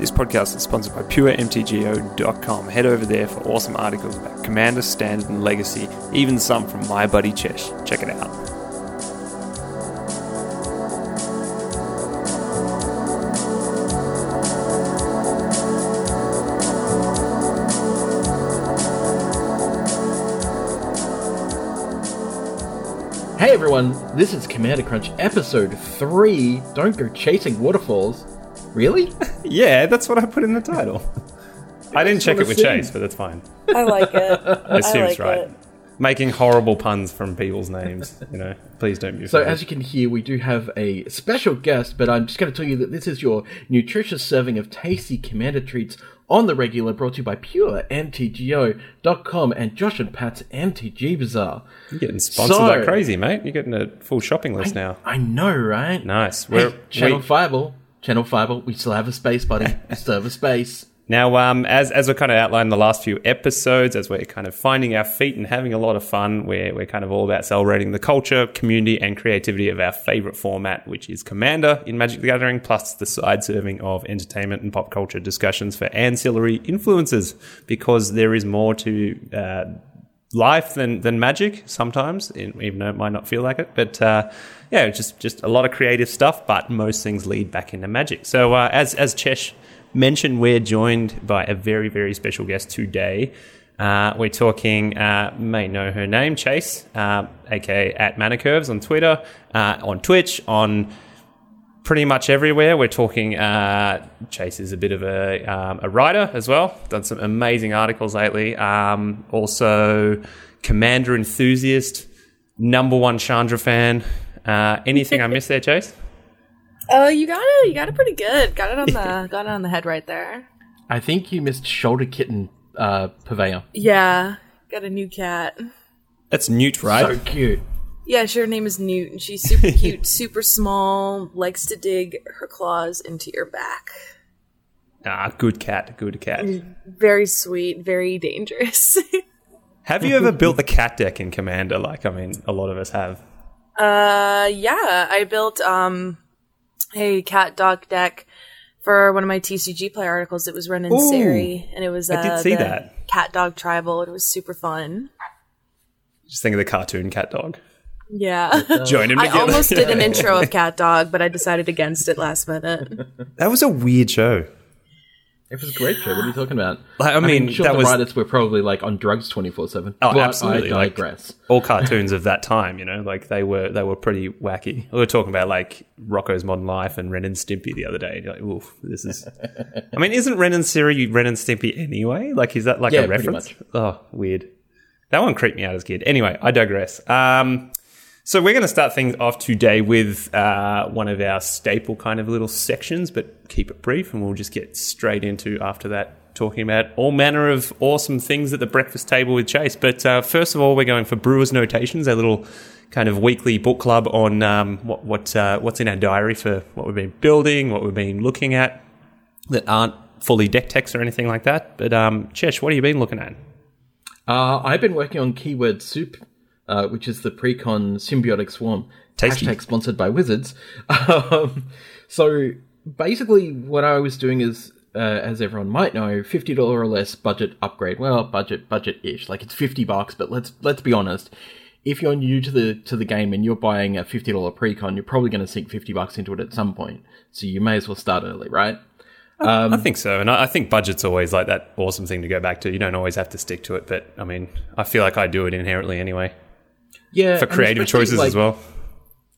This podcast is sponsored by PureMTGO.com. Head over there for awesome articles about Commander, Standard, and Legacy, even some from my buddy Chesh. Check it out. Hey everyone, this is Commander Crunch episode 3. Don't go chasing waterfalls. Really? Yeah, that's what I put in the title. I didn't check it with assume. Chase, but that's fine. I like it. I assume it's like right. it. Making horrible puns from people's names, you know. Please don't be So, afraid. as you can hear, we do have a special guest, but I'm just going to tell you that this is your nutritious serving of tasty Commander treats on the regular, brought to you by PureMTGO.com and Josh and Pat's MTG Bazaar. You're getting sponsored So- like crazy, mate. You're getting a full shopping list now. I know, right? Nice. We're, Channel we- Fireball. Channel Fireball, we still have a space, buddy. We still have a space. Now, um, as as we kind of outlined in the last few episodes, as we're kind of finding our feet and having a lot of fun, we're we're kind of all about celebrating the culture, community, and creativity of our favorite format, which is Commander in Magic the Gathering, plus the side serving of entertainment and pop culture discussions for ancillary influences, because there is more to. Uh, life than than magic sometimes, even though it might not feel like it. But uh, yeah, just just a lot of creative stuff. But most things lead back into magic. So uh, as as Chesh mentioned, we're joined by a very very special guest today. Uh, we're talking, uh, may know her name, Chase, uh, aka at Mana Curves on Twitter, uh, on Twitch, on pretty much everywhere. We're talking. Uh, Chase is a bit of a um, a writer as well. Done some amazing articles lately. Um, also, Commander enthusiast, number one Chandra fan. Uh, anything I missed there, Chase? Oh, you got it. You got it pretty good. Got it on the got it on the head right there. I think you missed Shoulder Kitten uh, Purveyor. Yeah, got a new cat. That's Newt, right? So cute. Yeah, sure. Her name is Newt, and she's super cute, super small, likes to dig her claws into your back. ah, good cat, good cat. Very sweet, very dangerous. Have you ever built the cat deck in Commander? Like, I mean, a lot of us have. uh, yeah, I built um a cat dog deck for one of my TCG play articles. It was run in Ooh, Seri, and it was uh, I did see the that. cat dog tribal. It was super fun. Just think of the cartoon cat dog. Yeah. Join him I almost did an intro of Cat Dog, but I decided against it last minute. That was a weird show. It was a great show. What are you talking about? Like, I mean, sure that the was- writers were probably like on drugs twenty four seven. Oh, but absolutely. I like, digress. all cartoons of that time, you know, like they were they were pretty wacky. We were talking about like Rocko's Modern Life and Ren and Stimpy the other day. You're like, oof, this is. I mean, isn't Rin and Seri Ren and Stimpy anyway? Like, is that like Yeah, a reference? much. Oh, weird. That one creeped me out as a kid. Anyway, I digress. Um, so we're going to start things off today with uh, one of our staple kind of little sections, but keep it brief, and we'll just get straight into after that talking about all manner of awesome things at the breakfast table with Chase. But uh, first of all, we're going for Brewers Notations, a little kind of weekly book club on um, what what uh, what's in our diary for what we've been building, what we've been looking at that aren't fully deck techs or anything like that. But um, Chesh, what have you been looking at? Uh, I've been working on Keyword Soup, uh, which is the precon symbiotic swarm. Tasty. Hashtag sponsored by Wizards. Um, so basically, what I was doing is, uh, as everyone might know, fifty dollar or less budget upgrade. Well, budget budget ish, like it's fifty bucks. But let's let's be honest. If you're new to the to the game and you're buying a fifty dollar precon, you're probably going to sink fifty bucks into it at some point. So you may as well start early, right? I think so, and I think budget's always like that awesome thing to go back to. You don't always have to stick to it, but I mean, I feel like I do it inherently anyway Yeah, for creative choices like, as well.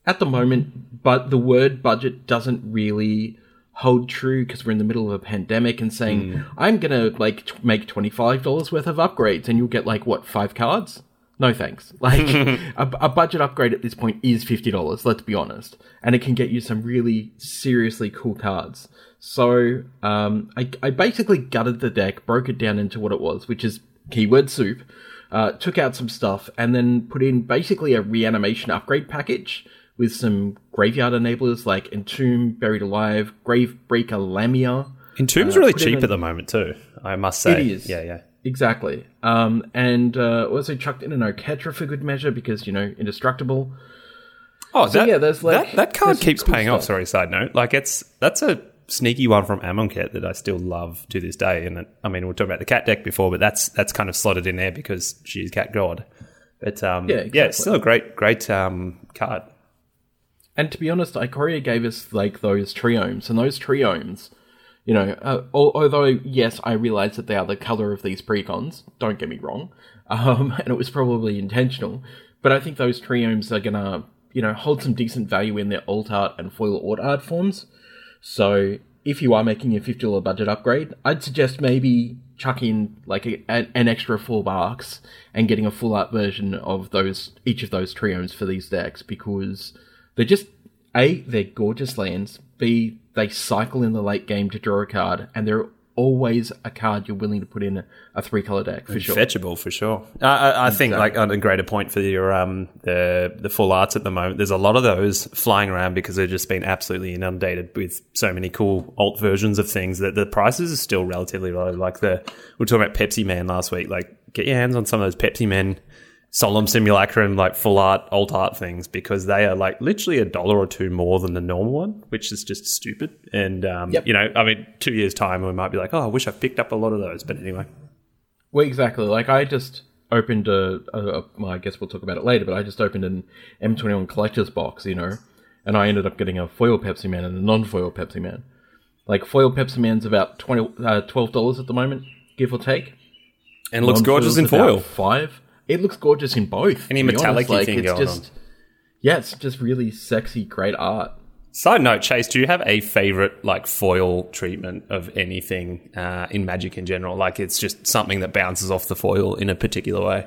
at the moment, but the word budget doesn't really hold true because we're in the middle of a pandemic and saying I'm gonna like t- make twenty five dollars worth of upgrades and you'll get like what five cards. No thanks. Like a, a budget upgrade at this point is fifty dollars. Let's be honest, and it can get you some really seriously cool cards. So um, I, I basically gutted the deck, broke it down into what it was, which is keyword soup. Uh, took out some stuff and then put in basically a reanimation upgrade package with some graveyard enablers like Entomb, Buried Alive, Gravebreaker Lamia. Entomb's uh, really cheap at the moment too. I must say, It is. Yeah, yeah. Exactly. Um, and uh, also chucked in an Oketra for good measure because, you know, indestructible. Oh, So, that, yeah, there's, like- that, that card keeps cool paying off. Sorry, side note. Like it's that's a sneaky one from Amonkhet that I still love to this day. And I mean, we are talking about the cat deck before, but that's that's kind of slotted in there because she's cat god. But um, yeah, exactly. yeah, it's still a great great um, card. And to be honest, Ikoria gave us like those triomes, and those triomes, you know, uh, although yes, I realize that they are the color of these precons. Don't get me wrong, um, and it was probably intentional. But I think those triomes are gonna, you know, hold some decent value in their alt art and foil alt art forms. So if you are making a fifty dollar budget upgrade, I'd suggest maybe chuck in like a, an extra four bucks and getting a full art version of those each of those triomes for these decks because they're just a they're gorgeous lands. B they cycle in the late game to draw a card, and they're always a card you're willing to put in a, a three color deck for sure. Fetchable for sure. Uh, I, I think like on a greater point for your um the the full arts at the moment. There's a lot of those flying around because they've just been absolutely inundated with so many cool alt versions of things that the prices are still relatively low. Like the we were talking about Pepsi Man last week. Like get your hands on some of those Pepsi Men solemn simulacrum like full art alt art things because they are like literally a dollar or two more than the normal one which is just stupid. And um, yep. you know i mean two years time we might be like oh i wish i picked up a lot of those. But anyway. Well exactly. Like i just opened a, a, a well, i guess we'll talk about it later but i just opened an m21 collector's box you know and i ended up getting a foil pepsi man and a non-foil pepsi man. Like foil pepsi man's about 20 uh, $12 at the moment give or take. And looks gorgeous in foil. five it looks gorgeous in both. Any metallic like, thing going just, on. Yeah, it's just really sexy, great art. Side note, Chase, do you have a favorite like foil treatment of anything uh, in Magic in general? Like it's just something that bounces off the foil in a particular way.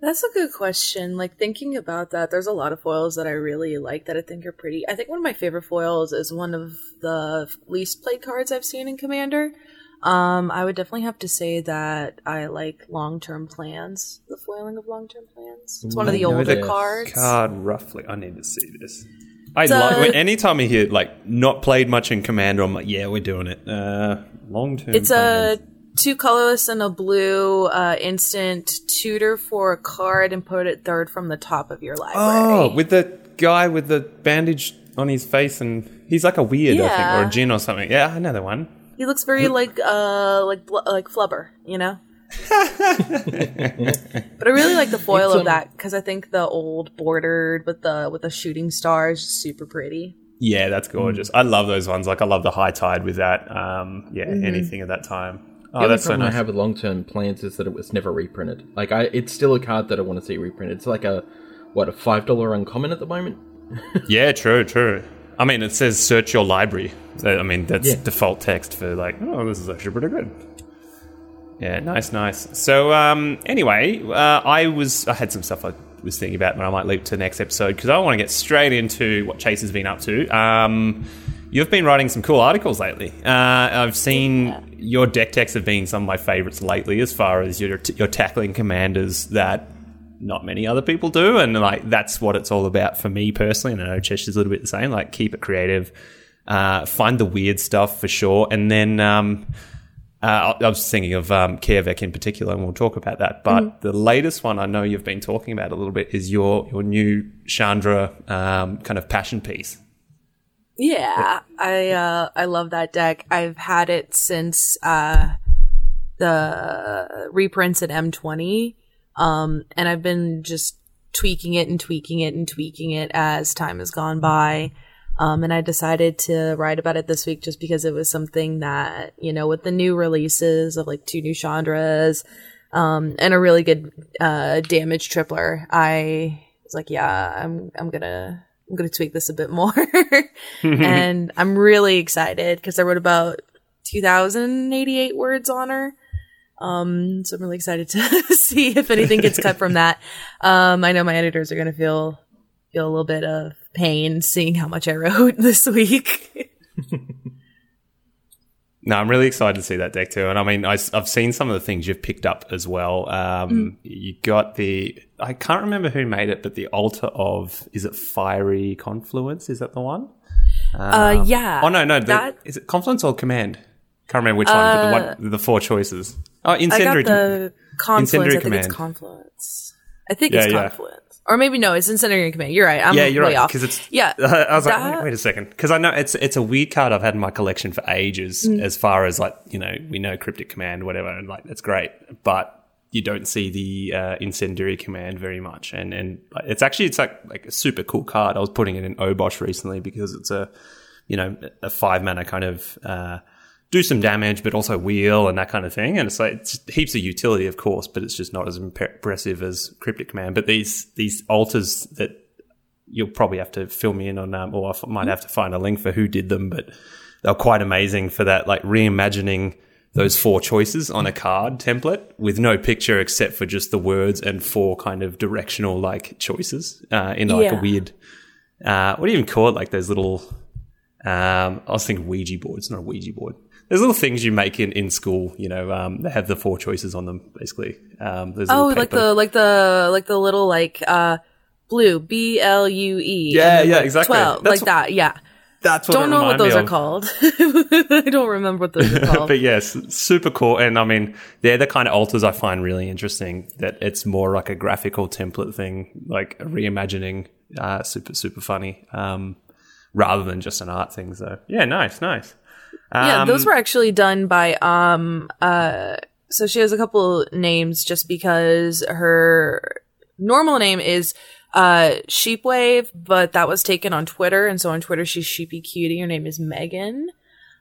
That's a good question. Like thinking about that, there's a lot of foils that I really like that I think are pretty. I think one of my favorite foils is one of the least played cards I've seen in Commander. Um, I would definitely have to say that I like long term plans. The foiling of long term plans. It's one of the older cards. Card roughly. I need to see this. I like anytime I hear like not played much in Commander. I'm like, yeah, we're doing it. Uh, long term. It's plans. a two colorless and a blue uh, instant tutor for a card and put it third from the top of your library. Oh, with the guy with the bandage on his face and he's like a weird, yeah. I think, or a djinn or something. Yeah, I know the one. He looks very like uh like like Flubber, you know. but I really like the foil of that because I think the old bordered with the with the shooting star is super pretty. Yeah, that's gorgeous. Mm. I love those ones. Like I love the high tide with that. Um, yeah, mm-hmm. anything at that time. Oh, the that's so nice. I have with long term plans is that it was never reprinted. Like I, it's still a card that I want to see reprinted. It's like a what a five dollar uncommon at the moment. yeah, true, true. I mean, it says search your library. I mean, that's yeah. default text for like, oh, this is actually pretty good. Yeah, nice, nice. So, um, anyway, uh, I was I had some stuff I was thinking about, but I might leap to the next episode because I want to get straight into what Chase has been up to. Um, you've been writing some cool articles lately. Uh, I've seen yeah. your deck techs have been some of my favorites lately, as far as you're, you're tackling commanders that not many other people do, and like that's what it's all about for me personally. And I know Cheshire's a little bit the same. Like keep it creative, uh, find the weird stuff for sure, and then um, uh, I was thinking of um, Kaervek in particular, and we'll talk about that. But mm. the latest one I know you've been talking about a little bit is your your new Chandra um, kind of passion piece. Yeah, I uh, I love that deck. I've had it since uh, the reprints at M20 um, and I've been just tweaking it and tweaking it and tweaking it as time has gone by. Um, and I decided to write about it this week just because it was something that, you know, with the new releases of like two new Chandras, um, and a really good, uh, damage tripler, I was like, yeah, I'm, I'm gonna, I'm gonna tweak this a bit more. and I'm really excited because I wrote about 2088 words on her. Um, so I'm really excited to see if anything gets cut from that. Um, I know my editors are going to feel, feel a little bit of pain seeing how much I wrote this week. no, I'm really excited to see that deck too. And I mean, I, have seen some of the things you've picked up as well. Um, mm. you got the, I can't remember who made it, but the altar of, is it Fiery Confluence? Is that the one? uh, um, yeah. Oh no, no. The, that, is it Confluence or Command? Can't remember which uh, one, but the one, uh, the four choices. Oh, incendiary. I got the confluence. I think command. it's confluence. I think yeah, it's confluence. Or maybe no, it's Incendiary Command. You're right. I'm yeah, you're way right because it's yeah. I was like, that- wait, wait a second, because I know it's it's a weird card I've had in my collection for ages. Mm. As far as like you know, we know cryptic command, whatever, and like that's great, but you don't see the uh, incendiary command very much, and and it's actually it's like like a super cool card. I was putting it in Obosh recently because it's a you know a five mana kind of. Uh, do some damage, but also wheel and that kind of thing. And it's like it's heaps of utility, of course, but it's just not as impressive as Cryptic Command. But these these altars that you'll probably have to fill me in on, um, or I f- might have to find a link for who did them, but they're quite amazing for that, like reimagining those four choices on a card template with no picture except for just the words and four kind of directional like choices uh, in like Yeah. a weird. Uh, what do you even call it? Like those little. Um, I was thinking Ouija board. It's not a Ouija board. There's little things you make in, in school. You know, um, they have the four choices on them basically. Um, there's Oh, like the like the like the little like uh blue B L U E. Yeah, yeah, exactly. Twelve, That's like that. Yeah. That's what I. Don't know what those are called. I don't remember what those are called. but yes, super cool. And I mean, they're the kind of altars I find really interesting. That it's more like a graphical template thing, like a reimagining. Uh, super super funny. Um, rather than just an art thing. So yeah, nice, nice. Yeah, Um, those were actually done by um uh so she has a couple names just because her normal name is uh Sheepwave, but that was taken on Twitter, and so on Twitter she's Sheepy Cutie. Her name is Megan.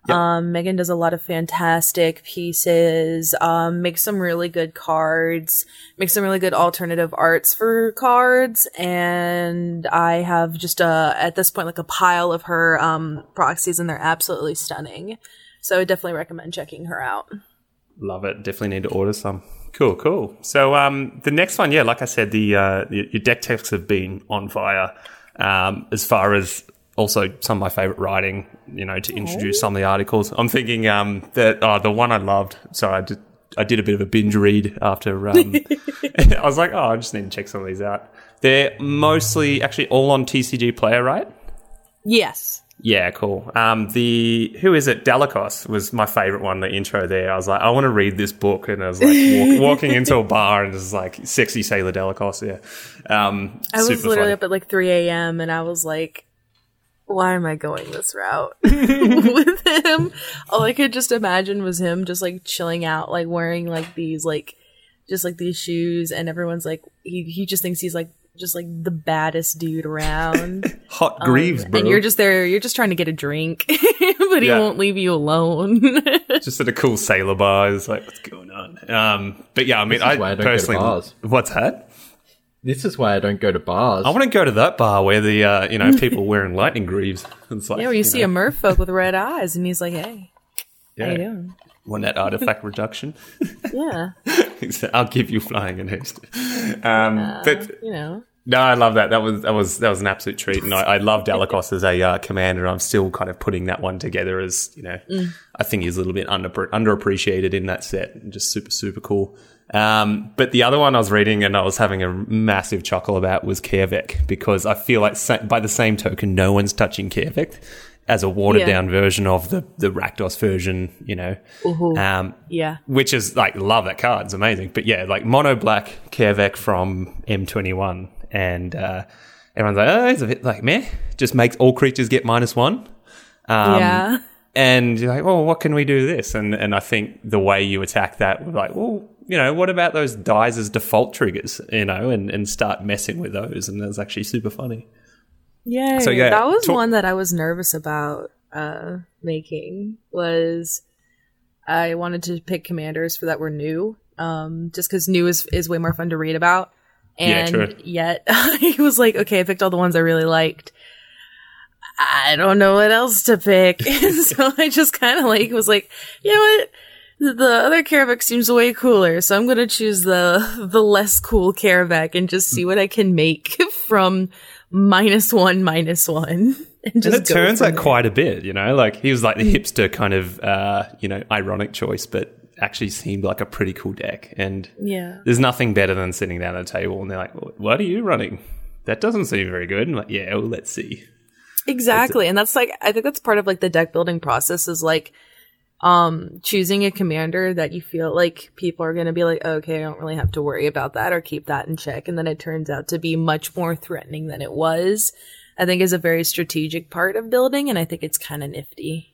Um, Megan does a lot of fantastic pieces, um, makes some really good cards, makes some really good alternative arts for cards, and I have just a, at this point, like a pile of her, um, proxies, and they're absolutely stunning. So I definitely recommend checking her out. Love it. Definitely need to order some. Cool, cool. So um, the next one, yeah, like I said, the, uh, your deck techs have been on fire. Um, as far as also some of my favorite writing, you know, to introduce some of the articles. I'm thinking um, that oh, the one I loved. Sorry, I did. I did a bit of a binge read after. Um, I was like, oh, I just need to check some of these out. They're mostly actually all on TCG Player, right? Yes. Yeah, cool. Um, the who is it? Dalakos was my favorite one. The intro there, I was like, I want to read this book, and I was like walk, walking into a bar and just like sexy Sailor Dalakos. Yeah, um, I was literally funny. up at like 3 a.m. and I was like, why am I going this route with him? All I could just imagine was him just like chilling out, like wearing like these, like, just like these shoes. And everyone's like, he, he just thinks he's like, just like the baddest dude around. Hot Greaves, bro. Um, and you're just there, you're just trying to get a drink, but he Yeah. won't leave you alone. just at a cool sailor bar. It's like, what's going on? Um, but yeah, I mean, is I why I don't go to personally, bars. what's that? This is why I don't go to bars. I want to go to that bar where the uh, you know people wearing lightning greaves. It's like, yeah, where you, see know, a merfolk with red eyes and he's like, hey, how yeah, you doing? want that artifact reduction? Yeah, I'll give you flying and haste. Um, but you know. No, I love that. That was that was that was an absolute treat, and I, I love Dalakos as a uh, commander. I'm still kind of putting that one together as you know. I think he's a little bit under underappreciated in that set, and just super super cool. Um, but the other one I was reading and I was having a massive chuckle about was Kaervek because I feel like sa- by the same token, no one's touching Kaervek as a watered Yeah. down version of the the Rakdos version. You know, um, Yeah. which is like love that card. It's amazing. But yeah, like mono black Kaervek from M21, and uh, everyone's like, oh, it's a bit like meh. Just makes all creatures get minus one. Um, yeah. And you're like, well, what can we do this? And and I think the way you attack that was like, well, you know, what about those dies as default triggers? You know, and and start messing with those, and that's actually super funny. Yeah, So, yeah, that was talk- one that I was nervous about uh, making. Was I wanted to pick commanders for that were new, um, just because new is is way more fun to read about. And true. yet I was like, okay, I picked all the ones I really liked. I don't know what else to pick, so I just kind of like was like, you know what. The other Karavak seems way cooler, so I'm gonna choose the the less cool Karavak and just see what I can make from minus one, minus one. And, just and it turns out there. quite a bit, you know. Like he was like the hipster kind of, uh, you know, ironic choice, but actually seemed like a pretty cool deck. And Yeah. there's nothing better than sitting down at a table and they're like, "What are you running? That doesn't seem very good." And I'm like, yeah, well, let's see. Exactly. And that's like, I think that's part of like the deck building process is like, um choosing a commander that you feel like people are going to be like okay i don't really have to worry about that or keep that in check and then it turns out to be much more threatening than it was i think is a very strategic part of building and i think it's kind of nifty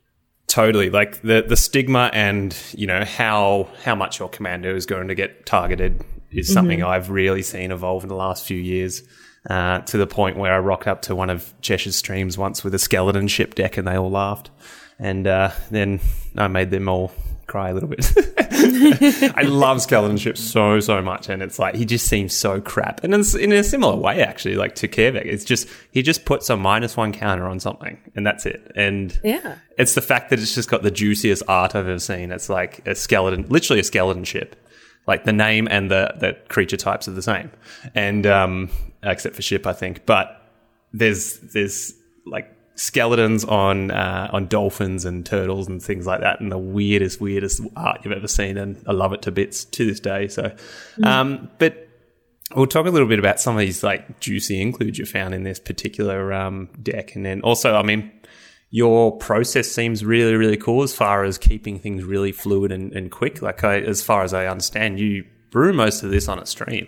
Totally, like the the stigma and you know how how much your commander is going to get targeted is something Mm-hmm. I've really seen evolve in the last few years. Uh, to the point where I rocked up to one of Cheshire's streams once with a skeleton ship deck, and they all laughed. And uh, then I made them all cry a little bit. I love skeleton ships so so much, and it's like he just seems so crap. And it's in a similar way, actually, like to Kervek, it's just he just puts a minus one counter on something, and that's it. And yeah it's the fact that it's just got the juiciest art I've ever seen. It's like a skeleton, literally a skeleton ship. Like the name and the, the creature types are the same, and um, except for ship, I think. But there's there's like skeletons on uh, on dolphins and turtles and things like that, and the weirdest weirdest art you've ever seen, and I love it to bits to this day. So, um, but We'll talk a little bit about some of these like juicy includes you found in this particular um, deck, and then also, I mean, your process seems really, really cool as far as keeping things really fluid and, and quick. Like, I, as far as I understand, you brew most of this on a stream.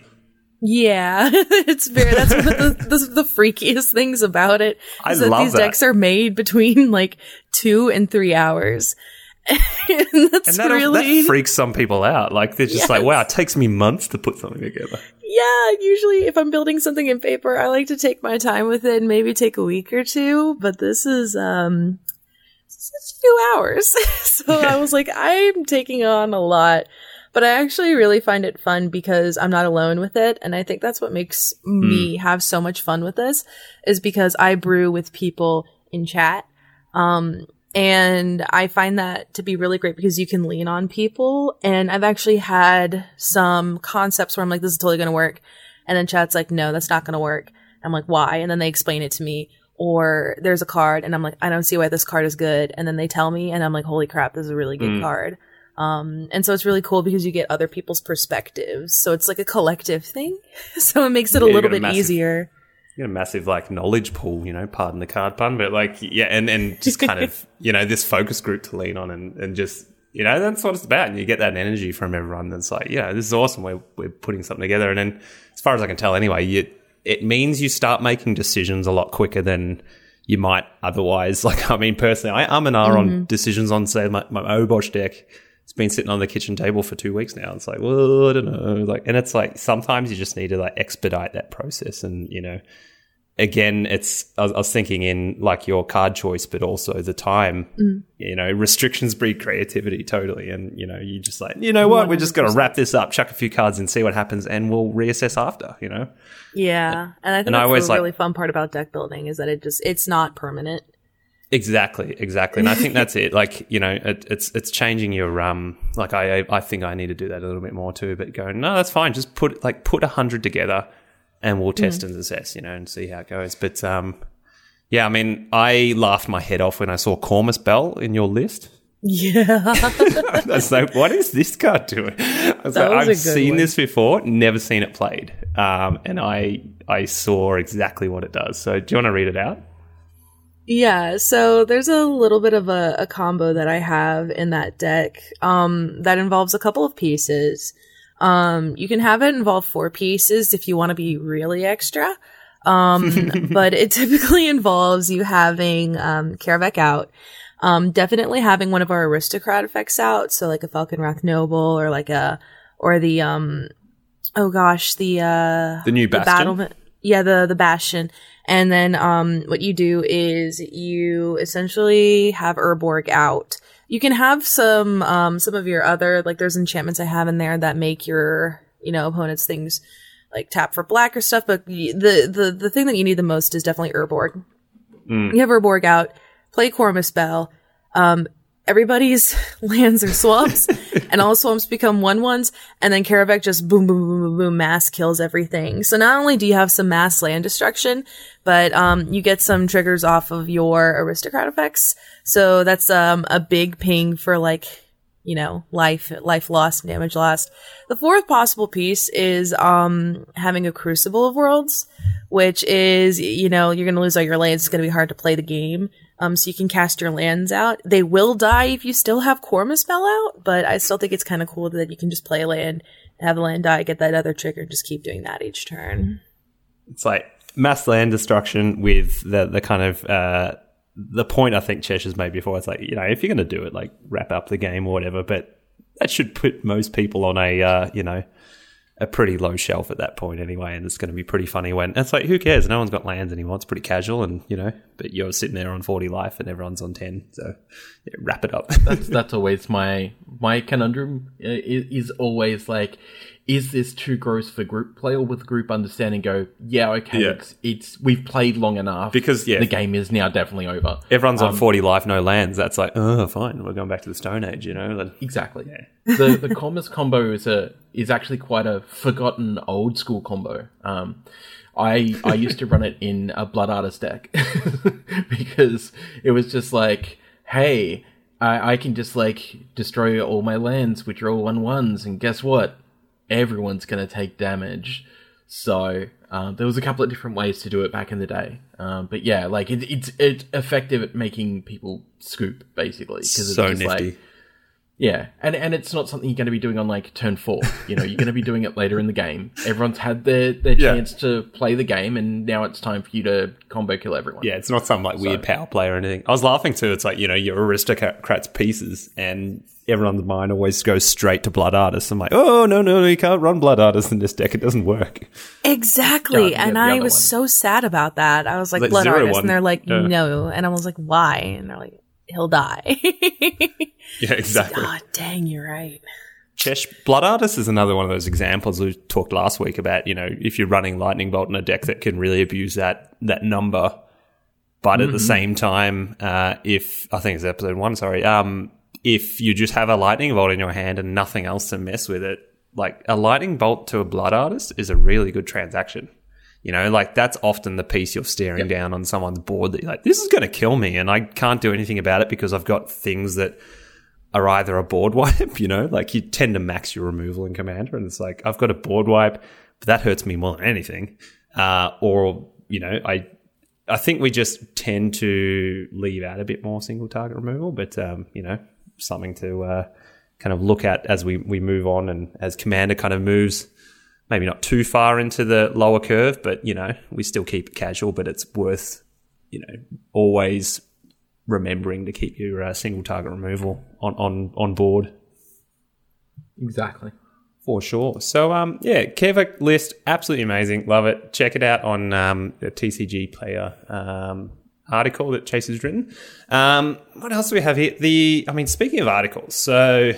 Yeah, it's very. That's one of the, the, the freakiest things about it. I is that love these that. decks are made between like two and three hours, and that's And that, really that freaks some people out. Like, they're just like, wow, it takes me months to put something together. yeah. Usually, if I'm building something in paper, I like to take my time with it and maybe take a week or two. But this is um, a few hours, so I was like, I'm taking on a lot. But I actually really find it fun because I'm not alone with it. And I think that's what makes me have so much fun with this is because I brew with people in chat. Um, and I find that to be really great because you can lean on people. And I've actually had some concepts where I'm like, this is totally going to work. And then chat's like, no, that's not going to work. I'm like, why? And then they explain it to me. Or there's a card and I'm like, I don't see why this card is good. And then they tell me and I'm like, holy crap, this is a really good card. Um, and so it's really cool because you get other people's perspectives. So it's like a collective thing. so it makes it a Yeah, you little got a bit massive- easier. you know, massive like knowledge pool, you know, pardon the card pun, but like, yeah, and, and just kind of, you know, this focus group to lean on and, and just, you know, that's what it's about. And you get that energy from everyone that's like, yeah, this is awesome. We're, we're putting something together. And then as far as I can tell anyway, you, it means you start making decisions a lot quicker than you might otherwise. Like, I mean, personally, I um and ah on decisions on, say, my, my Obosh deck. It's been sitting on the kitchen table for two weeks now. It's like, well, I don't know. Like, and it's like sometimes you just need to like expedite that process, and you know, again, it's I was, I was thinking in like your card choice, but also the time. Mm. You know, restrictions breed creativity totally, and you know, you just like, you know what, we're just going to wrap this up, chuck a few cards, and see what happens, and we'll reassess after. You know, Yeah. And I think And I always the like- really fun part about deck building is that it just, it's not permanent. Exactly, exactly, and I think that's it. Like you know, it, it's it's changing your um. Like I I think I need to do that a little bit more too. But going no, that's fine. Just put like put a hundred together, and we'll test and assess. You know, and see how it goes. But um, yeah, I mean, I laughed my head off when I saw Kormus Bell in your list. Yeah. I was like, what is this card doing? I was That like, was I've seen one. this before, never seen it played, um, and I I saw exactly what it does. So do you want to read it out? Yeah, so there's a little bit of a, a combo that I have in that deck um, that involves a couple of pieces. Um, you can have it involve four pieces if you want to be really extra. Um, but it typically involves you having um, Karavek out, um, definitely having one of our aristocrat effects out, so like a Falkenrath Noble or like a or the um oh gosh the uh The new the battlement yeah the the bastion. And then um what you do is you essentially have urborg out. You can have some um some of your other like there's enchantments i have in there that make your you know opponents things like tap for black or stuff but the the the thing that you need the most is definitely urborg. You have urborg out play Kormus Bell um everybody's lands are swamps and all swamps become one ones and then Karavek just boom boom boom boom boom mass kills everything. So not only do you have some mass land destruction, but um you get some triggers off of your aristocrat effects. So that's um a big ping for like you know, life, life lost, damage lost. The fourth possible piece is, um, having a crucible of worlds, which is, you know, you're going to lose all your lands. It's going to be hard to play the game. Um, so you can cast your lands out. They will die if you still have Kormus Bell out, but I still think it's kind of cool that you can just play a land, have the land die, get that other trigger, and just keep doing that each turn. It's like mass land destruction with the the kind of uh, the point I think Cheshire's made before. It's like you know if you're going to do it, like wrap up the game or whatever. But that should put most people on a uh, you know a pretty low shelf at that point anyway, and it's going to be pretty funny when it's like, who cares? No one's got lands anymore. It's pretty casual, and you know, but you're sitting there on forty life, and everyone's on ten. So yeah, wrap it up. that's that's always my my conundrum. Is, is always like, is this too gross for group play, or with group understanding? Go, yeah, okay, Yeah. It's, it's we've played long enough Because, yeah. the game is now definitely over. Everyone's Um, on forty life, no lands. That's like, oh, fine, we're going back to the Stone Age, you know. Exactly. the the Kormus combo is a is actually quite a forgotten old school combo. Um, I I used to run it in a Blood Artist deck because it was just like, hey, I, I can just like destroy all my lands, which are all one ones, and guess what? Everyone's gonna take damage. So um, there was a couple of different ways to do it back in the day. Um, but yeah, like it, it's it's effective at making people scoop basically because it's so just nifty. like yeah, and and it's not something you're going to be doing on like turn four. You know, you're going to be doing it later in the game. Everyone's had their their Yeah. chance to play the game, and now it's time for you to combo kill everyone. yeah, it's not some like weird power play or anything. I was laughing too. It's like you know, your aristocrats pieces, and everyone's mind always goes straight to blood artists. I'm like, oh no, no, no, you can't run blood Artist in this deck. It doesn't work. Exactly. Yeah, and the I was one. so sad about that. I was like, Like blood artist. one. And they're like, Yeah. no. And I was like, why? And they're like, he'll die. Yeah, exactly. God dang, you're right. Chesh Blood Artist is another one of those examples we talked last week about. You know, if you're running Lightning Bolt in a deck that can really abuse that that number, but at the same time, uh, if I think it's episode one, sorry, um, if you just have a Lightning Bolt in your hand and nothing else to mess with it, like a Lightning Bolt to a Blood Artist is a really good transaction. You know, like that's often the piece you're staring down on someone's board that you're like, this is going to kill me, and I can't do anything about it because I've got things that are either a board wipe, you know, like you tend to max your removal in Commander, and it's like I've got a board wipe, but that hurts me more than anything. Uh, or you know, I I think we just tend to leave out a bit more single target removal, but um, you know, something to uh, kind of look at as we we move on and as Commander kind of moves. Maybe not too far into the lower curve, but you know, we still keep it casual, but it's worth, you know, always remembering to keep your uh, single target removal on, on, on board exactly. for sure. So, um, yeah, Kevik list, absolutely amazing. Love it. Check it out on um, the TCG player um, article that Chase has written. Um, what else do we have here? The, I mean, speaking of articles, so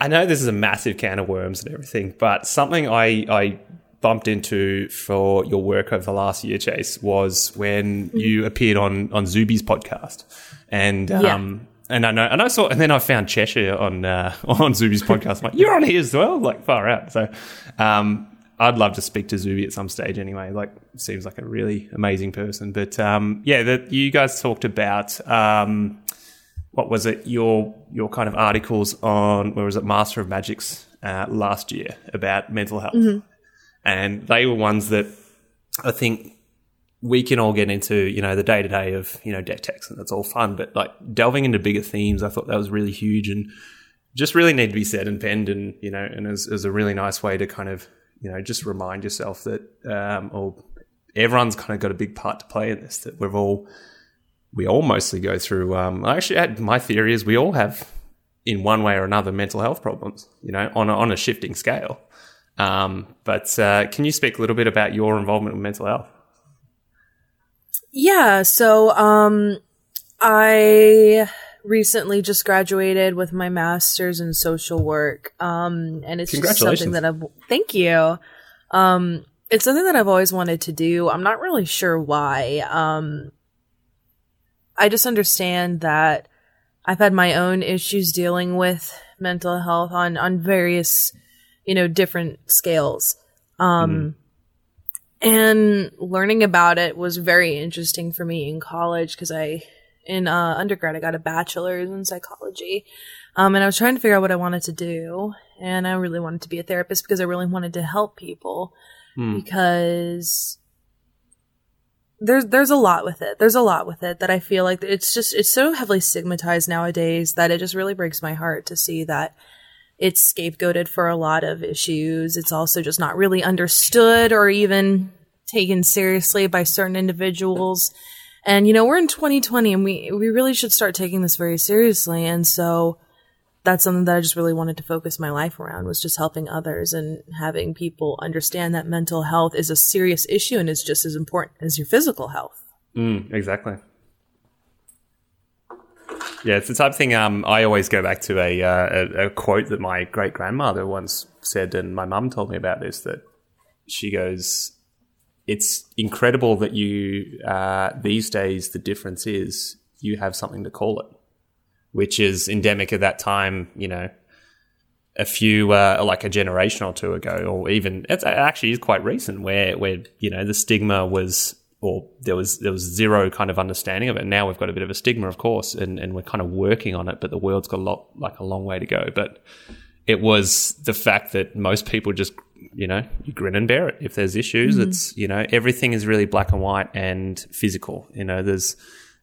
I know this is a massive can of worms and everything, but something I, I bumped into for your work over the last year, Chase, was when you appeared on on Zuby's podcast, and Yeah. um, and I know, and I saw, and then I found Cheshire on uh, on Zuby's podcast. I'm like, you're on here as well, like far out. So, um, I'd love to speak to Zuby at some stage anyway. Like, seems like a really amazing person. But um, yeah, that you guys talked about. Um, what was it? Your your kind of articles on where was it? Master of Magic's uh, last year about mental health, and they were ones that I think we can all get into. You know, the day to day of you know deck techs, and that's all fun. But like delving into bigger themes, I thought that was really huge and just really need to be said and penned, and you know, and as as a really nice way to kind of you know just remind yourself that um, or everyone's kind of got a big part to play in this. That we've all we all mostly go through. Um, actually, my theory is we all have, in one way or another, mental health problems. You know, on a, on a shifting scale. Um, but uh, can you speak a little bit about your involvement with mental health? Yeah, so um I recently just graduated with my masters in social work. Um and it's just something that I've thank you. Um it's something that I've always wanted to do. I'm not really sure why. Um I just understand that I've had my own issues dealing with mental health on on various, you know, different scales. Um and learning about it was very interesting for me in college because I, in uh, undergrad, I got a bachelor's in psychology, um, and I was trying to figure out what I wanted to do, and I really wanted to be a therapist because I really wanted to help people Hmm. because there's there's a lot with it. There's a lot with it that I feel like it's just it's so heavily stigmatized nowadays that it just really breaks my heart to see that it's scapegoated for a lot of issues. It's also just not really understood or even taken seriously by certain individuals. And you know, we're in 2020 and we we really should start taking this very seriously. And so that's something that I just really wanted to focus my life around was just helping others and having people understand that mental health is a serious issue and is just as important as your physical health. Mm, exactly. Yeah, it's the type of thing. Um, I always go back to a, uh, a, a quote that my great grandmother once said, and my mum told me about this. That she goes, "It's incredible that you uh, these days. The difference is you have something to call it." which is endemic at that time, you know, a few uh, like a generation or two ago, or even it's actually is quite recent, where where you know the stigma was or there was there was zero kind of understanding of it. Now we've got a bit of a stigma, of course, and, and we're kind of working on it, but the world's got a lot like a long way to go. But it was the fact that most people just you know you grin and bear it. If there's issues, mm-hmm. it's you know everything is really black and white and physical. You know there's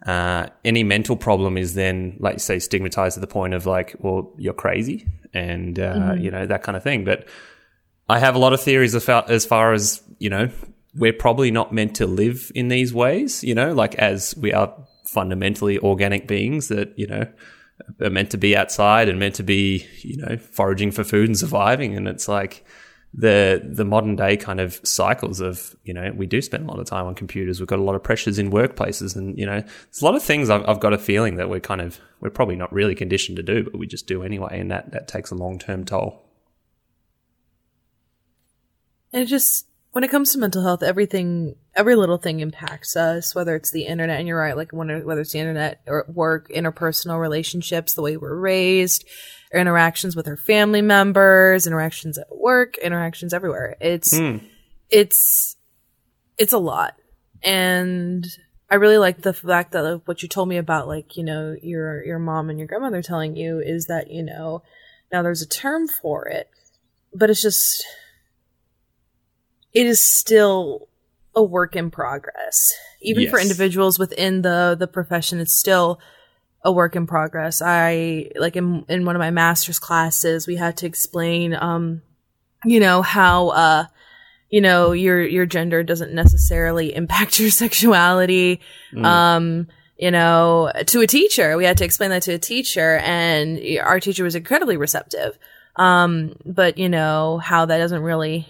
uh, any mental problem is then, like you say, stigmatized to the point of like, well, you're crazy, and uh, mm-hmm. you know that kind of thing. But I have a lot of theories as far as you know, we're probably not meant to live in these ways. You know, like as we are fundamentally organic beings that you know are meant to be outside and meant to be you know foraging for food and surviving, and it's like the the modern day kind of cycles of you know we do spend a lot of time on computers. We've got a lot of pressures in workplaces, and you know there's a lot of things I've, I've got a feeling that we're kind of we're probably not really conditioned to do, but we just do anyway, and that that takes a long term toll. And it just when it comes to mental health, everything, every little thing impacts us, whether it's the internet, and you're right, like whether it's the internet or work, interpersonal relationships, the way we're raised, interactions with her family members, interactions at work, interactions everywhere. It's, mm. it's, it's a lot. And I really like the fact that like, what you told me about, like, you know, your, your mom and your grandmother telling you is that, you know, now there's a term for it, but it's just, it is still a work in progress. Even yes. for individuals within the, the profession, it's still, a work in progress. I like in in one of my master's classes, we had to explain, um, you know how uh, you know your your gender doesn't necessarily impact your sexuality. Mm. Um, you know, to a teacher, we had to explain that to a teacher, and our teacher was incredibly receptive. Um, but you know how that doesn't really,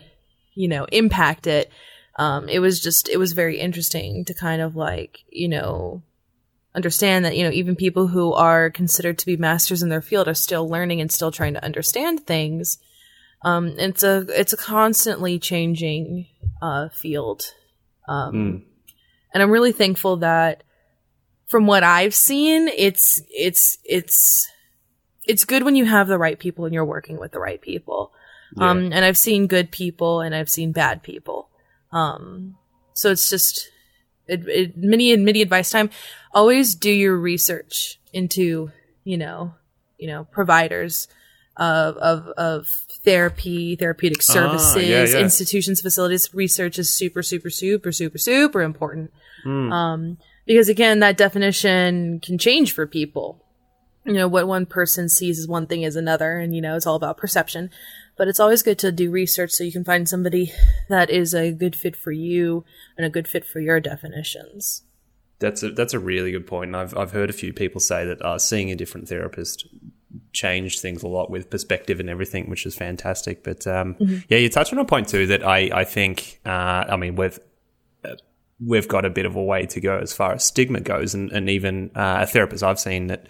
you know, impact it. Um, it was just it was very interesting to kind of like you know understand that you know even people who are considered to be masters in their field are still learning and still trying to understand things um, it's a it's a constantly changing uh, field um, mm. and i'm really thankful that from what i've seen it's it's it's it's good when you have the right people and you're working with the right people yeah. um, and i've seen good people and i've seen bad people um, so it's just mini and midi advice time. Always do your research into, you know, you know, providers of, of, of therapy, therapeutic services, ah, yeah, yeah. institutions, facilities. Research is super, super, super, super, super important. Mm. Um, because again, that definition can change for people. You know, what one person sees as one thing is another, and you know, it's all about perception but it's always good to do research so you can find somebody that is a good fit for you and a good fit for your definitions. That's a that's a really good point. and I've I've heard a few people say that uh, seeing a different therapist changed things a lot with perspective and everything, which is fantastic. But um, mm-hmm. yeah, you touched on a point too that I I think uh, I mean we've uh, we've got a bit of a way to go as far as stigma goes, and and even uh, a therapist I've seen that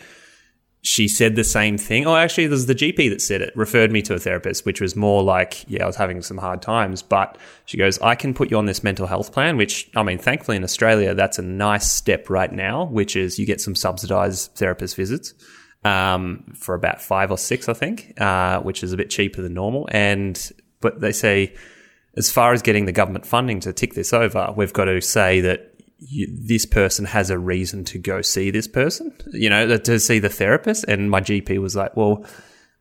she said the same thing. Oh, actually, there's the GP that said it, referred me to a therapist, which was more like, yeah, I was having some hard times. But she goes, I can put you on this mental health plan, which, I mean, thankfully in Australia, that's a nice step right now, which is you get some subsidized therapist visits um, for about five or six, I think, uh, which is a bit cheaper than normal. And, but they say, as far as getting the government funding to tick this over, we've got to say that you, this person has a reason to go see this person, you know, to see the therapist. And my GP was like, well,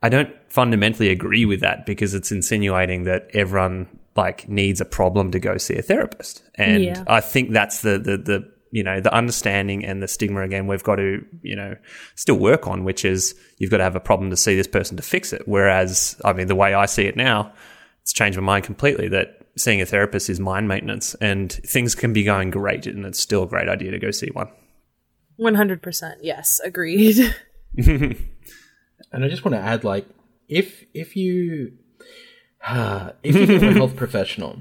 I don't fundamentally agree with that because it's insinuating that everyone like needs a problem to go see a therapist. And Yeah. I think that's the, the, the, you know, the understanding and the stigma again, we've got to, you know, still work on, which is you've got to have a problem to see this person to fix it. Whereas, I mean, the way I see it now, it's changed my mind completely that seeing a therapist is mind maintenance and things can be going great and it's still a great idea to go see one. 100%. Yes, agreed. And I just want to add, like, if if you if you're a health professional,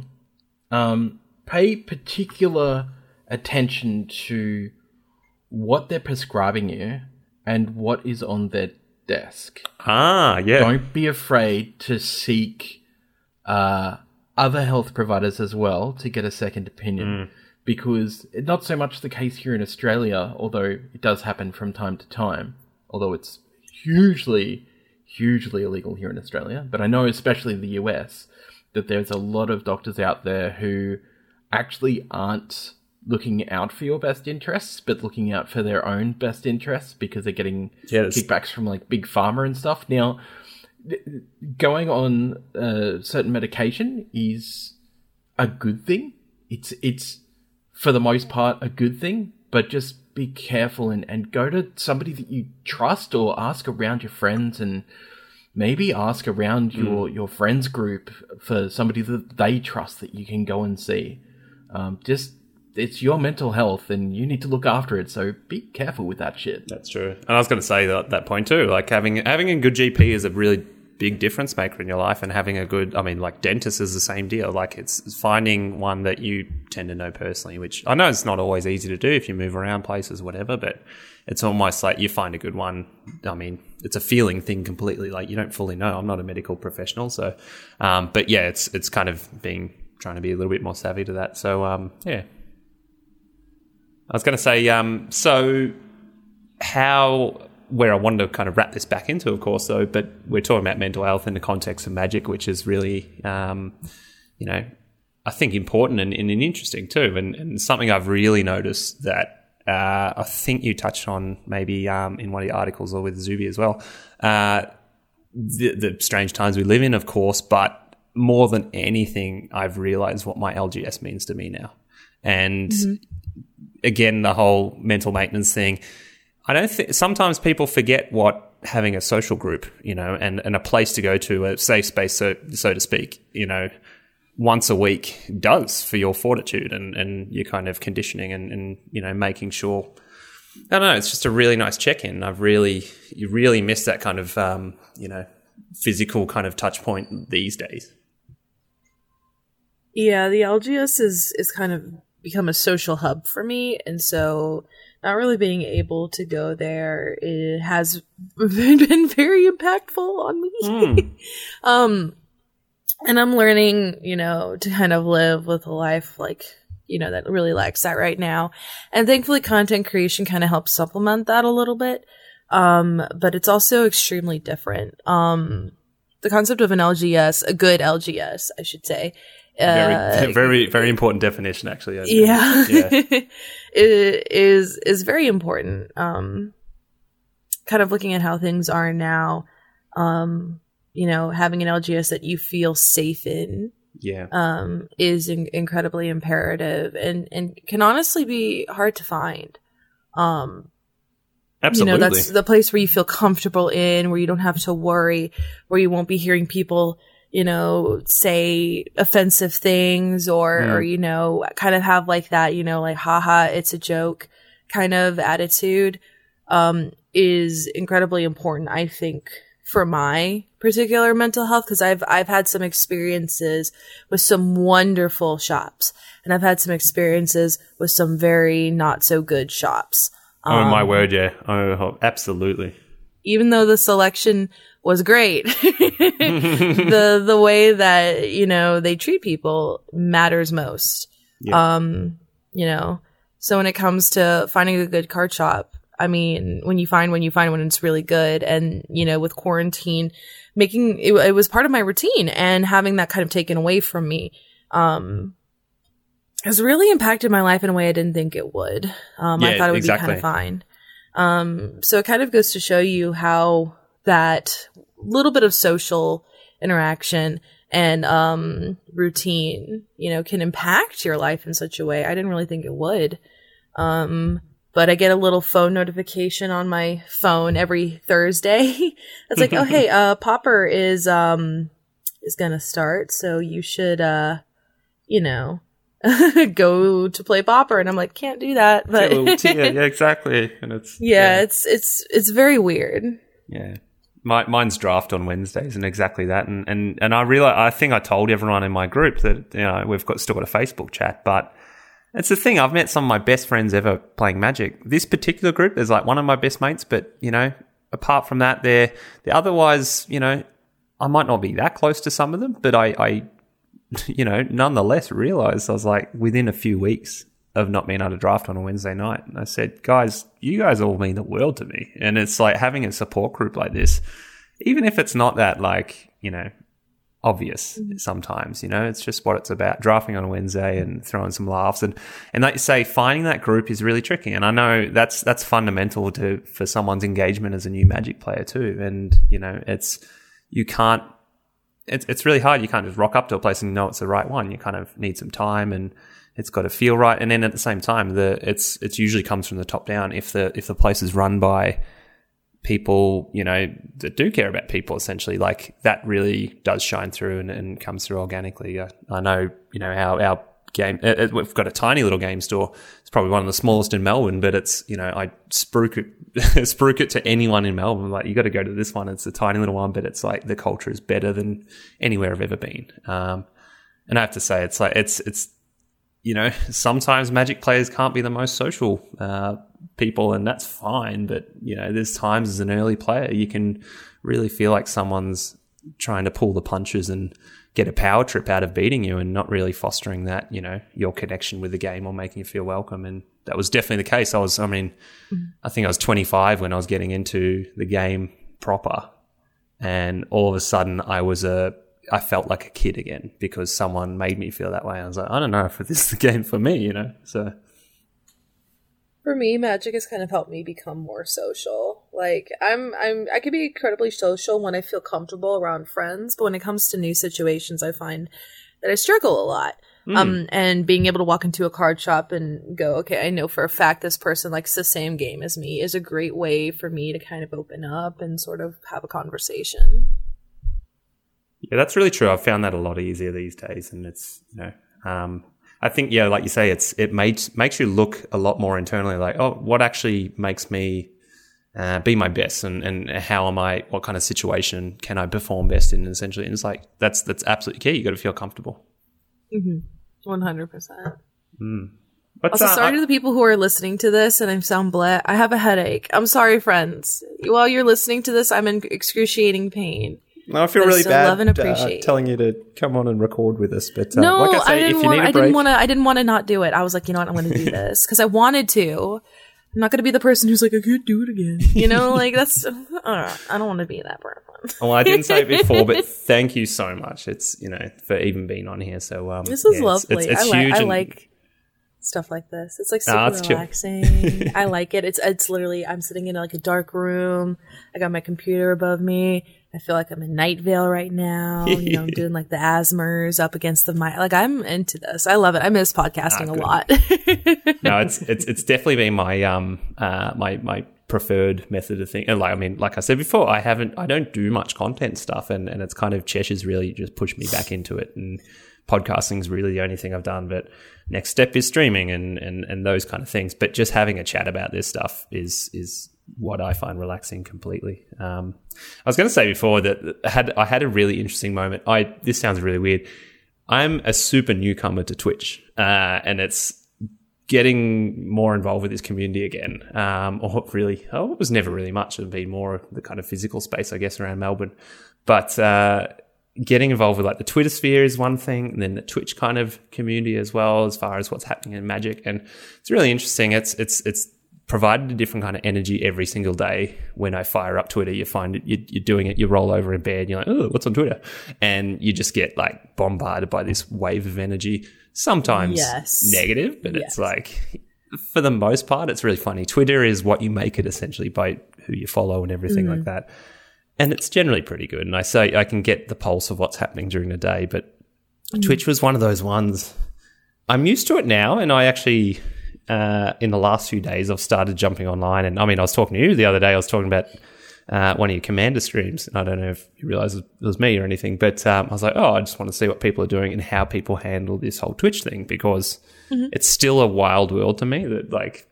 um, pay particular attention to what they're prescribing you and what is on their desk. Ah, yeah. Don't be afraid to seek uh, other health providers as well to get a second opinion. Mm. Because it's not so much the case here in Australia, although it does happen from time to time, although it's hugely, hugely illegal here in Australia. But I know, especially in the US, that there's a lot of doctors out there who actually aren't looking out for your best interests, but looking out for their own best interests because they're getting that's- kickbacks from like big pharma and stuff. Now, going on uh, certain medication is a good thing. It's it's for the most part a good thing, but just be careful and, and go to somebody that you trust or ask around your friends and maybe ask around your, your friends group for somebody that they trust that you can go and see. Um, just it's your mental health and you need to look after it, so be careful with that shit. That's true. And I was going to say that that point too. Like having having a good GP is a really big difference maker in your life, and having a good, I mean, like dentist is the same deal. Like it's finding one that you tend to know personally, which I know it's not always easy to do if you move around places, whatever. But it's almost like you find a good one. I mean, it's a feeling thing completely. Like you don't fully know. I'm not a medical professional, so um, but yeah, it's it's kind of being trying to be a little bit more savvy to that. So um, yeah. I was going to say, um, so how where I wanted to kind of wrap this back into, of course, though, but we're talking about mental health in the context of magic, which is really, um, you know, I think important and, and interesting too, and, and something I've really noticed that uh, I think you touched on maybe um, in one of your articles or with Zuby as well. Uh, the, the strange times we live in, of course, but more than anything, I've realized what my LGS means to me now. And again, the whole mental maintenance thing. I don't think sometimes people forget what having a social group, you know, and, and a place to go to, a safe space, so, so to speak, you know, once a week does for your fortitude and, and your kind of conditioning and, and, you know, making sure. I don't know. It's just a really nice check in. I've really, you really miss that kind of, um, you know, physical kind of touch point these days. Yeah, the LGS is is kind of become a social hub for me, and so not really being able to go there it has been very impactful on me. um, and I'm learning, you know, to kind of live with a life like you know that really lacks that right now, and thankfully, content creation kind of helps supplement that a little bit. Um, but it's also extremely different. Um, the concept of an LGS, a good LGS, I should say. Very, uh, very, very important definition, actually. yeah, yeah. it is is very important. Um, kind of looking at how things are now, um, you know, having an LGS that you feel safe in yeah. um, is in- incredibly imperative and and can honestly be hard to find. Um, Absolutely. you know, that's the place where you feel comfortable in, where you don't have to worry, where you won't be hearing people, you know, say offensive things or, Mm. or, you know, kind of have like that, you know, like, haha, it's a joke kind of attitude, um, is incredibly important, I think, for my particular mental health. Cause I've, I've had some experiences with some wonderful shops and I've had some experiences with some very not so good shops. oh, my Um, word, yeah. Oh, absolutely. even though the selection was great, the the way that you know they treat people matters most. Yeah. Um, you know, so when it comes to finding a good card shop, I mean, when you find when you find one, it's really good. And you know, with quarantine, making it, it was part of my routine, and having that kind of taken away from me, um, has really impacted my life in a way I didn't think it would. Um, I thought it would be kind of fine. Um, so it kind of goes to show you how that little bit of social interaction and um, routine, you know, can impact your life in such a way. I didn't really think it would. Um, but I get a little phone notification on my phone every Thursday. it's like, oh hey, uh, Pauper is um is gonna start, so you should uh, you know, go to play Pauper, and I'm like, can't do that. But yeah, yeah, exactly. And it's yeah, yeah, it's it's it's very weird. Yeah. My, mine's draft on Wednesdays and exactly that. And, and, and I realize, I think I told everyone in my group that, you know, we've got, still got a Facebook chat, but it's the thing. I've met some of my best friends ever playing Magic. This particular group is like one of my best mates, but you know, apart from that, they're, they're otherwise, you know, I might not be that close to some of them, but I, I you know, nonetheless realized I was like within a few weeks of not being able to draft on a Wednesday night. And I said, guys, you guys all mean the world to me. And it's like having a support group like this, even if it's not that like, you know, obvious mm-hmm. sometimes, you know, it's just what it's about. Drafting on a Wednesday and throwing some laughs and, and like you say, finding that group is really tricky. And I know that's, that's fundamental to, for someone's engagement as a new magic player too. And, you know, it's, you can't, it's, it's really hard. You can't just rock up to a place and know it's the right one. You kind of need some time and, it's got to feel right. And then at the same time, the it's it's usually comes from the top down. If the if the place is run by people, you know, that do care about people, essentially, like that really does shine through and, and comes through organically. I, I know, you know, our our game. It, it, we've got a tiny little game store. It's probably one of the smallest in Melbourne, but it's you know I spruik it spruik it to anyone in Melbourne. Like you got to go to this one. It's a tiny little one, but it's like the culture is better than anywhere I've ever been. Um, and I have to say, it's like it's it's you know, sometimes Magic players can't be the most social uh, people, and that's fine. But you know, there's times as an early player you can really feel like someone's trying to pull the punches and get a power trip out of beating you, and not really fostering that, you know, your connection with the game or making you feel welcome. And that was definitely the case. I was, I mean. I think I was 25 when I was getting into the game proper, and all of a sudden I was a I felt like a kid again because someone made me feel that way. I was like, I don't know if this is the game for me, you know. So for me, magic has kind of helped me become more social. Like I'm, I'm, I can be incredibly social when I feel comfortable around friends, but when it comes to new situations, I find that I struggle a lot. Mm. Um, and being able to walk into a card shop and go, okay, I know for a fact this person likes the same game as me is a great way for me to kind of open up and sort of have a conversation. Yeah, that's really true. I've found that a lot easier these days, and it's you know, um, I think yeah, like you say, it's it makes makes you look a lot more internally, like oh, what actually makes me uh, be my best, and and how am I? What kind of situation can I perform best in? Essentially, and it's like that's that's absolutely key. You got to feel comfortable. Mm-hmm. One hundred percent. Mm. Also, uh, sorry to the people who are listening to this and I sound bleh. I have a headache. I'm sorry, friends. While you're listening to this, I'm in excruciating pain. No, I feel really bad uh, telling you to come on and record with us. But uh, no, like I, say, I didn't want. I didn't want to. I didn't want to not do it. I was like, you know what, I'm going to do this because I wanted to. I'm not going to be the person who's like, I can't do it again. You know, like that's. I don't, I don't want to be that person. well, I didn't say it before, but thank you so much. It's you know for even being on here. So um, this is yeah, lovely. It's, it's, it's I, huge. I like stuff like this. It's like super relaxing. I like it. It's it's literally I'm sitting in like a dark room. I got my computer above me. I feel like I'm in Night Vale right now. You know, I'm doing like the asmers up against the mic. Like I'm into this. I love it. I miss podcasting ah, a lot. no, it's it's it's definitely been my um uh my my preferred method of thing. And like I mean, like I said before, I haven't I don't do much content stuff, and and it's kind of Cheshire's really just pushed me back into it. And podcasting is really the only thing I've done. But next step is streaming and and and those kind of things. But just having a chat about this stuff is is what I find relaxing completely. Um, I was going to say before that I had I had a really interesting moment. I this sounds really weird. I'm a super newcomer to Twitch, uh, and it's getting more involved with this community again. Um, or really, oh, it was never really much. It'd been more the kind of physical space, I guess, around Melbourne. But uh, getting involved with like the Twitter sphere is one thing, and then the Twitch kind of community as well, as far as what's happening in Magic, and it's really interesting. It's it's it's provided a different kind of energy every single day. When I fire up Twitter, you find it, you're doing it, you roll over in bed, you're like, oh, what's on Twitter? And you just get like bombarded by this wave of energy, sometimes yes. negative, but yes. it's like, for the most part, it's really funny. Twitter is what you make it essentially by who you follow and everything mm. like that. and it's generally pretty good. And I say I can get the pulse of what's happening during the day, but Twitch was one of those ones. I'm used to it now, and I actually, uh, in the last few days, I've started jumping online. And I mean, I was talking to you the other day. I was talking about uh, one of your commander streams. And I don't know if you realize it was me or anything, but um, I was like, oh, I just want to see what people are doing and how people handle this whole Twitch thing because it's still a wild world to me that like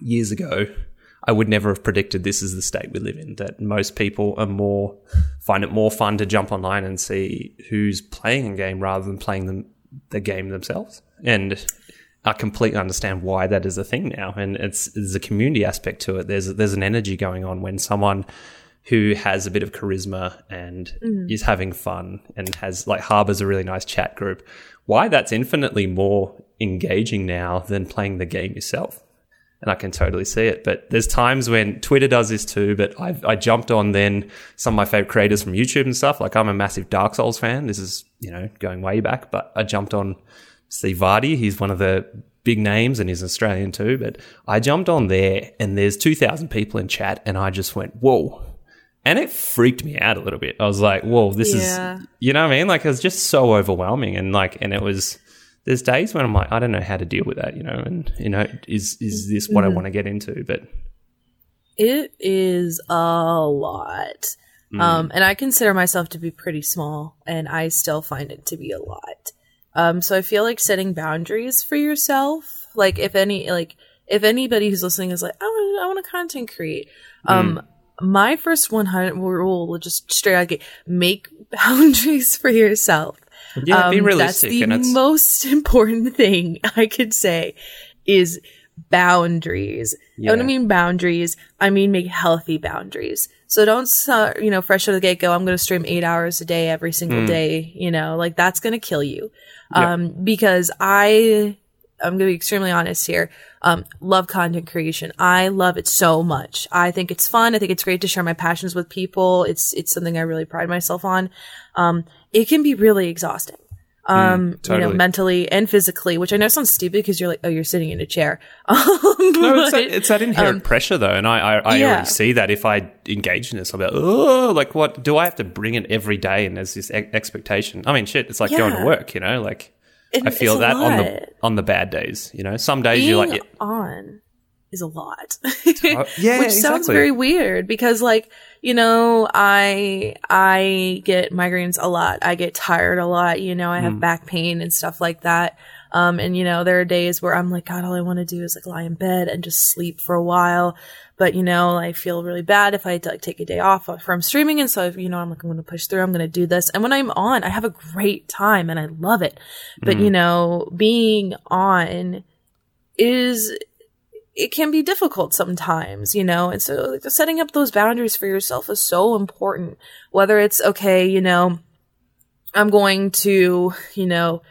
years ago. I would never have predicted this is the state we live in. That most people are more find it more fun to jump online and see who's playing a game rather than playing them the game themselves. And I completely understand why that is a thing now. And it's there's a community aspect to it. There's there's an energy going on when someone who has a bit of charisma and mm. is having fun and has like harbors a really nice chat group. Why that's infinitely more engaging now than playing the game yourself and I can totally see it. But there's times when Twitter does this too. But I, I jumped on then some of my favorite creators from YouTube and stuff. Like I'm a massive Dark Souls fan. This is you know going way back. But I jumped on Steve Vardy. He's one of the big names and he's Australian too. But I jumped on there and there's 2,000 people in chat, and I just went whoa. And it freaked me out a little bit. I was like, whoa, this Yeah. is, you know what I mean? Like, it was just so overwhelming. And like, and it was, there's days when I'm like, I don't know how to deal with that, you know, and you know, is is this what I want to get into? But It is a lot. Um, and I consider myself to be pretty small, and I still find it to be a lot. Um, so I feel like setting boundaries for yourself, like if any, like if anybody who's listening is like, I want, I want to content create. Um, my first 100 rule will just straight out get make boundaries for yourself. yeah, be Um, realistic, That's the it's most important thing I could say is boundaries. Yeah. When I mean boundaries, I mean make healthy boundaries. So don't start, you know, fresh out of the get go, I'm going to stream eight hours a day every single day, you know, like that's going to kill you. Yeah. Um, because I, I'm going to be extremely honest here. Um, love content creation. I love it so much. I think it's fun. I think it's great to share my passions with people. It's, it's something I really pride myself on. Um, it can be really exhausting. Um, you know, mentally and physically, which I know sounds stupid because you're like, oh, you're sitting in a chair. Um, no, it's that, it's that inherent pressure though, and I I, I yeah. already see that if I engage in this, I'm like, oh, like what do I have to bring it every day? And there's this e- expectation. I mean, shit, it's like going to work, you know, like. it- I feel that on the on the bad days, you know. Some days being you're like, yeah, on is a lot. yeah, Which sounds very weird because like, you know, I I get migraines a lot. I get tired a lot, you know, I Mm. have back pain and stuff like that. Um and you know, there are days where I'm like, God, all I want to do is like lie in bed and just sleep for a while. But you know, I feel really bad if I like take a day off from streaming and so you know, I'm like, I'm gonna push through, I'm gonna do this. And when I'm on, I have a great time and I love it. But Mm. you know, being on is it can be difficult sometimes, you know, and so like, setting up those boundaries for yourself is so important. Whether it's okay, you know, I'm going to, you know,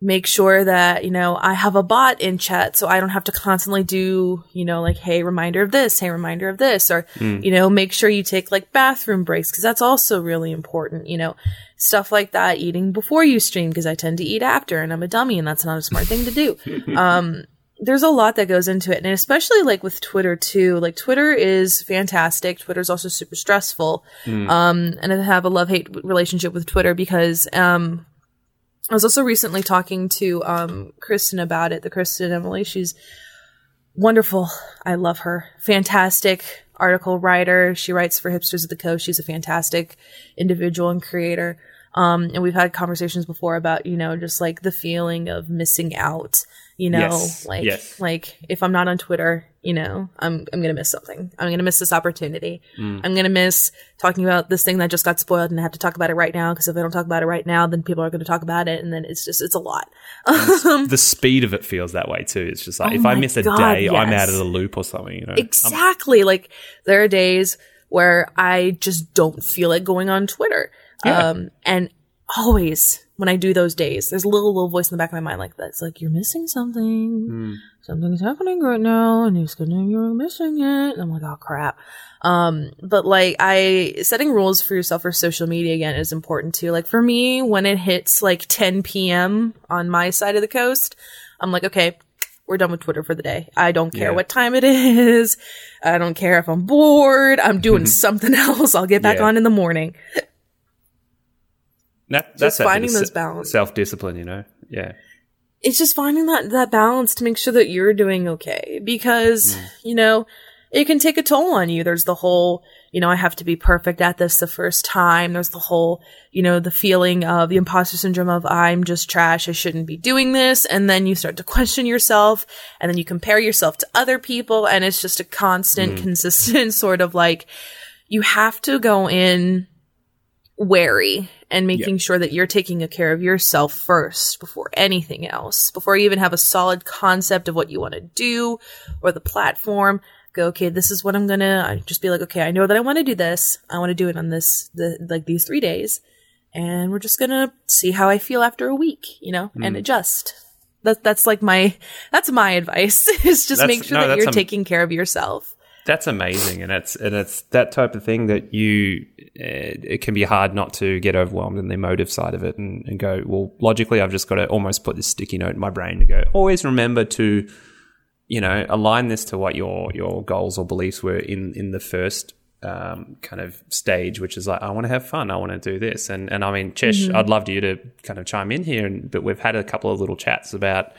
make sure that, you know, I have a bot in chat so I don't have to constantly do, you know, like, hey, reminder of this, hey, reminder of this, or, you know, make sure you take like bathroom breaks because that's also really important, you know, stuff like that, eating before you stream because I tend to eat after and I'm a dummy and that's not a smart thing to do. Um, there's a lot that goes into it and especially like with twitter too. Like twitter is fantastic. Twitter's also super stressful. Um and i have a love-hate relationship with twitter because um i was also recently talking to um kristen about it the kristen emily. She's wonderful. I love her. Fantastic article writer. She writes for hipsters of the coast. She's a fantastic individual and creator. Um and we've had conversations before about you know just like the feeling of missing out you know Yes, like yes. like if i'm not on twitter you know i'm i'm gonna miss something i'm gonna miss this opportunity Mm. i'm gonna miss talking about this thing that just got spoiled and i have to talk about it right now because if i don't talk about it right now then people are gonna talk about it and then it's just it's a lot um, the speed of it feels that way too. It's just like Oh if I miss a God, day, I'm out of the loop or something. You know, I'm- exactly like there are days where i just don't feel like going on twitter Yeah. um and always when i do those days there's a little little voice in the back of my mind like that it's like you're missing something Hmm. something's happening right now and it's gonna you're missing it and i'm like oh crap um but like i setting rules for yourself for social media again is important too like for me when it hits like 10 p.m on my side of the coast i'm like okay We're done with Twitter for the day. I don't care Yeah. what time it is. I don't care if I'm bored. I'm doing something else. I'll get back Yeah. on in the morning. That, that's that finding those se- balance. self-discipline, you know? Yeah. it's just finding that that balance to make sure that you're doing okay because Mm. you know it can take a toll on you there's the whole you know i have to be perfect at this the first time there's the whole you know the feeling of the imposter syndrome of i'm just trash i shouldn't be doing this and then you start to question yourself and then you compare yourself to other people and it's just a constant consistent sort of like you have to go in wary and making sure that you're taking care of yourself first before anything else. Before you even have a solid concept of what you want to do or the platform, go, okay, this is what I'm gonna I just be like, okay, I know that I want to do this. I want to do it on this, the, like these three days. And we're just gonna see how I feel after a week, you know, and mm. adjust. That, that's like my, that's my advice is just That's- make sure no, that you're am- taking care of yourself. That's amazing, and it's and it's that type of thing that you uh, it can be hard not to get overwhelmed in the emotive side of it and, and go well logically I've just got to almost put this sticky note in my brain to go always remember to you know align this to what your your goals or beliefs were in in the first um, kind of stage, which is like I want to have fun, I want to do this, and and I mean Chesh, I'd love you to kind of chime in here, and, but we've had a couple of little chats about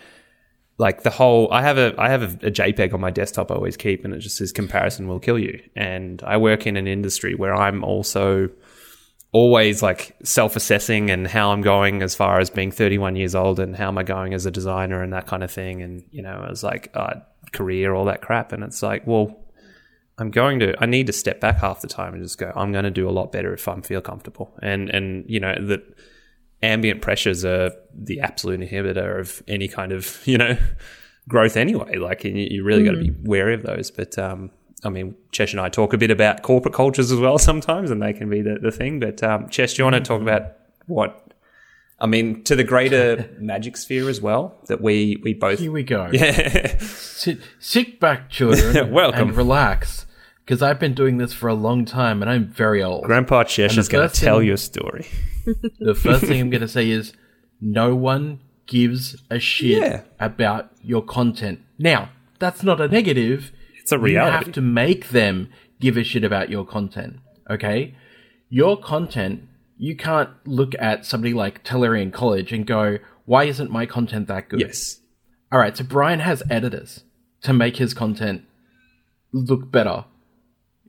like the whole i have a i have a, a jpeg on my desktop i always keep and it just says comparison will kill you. And i work in an industry where i'm also always like self-assessing and how i'm going as far as being 31 years old and how am i going as a designer and that kind of thing. And you know i was like uh, career all that crap. And it's like well i'm going to i need to step back half the time and just go i'm going to do a lot better if i'm feel comfortable. And and you know that ambient pressures are the absolute inhibitor of any kind of you know growth anyway. Like you, you really got to be wary of those. But um, I mean, Chesh and I talk a bit about corporate cultures as well sometimes, and they can be the, the thing. But um, Chesh, do you want to talk about what? I mean, to the greater magic sphere as well that we we both Here we go. yeah Sit, sit back, children. Welcome. And relax. Because I've been doing this for a long time and I'm very old. Grandpa Chesh is going to tell thing- you a story. the first thing I'm going to say is no one gives a shit Yeah. about your content. Now, that's not a negative. It's a reality. You have to make them give a shit about your content. Okay? Your content, you can't look at somebody like Tolarian College and go, why isn't my content that good? yes. All right, so Brian has editors to make his content look better.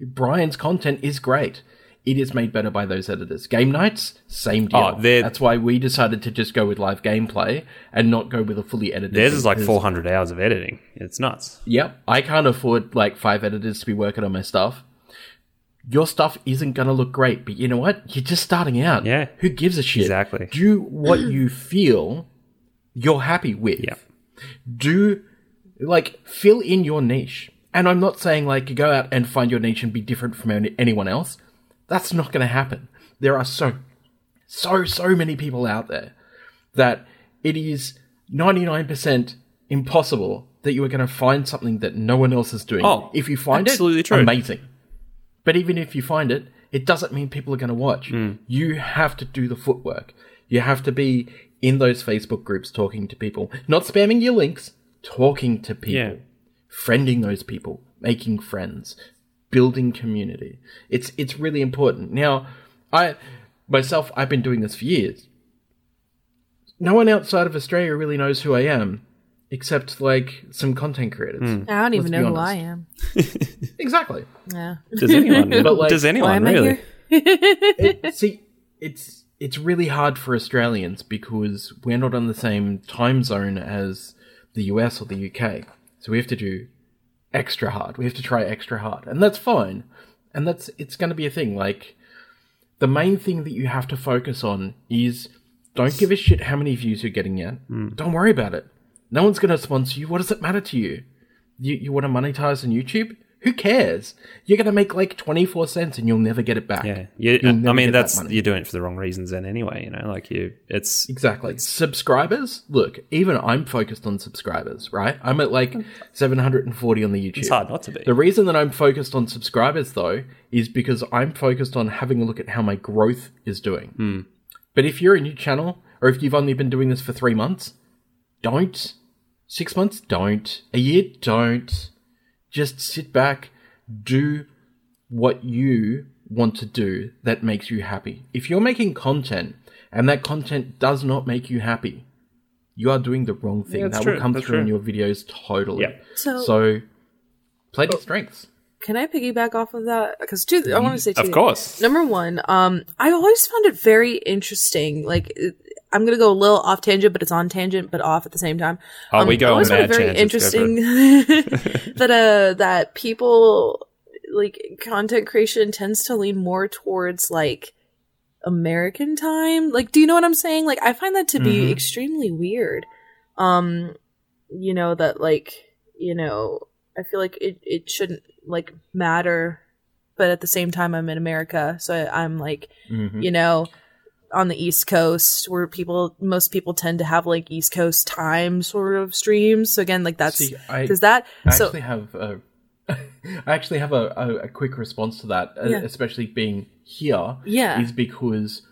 Brian's content is great. It is made better by those editors. Game Knights, same oh, deal. Oh, That's why we decided to just go with live gameplay and not go with a fully edited. Theirs is like 400 hours of editing. It's nuts. Yep, I can't afford like five editors to be working on my stuff. Your stuff isn't going to look great, but you know what? You're just starting out. Yeah. Who gives a shit? Exactly. Do what you feel you're happy with Yeah. do like fill in your niche. And I'm not saying like go out and find your niche and be different from any- anyone else. That's not going to happen. There are so, so, so many people out there that it is 99% impossible that you are going to find something that no one else is doing. Oh, if you find absolutely it, true. amazing. But even if you find it, it doesn't mean people are going to watch. Hmm. You have to do the footwork. You have to be in those Facebook groups talking to people, not spamming your links, talking to people, Yeah. Friending those people, making friends, building community. It's it's really important. Now, I myself I've been doing this for years. No one outside of Australia really knows who I am, except like some content creators. Hmm. I don't even know be who I am. Exactly. Yeah. Does anyone? But, like, does anyone really? it, see, it's it's really hard for Australians because we're not on the same time zone as the US or the UK. So we have to do extra hard. We have to try extra hard, and that's fine. And that's it's going to be a thing. Like the main thing that you have to focus on is don't give a shit how many views you're getting yet. Hmm. Don't worry about it. No one's going to sponsor you. What does it matter to you? You you want to monetize on YouTube? Who cares? You're going to make like 24 cents and you'll never get it back. Yeah, you, I mean that that's money. you're doing it for the wrong reasons then anyway. You know, like you, it's Exactly. Subscribers, look, even I'm focused on subscribers, right? I'm at like 740 on the YouTube. it's hard not to be. The reason that I'm focused on subscribers, though, is because I'm focused on having a look at how my growth is doing. Hmm. But if you're a new channel, or if you've only been doing this for three months, don't Six months, don't. A year, don't. Just sit back, do what you want to do that makes you happy. If you're making content and that content does not make you happy, you are doing the wrong thing. Yeah, that true, will come that's through in your videos totally. Yeah. So, So, play to your strengths. can I piggyback off of that? Because two, I want to say two. Of things. course. Number one, um, I always found it very interesting. Like, it- I'm gonna go a little off tangent, but it's on tangent, but off at the same time. Oh, Um, we go I always found it very tangents, go for interesting that uh that people like content creation tends to lean more towards like American time. Like, do you know what I'm saying? Like, I find that to be Mhm. extremely weird. Um, you know that like you know I feel like it it shouldn't like matter, but at the same time I'm in America, so I, I'm like Mhm. you know on the east coast where people most people tend to have like east coast time sort of streams so again like that's does that I so actually have a, I actually have a, a, a quick response to that, uh, Yeah. especially being here, yeah is because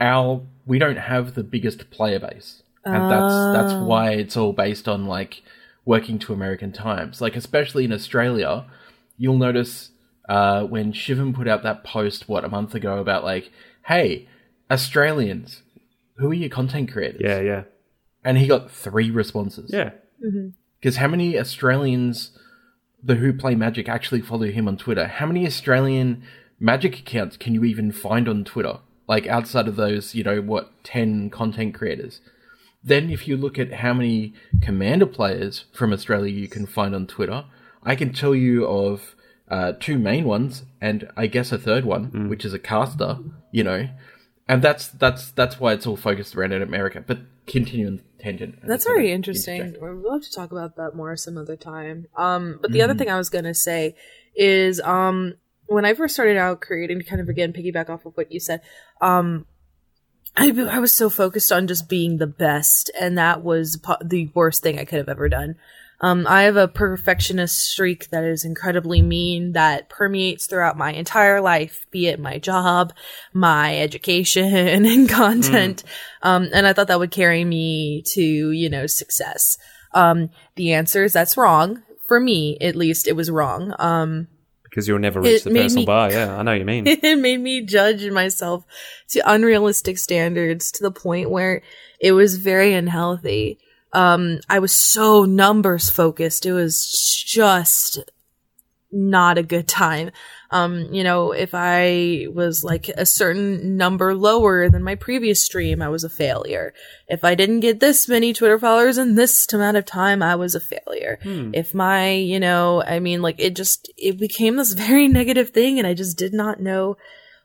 our we don't have the biggest player base, and that's that's Oh. why it's all based on like working to American times. Like especially in Australia, you'll notice uh, when Shivam put out that post what a month ago about like, hey, Australians, who are your content creators? Yeah, yeah, and he got three responses. yeah. Because how many Australians, the who play Magic, actually follow him on Twitter? How many Australian Magic accounts can you even find on Twitter? Like outside of those, you know, what, 10 content creators? Then if you look at how many Commander players from Australia you can find on Twitter, I can tell you of uh, two main ones and I guess a third one, which is a caster, you know. And that's that's that's why it's all focused around in America. But continuing on tangent. That's very interesting we'll have to talk about that more some other time um but the other thing i was gonna say is um when i first started out creating kind of again piggyback off of what you said um I, I was so focused on just being the best, and that was po- the worst thing I could have ever done. Um, I have a perfectionist streak that is incredibly mean that permeates throughout my entire life, be it my job, my education, and content. Um, and I thought that would carry me to, you know, success. Um, the answer is that's wrong. For me, at least, it was wrong. Um, Because you'll never reach It the personal me- bar. Yeah, I know what you mean. it made me judge myself to unrealistic standards to the point where it was very unhealthy. Um, I was so numbers focused. It was just not a good time. Um, you know, if I was like a certain number lower than my previous stream, I was a failure. If I didn't get this many Twitter followers in this amount of time, I was a failure. If my, you know, I mean, like it just, it became this very negative thing and I just did not know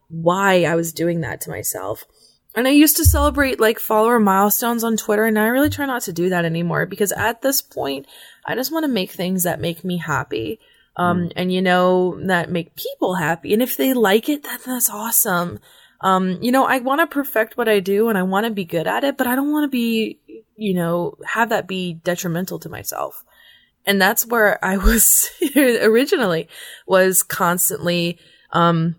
why I was doing that to myself. And I used to celebrate like follower milestones on Twitter and I really try not to do that anymore because at this point, I just want to make things that make me happy. Um, and you know, that make people happy. And if they like it, then that's awesome. Um, you know, I want to perfect what I do and I want to be good at it, but I don't want to be, you know, have that be detrimental to myself. And that's where I was originally was constantly, um,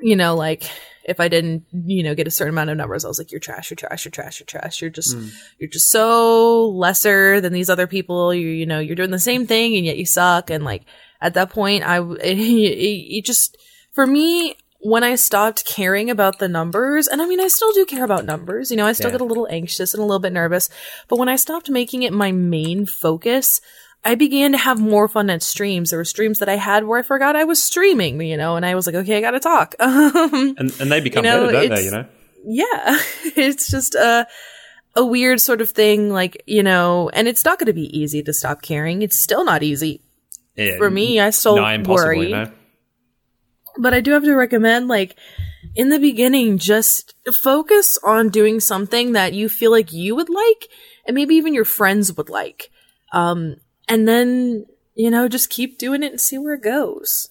you know, like if I didn't, you know, get a certain amount of numbers, I was like, you're trash, you're trash, you're trash, you're trash. You're just, mm. you're just so lesser than these other people. You, you know, you're doing the same thing and yet you suck. And like at that point, I, it, it, it just, for me, when I stopped caring about the numbers, and I mean, I still do care about numbers, you know, I still Yeah. get a little anxious and a little bit nervous, but when I stopped making it my main focus, I began to have more fun at streams. There were streams that I had where I forgot I was streaming, you know, and I was like, okay, I gotta talk. Um, And and they become know, better, don't they? You know. yeah, it's just a a weird sort of thing, like you know, and it's not going to be easy to stop caring. It's still not easy Yeah, for me. I still impossible. worry, You know. but I do have to recommend, like in the beginning, just focus on doing something that you feel like you would like, and maybe even your friends would like, um, and then you know, just keep doing it and see where it goes.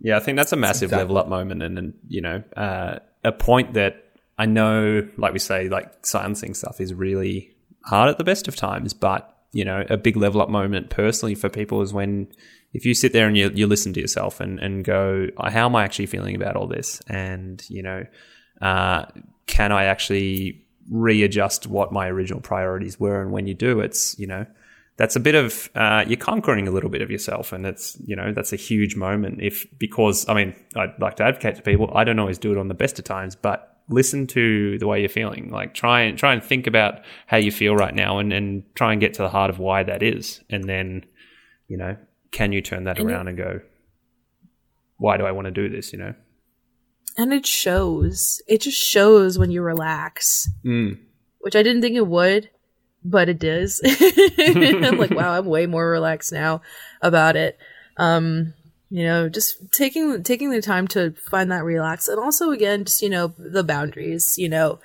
Yeah, I think that's a massive exactly- level up moment, and, and you know, uh, a point that I know, like we say, like silencing stuff is really hard at the best of times. But you know, a big level up moment personally for people is when if you sit there and you, you listen to yourself and and go, "Oh, how am I actually feeling about all this? And you know, uh, can I actually readjust what my original priorities were? And when you do, it's you know. That's a bit of uh, you're conquering a little bit of yourself, and it's you know that's a huge moment. If because I mean I'd like to advocate to people. I don't always do it on the best of times, but listen to the way you're feeling. Like try and try and think about how you feel right now, and and try and get to the heart of why that is, and then you know can you turn that And around and go, why do I want to do this? You know. And it shows. It just shows when you relax, Mm. which I didn't think it would, but it does. I'm like, wow, I'm way more relaxed now about it. Um, you know, just taking taking the time to find that relax, and also again, just you know, the boundaries. You know,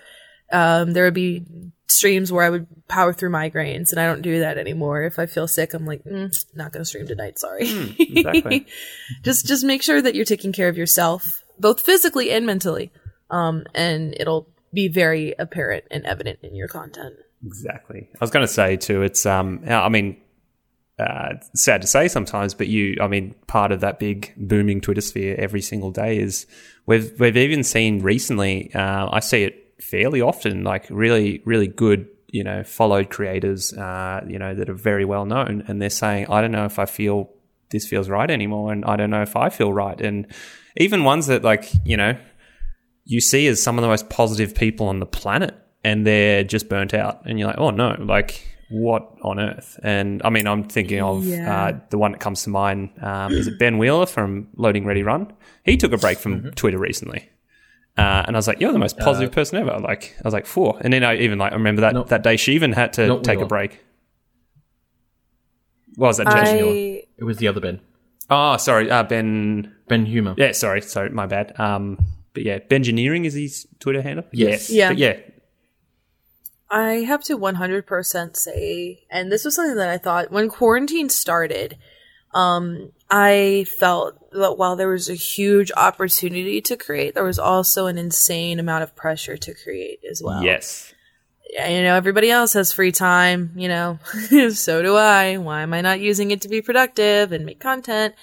um, there would be streams where I would power through migraines, and I don't do that anymore. If I feel sick, I'm like, mm, not gonna stream tonight. Sorry. exactly. just just make sure that you're taking care of yourself, both physically and mentally, um, and it'll be very apparent and evident in your content. Exactly. I was going to say too. It's um. I mean, uh, sad to say sometimes, but you. I mean, part of that big booming Twitter sphere every single day is we've we've even seen recently. Uh, I see it fairly often. Like really, really good. You know, followed creators. Uh, you know that are very well known, and they're saying, I don't know if I feel this feels right anymore, and I don't know if I feel right, and even ones that like you know you see as some of the most positive people on the planet and they're just burnt out and you're like oh no like what on earth and i mean i'm thinking of Yeah. uh, the one that comes to mind um, is it ben wheeler from loading ready run he took a break from twitter recently uh, and I was like, "You're the most positive person ever." Like, I was like, "Four." And then I even like I remember that Not- that day she even had to take a break. What was that? I It was the other Ben, oh, sorry, uh, Ben. Ben Humer. Yeah, sorry, sorry, my bad. Um, but yeah, Bengineering is his Twitter handle. Yes. Yeah. But yeah, I have to 100% say, and this was something that I thought when quarantine started, um, I felt that while there was a huge opportunity to create, there was also an insane amount of pressure to create as well. yes, you know, everybody else has free time, you know, so do I. Why am I not using it to be productive and make content?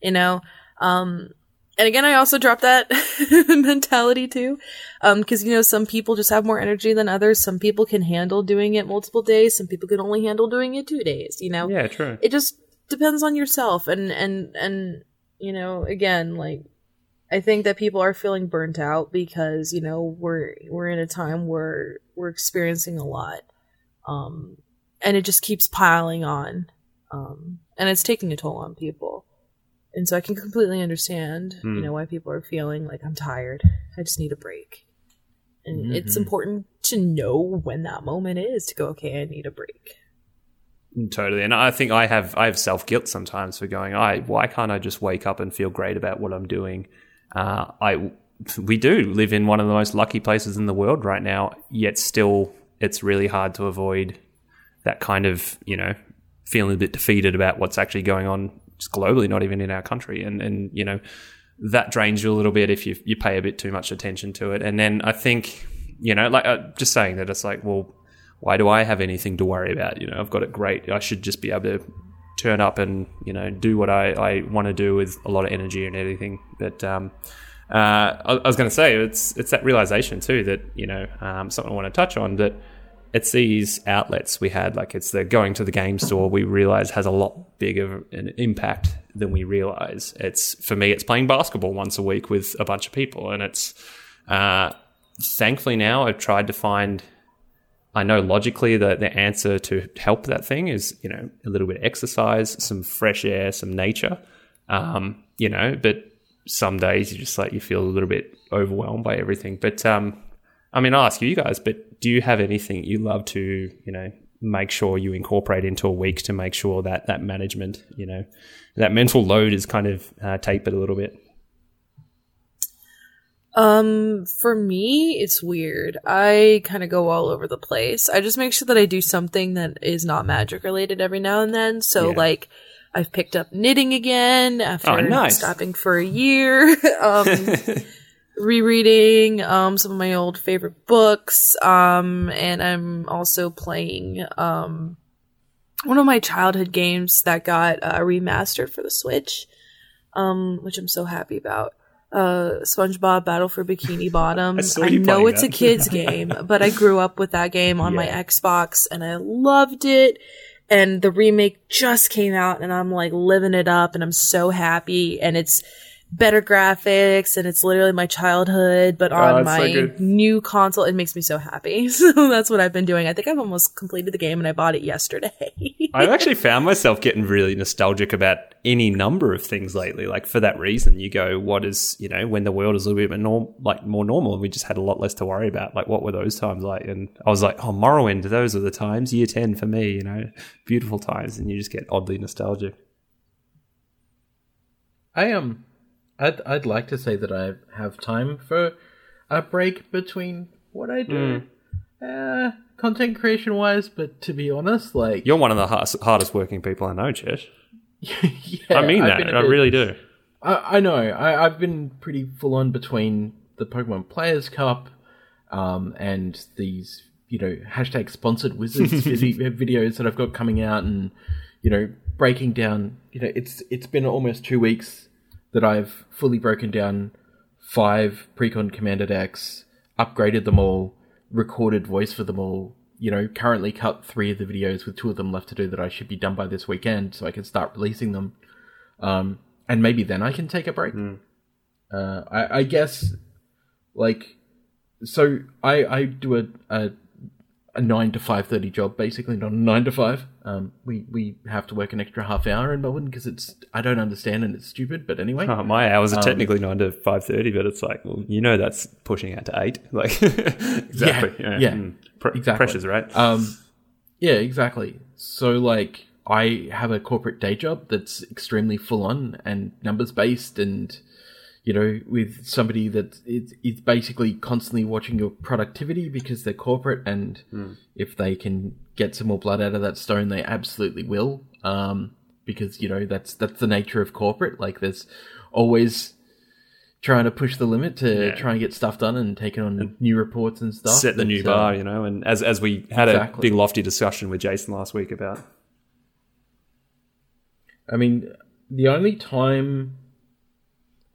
You know, um, and again, I also dropped that mentality too. Um, cause you know, some people just have more energy than others. Some people can handle doing it multiple days. Some people can only handle doing it two days, you know? yeah, true. it just depends on yourself and and and you know again like i think that people are feeling burnt out because you know we're we're in a time where we're experiencing a lot um and it just keeps piling on um and it's taking a toll on people and so i can completely understand Hmm. you know why people are feeling like i'm tired i just need a break and it's Mhm. important to know when that moment is to go okay i need a break Totally, and I think I have I have self guilt sometimes for going. I why can't I just wake up and feel great about what I'm doing? Uh, I we do live in one of the most lucky places in the world right now. Yet still, it's really hard to avoid that kind of you know feeling a bit defeated about what's actually going on just globally, not even in our country, and and you know that drains you a little bit if you you pay a bit too much attention to it. And then I think you know like uh, just saying that it's like well why do I have anything to worry about? You know, I've got it great. I should just be able to turn up and you know do what I, I want to do with a lot of energy and everything. But um, uh, I, was going to say it's it's that realization too that you know um, something I want to touch on that it's these outlets we had like it's the going to the game store we realize has a lot bigger an impact than we realize. It's for me it's playing basketball once a week with a bunch of people and it's uh, thankfully now I've tried to find I know logically that the answer to help that thing is, you know, a little bit of exercise, some fresh air, some nature, um, you know, but some days you just like, you feel a little bit overwhelmed by everything. But, um, I mean, I'll ask you guys, but do you have anything you love to, you know, make sure you incorporate into a week to make sure that that management, you know, that mental load is kind of uh, tapered a little bit? Um, for me, it's weird. I kind of go all over the place. I just make sure that I do something that is not magic related every now and then. So, Yeah. like, I've picked up knitting again after Oh, nice. stopping for a year. um, rereading um some of my old favorite books. Um, and I'm also playing um one of my childhood games that got uh, remastered for the Switch. Um, which I'm so happy about uh SpongeBob Battle for Bikini Bottom. I I know it's a kids game, but I grew up with that game on my Yeah. Xbox and I loved it. and the remake just came out and I'm like living it up and I'm so happy and it's better graphics and it's literally my childhood but on Oh, it's so my new console it makes me so happy so that's what i've been doing i think i've almost completed the game and i bought it yesterday I've actually found myself getting really nostalgic about any number of things lately. Like for that reason, you go, what is you know when the world is a little bit norm- like more normal, and we just had a lot less to worry about. Like what were those times like? And I was like, oh, Morrowind, those were the times. Year ten for me, you know, beautiful times, and you just get oddly nostalgic. I um, I'd I'd like to say that I have time for a break between what I do, uh, content creation wise. But to be honest, like You're one of the hardest, hardest working people I know, Chesh. yeah, I mean I've that. I bit- really do. I, I know. I, I've been pretty full on between the Pokemon Players Cup, um, and these you know hashtag sponsored wizards videos that I've got coming out, and you know breaking down. You know, it's it's been almost two weeks that I've fully broken down five precon commander decks, upgraded them all, recorded voice for them all. You know, currently cut three of the videos with two of them left to do that I should be done by this weekend, so I can start releasing them. Um, and maybe then I can take a break. Uh, I, I guess, like, so I I do a a, a nine to five thirty job basically, not a nine to five. Um, we we have to work an extra half hour in Melbourne because it's I don't understand and it's stupid. But anyway, Oh, my hours Um, are technically nine to five thirty, but it's like, well, you know, that's pushing out to eight. Like, exactly. Yeah, yeah, Mm. Pre- exactly. Pressures, right? Um, yeah, exactly. So like, I have a corporate day job that's extremely full on and numbers based, and you know, with somebody that is, basically constantly watching your productivity because they're corporate, and if they can get some more blood out of that stone, they absolutely will. Um, because you know that's that's the nature of corporate. Like, there's always trying to push the limit to Yeah. try and get stuff done and taking on new reports and stuff. Set the that, new uh, bar, you know. And as as we had Exactly. a big lofty discussion with Jason last week about I mean, the only time,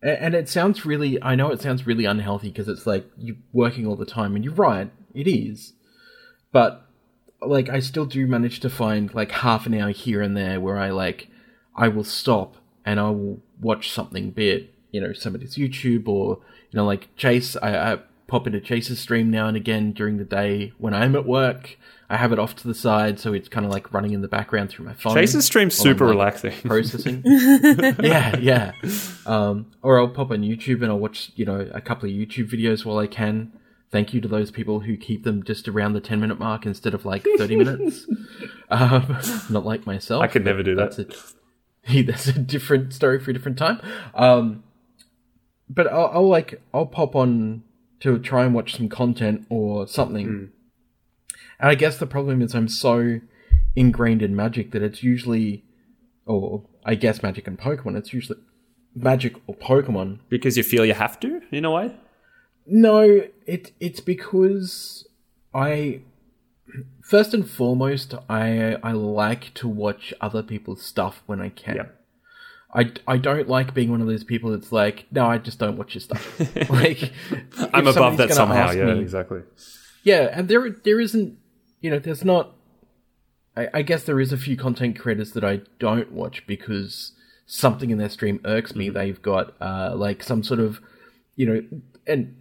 and it sounds really, I know it sounds really unhealthy because it's like you're working all the time, and you're right, it is. But, like, I still do manage to find like half an hour here and there where I like, I will stop and I will watch something, be it, you know, somebody's YouTube or, you know, like Chase, I, I pop into Chase's stream now and again during the day when I'm at work. I have it off to the side, so it's kind of like running in the background through my phone. Chase's stream's while I'm, super like, relaxing. processing. yeah, yeah. Um, or I'll pop on YouTube and I'll watch, you know, a couple of YouTube videos while I can. Thank you to those people who keep them just around the 10 minute mark instead of like 30 minutes. Um, not like myself. I could never do that. That's a, that's a different story for a different time. Um, but I'll, I'll like, I'll pop on to try and watch some content or something. Hmm. And I guess the problem is I'm so ingrained in Magic that it's usually, or I guess Magic and Pokemon, it's usually Magic or Pokemon. because you feel you have to, in a way. No, it it's because I first and foremost I I like to watch other people's stuff when I can. Yeah. I, I don't like being one of those people that's like, no, I just don't watch your stuff. like, I'm above that somehow. Yeah, me- exactly. yeah, and there there isn't, you know, there's not. I, I guess there is a few content creators that I don't watch because something in their stream irks me. They've got uh, like some sort of, you know, and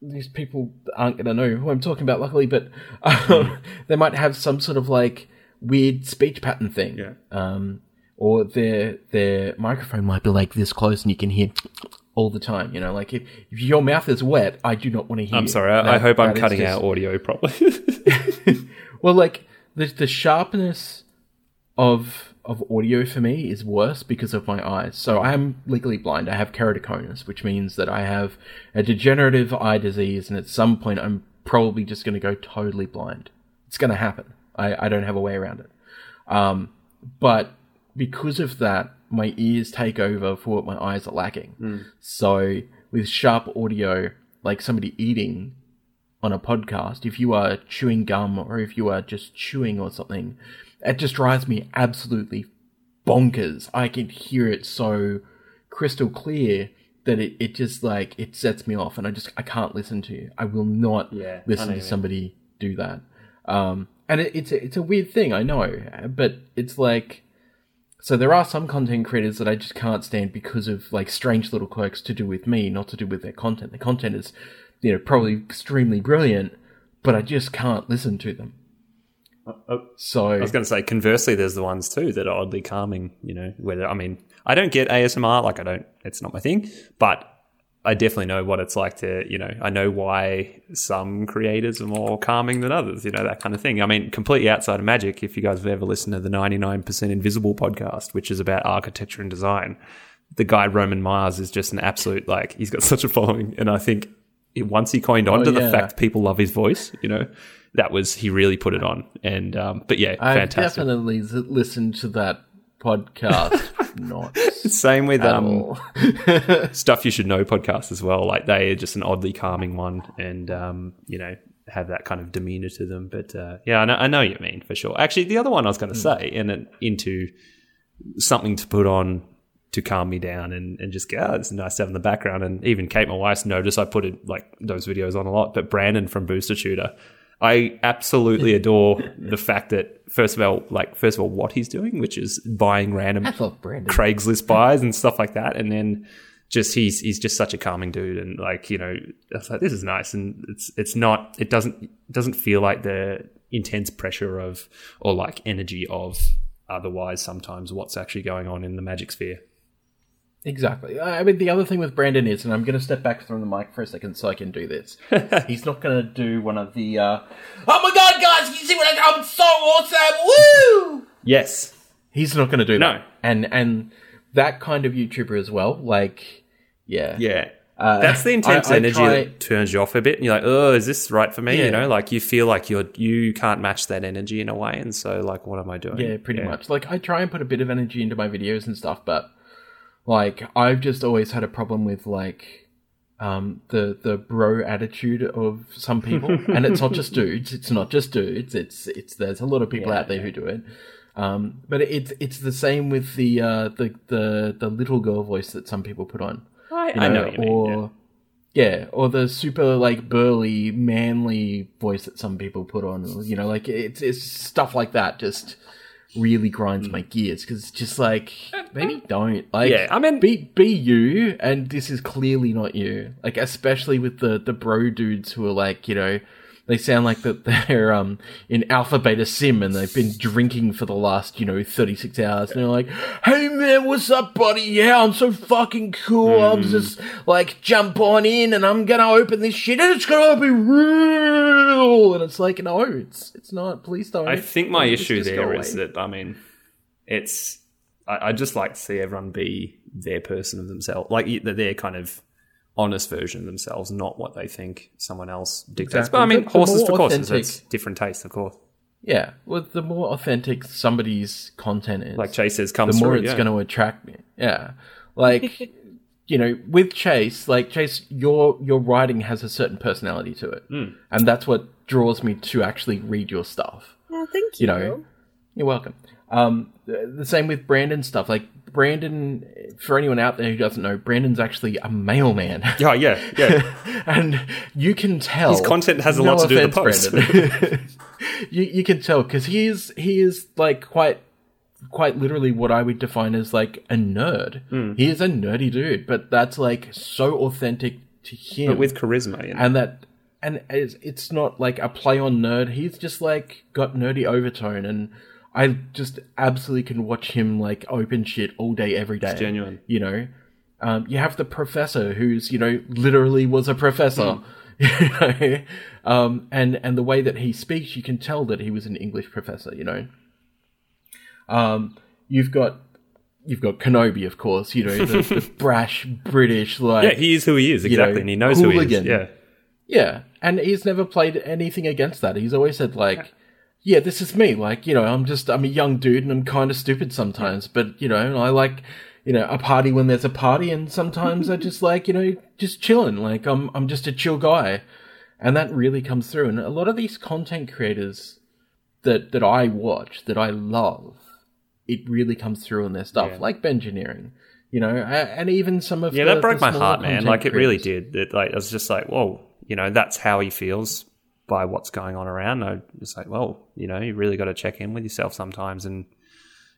these people aren't going to know who I'm talking about, luckily, but um, they might have some sort of like weird speech pattern thing. Yeah. Um, or their their microphone might be like this close and you can hear all the time. You know, like if, if your mouth is wet, I do not want to hear. I'm sorry. I, I hope I'm cutting just- out audio properly. well, like the the sharpness of of audio for me is worse because of my eyes. So I am legally blind. I have keratoconus, which means that I have a degenerative eye disease, and at some point I'm probably just going to go totally blind. It's going to happen. I, I don't have a way around it. Um, but because of that, my ears take over for what my eyes are lacking. So with sharp audio, like somebody eating, on a podcast, if you are chewing gum or if you are just chewing or something, it just drives me absolutely bonkers. I can hear it so crystal clear that it, it just like it sets me off and I just I can't listen to you. I will not Yeah, listen to somebody do that. Um and it, it's a, it's a weird thing, I know, but it's like so there are some content creators that I just can't stand because of like strange little quirks to do with me, not to do with their content. The content is, you know, probably extremely brilliant, but I just can't listen to them. Uh, oh, So I was going to say, conversely, there's the ones too that are oddly calming. You know, whether I mean, I don't get ASMR, like I don't, it's not my thing, but I definitely know what it's like to, you know, I know why some creators are more calming than others, you know, that kind of thing. I mean, completely outside of magic, if you guys have ever listened to the 99% Invisible podcast, which is about architecture and design, the guy Roman Mars is just an absolute, like, he's got such a following. And I think it, once he coined on to the fact people love his voice, you know, that was, he really put it on. And, um, but yeah, I've fantastic. definitely listened to that podcast. not Same with, um, stuff you should know podcast as well. Like they are just an oddly calming one, and um, you know have that kind of demeanor to them. But uh, yeah, I know, I know what you mean for sure. Actually, the other one I was going to say, and it, into something to put on to calm me down and, and just go, oh, it's nice to have in the background. And even Kate, my wife, noticed I put it like those videos on a lot. But Brandon from Booster Tutor, I absolutely adore the fact that first of all, like first of all, what he's doing, which is buying random I love Brandon. Craigslist buys and stuff like that, and then just he's he's just such a calming dude, and like you know, like, this is nice, and it's it's not it doesn't it doesn't feel like the intense pressure of or like energy of otherwise sometimes what's actually going on in the magic sphere. Exactly. I mean, the other thing with Brandon is, and I'm going to step back from the mic for a second so I can do this. He's not going to do one of the, uh, oh my god, guys, you see what I, I'm so awesome, woo! Yes, He's not going to do No. that. And, and that kind of YouTuber as well, like, yeah. yeah. That's the intense Uh, I- I energy try- that turns you off a bit, and you're like, "Oh, is this right for me?" Yeah. You know, like you feel like you're you can't match that energy in a way, and so like, what am I doing? Yeah, pretty much. Like, I try and put a bit of energy into my videos and stuff, but, like, I've just always had a problem with, like, um, the the bro attitude of some people, and it's not just dudes. It's not just dudes. It's it's there's a lot of people out there who do it. Um, but it's it's the same with the uh, the the the little girl voice that some people put on. I, you I know you mean. or yeah. yeah, or the super like burly, manly voice that some people put on. You know, like it's it's stuff like that. Just really grinds mm. my gears because it's just like maybe don't like. Yeah, I mean- be be you, and this is clearly not you. Like especially with the the bro dudes who are like you know. They sound like that they're um in alpha beta sim and they've been drinking for the last you know thirty six hours and they're like, "Hey man, what's up, buddy? Yeah, I'm so fucking cool. I'm just like jump on in and I'm gonna open this shit and it's gonna be real." And it's like, no, it's it's not. Please don't. I think my issue there is that I mean, it's I, I just like to see everyone be their person of themselves, like that their kind of honest version of themselves, not what they think someone else dictates. Exactly. But I mean, The- the horses more for courses, authentic- it's different tastes, of course. yeah. Well, the more authentic somebody's content is, Like Chase says, the more through. it's yeah. going to attract me. Yeah, like you know, with Chase, like Chase, your your writing has a certain personality to it, Hmm. and that's what draws me to actually read your stuff. Oh, thank you. You know, you're welcome. Um, the same with Brandon stuff. Like Brandon, for anyone out there who doesn't know, Brandon's actually a mailman. Oh yeah, yeah. and you can tell His content has a lot to do with the post. Brandon. you you can tell because he is he is like quite quite literally what I would define as like a nerd. Hmm. He is a nerdy dude, but that's like so authentic to him, but with charisma, you know? and that and it's, it's not like a play on nerd. He's just like got nerdy overtone and. I just absolutely can watch him like open shit all day, every day. genuine. You know, um, you have the professor who's you know literally was a professor. You know, um, and and the way that he speaks, you can tell that he was an English professor. You know, um, you've got you've got Kenobi, of course. You know, the, the brash British like yeah, he is who he is you know, exactly, and he knows who he is. Yeah, yeah, and he's never played anything against that. He's always said like, "Yeah, this is me." Like, you know, I'm just I'm a young dude and I'm kind of stupid sometimes, but you know, I like you know a party when there's a party, and sometimes I just like you know just chilling. Like I'm I'm just a chill guy, and that really comes through. And a lot of these content creators that that I watch that I love, it really comes through in their stuff, Yeah. like Bengineering. You know, and even some of yeah, the, that broke my heart, man. Like it really did. That like I was just like, whoa, you know, that's how he feels. By what's going on around. I just like, well, you know, you really got to check in with yourself sometimes and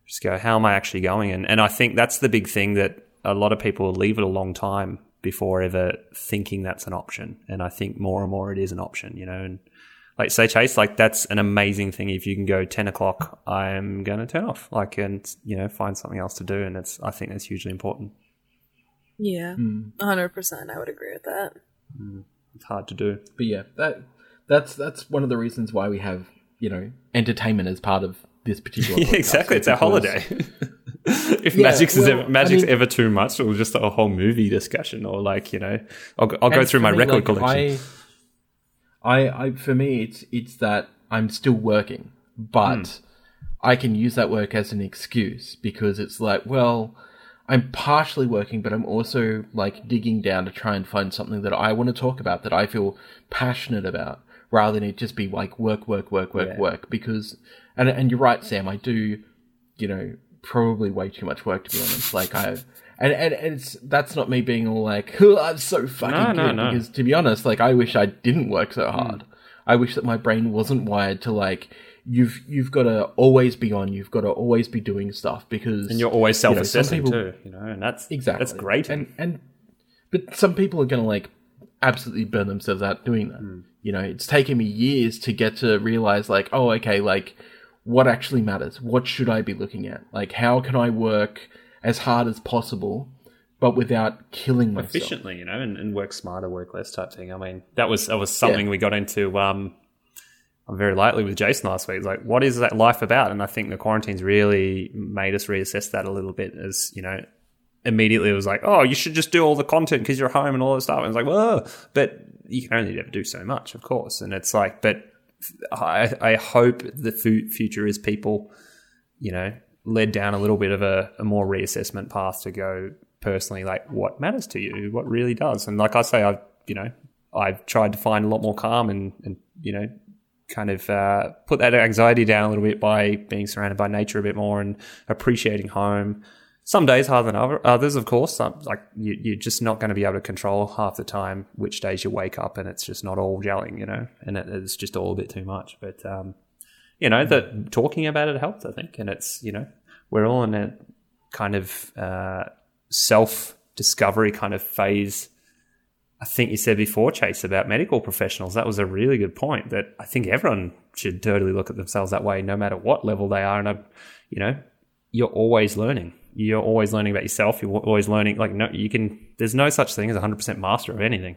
just go, how am I actually going? And and I think that's the big thing that a lot of people leave it a long time before ever thinking that's an option. And I think more and more it is an option, you know. And like say Chase, like that's an amazing thing. If you can go ten o'clock, I'm going to turn off, like, and you know, find something else to do. And it's I think that's hugely important. Yeah, hmm. hundred percent. I would agree with that. Hmm. It's hard to do. But yeah, that that's that's one of the reasons why we have you know entertainment as part of this particular. Yeah, podcast, exactly. It's our holiday. if Yeah, magic's well, ever, magic's I mean- ever too much, or just a whole movie discussion, or like you know, I'll, go- I'll go through my me, record like, collection. I, I, I, for me, it's it's that I'm still working, but Hmm. I can use that work as an excuse because it's like, well, I'm partially working, but I'm also like digging down to try and find something that I want to talk about that I feel passionate about, rather than it just be like work, work, work, work, Yeah. work. Because, and and you're right, Sam. I do, you know, probably way too much work to be honest. Like I. And, and, and it's that's not me being all like "Oh, I'm so fucking No, no, good no. because to be honest, like I wish I didn't work so hmm. hard. I wish that my brain wasn't wired to like you've you've got to always be on, you've got to always be doing stuff because and you're always you know, self-assessing people- too, you know, and that's exactly that's great. And and but some people are going to like absolutely burn themselves out doing that. Hmm. You know, it's taken me years to get to realize like, oh, okay, like what actually matters? What should I be looking at? Like, how can I work as hard as possible, but without killing myself? efficiently, you know, and, and work smarter, work less type thing. I mean, that was that was something we got into um, very lightly with Jason last week. It's like, what is that life about? And I think the quarantine's really made us reassess that a little bit. As you know, immediately it was like, oh, you should just do all the content because you're home and all that stuff. And it's like, well, but you can only ever do so much, of course. And it's like, but I, I hope the fu- future is people, you know, led down a little bit of a, a more reassessment path to go personally, like what matters to you, what really does. And like I say, I've, you know, I've tried to find a lot more calm and, and you know, kind of uh, put that anxiety down a little bit by being surrounded by nature a bit more and appreciating home. Some days harder than other, others, of course. Like you, you're just not going to be able to control half the time which days you wake up, and it's just not all gelling, you know, and it, it's just all a bit too much. But um, you know, that talking about it helps, I think, and it's you know, we're all in a kind of uh, self discovery kind of phase. I think you said before, Chase, about medical professionals. That was a really good point. That I think everyone should totally look at themselves that way, no matter what level they are. And I, you know, you're always learning. You're always learning about yourself. You're always learning. Like no, you can. There's no such thing as a hundred percent master of anything.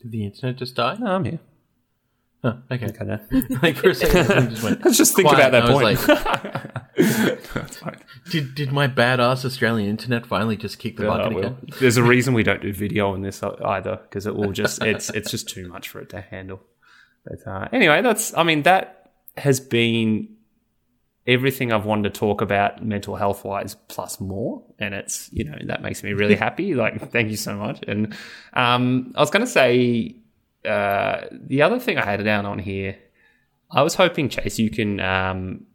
Did the internet just die? No, I'm here. Oh, okay. Okay, no. like for a second, just went. Let's just think quiet, about that and I was point. like, did did my badass Australian internet finally just kick the Yeah, bucket again? There's a reason we don't do video on this uh, either because it will just it's it's just too much for it to handle. But uh, anyway, that's I mean that has been everything I've wanted to talk about mental health wise plus more, and it's you know that makes me really happy. Like thank you so much. And um, I was going to say uh, the other thing I had down on here. I was hoping Chase, you can um,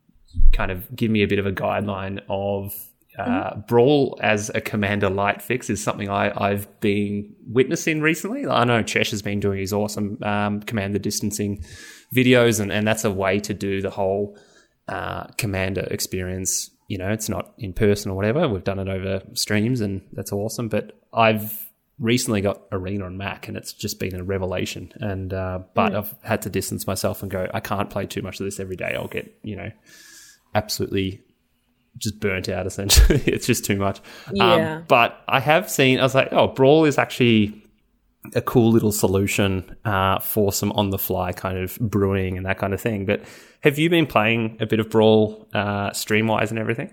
kind of give me a bit of a guideline of uh, Brawl as a Commander Light fix is something I, I've been witnessing recently. I know Chesh has been doing his awesome um, Commander distancing videos, and, and that's a way to do the whole uh, Commander experience. You know, it's not in person or whatever. We've done it over streams, and that's awesome. But I've recently got Arena on Mac, and it's just been a revelation. And uh, but I've had to distance myself and go. I can't play too much of this every day. I'll get you know absolutely just burnt out essentially. it's just too much. Yeah. Um, but I have seen, I was like, oh, Brawl is actually a cool little solution uh, for some on the fly kind of brewing and that kind of thing. But have you been playing a bit of Brawl uh, stream wise and everything?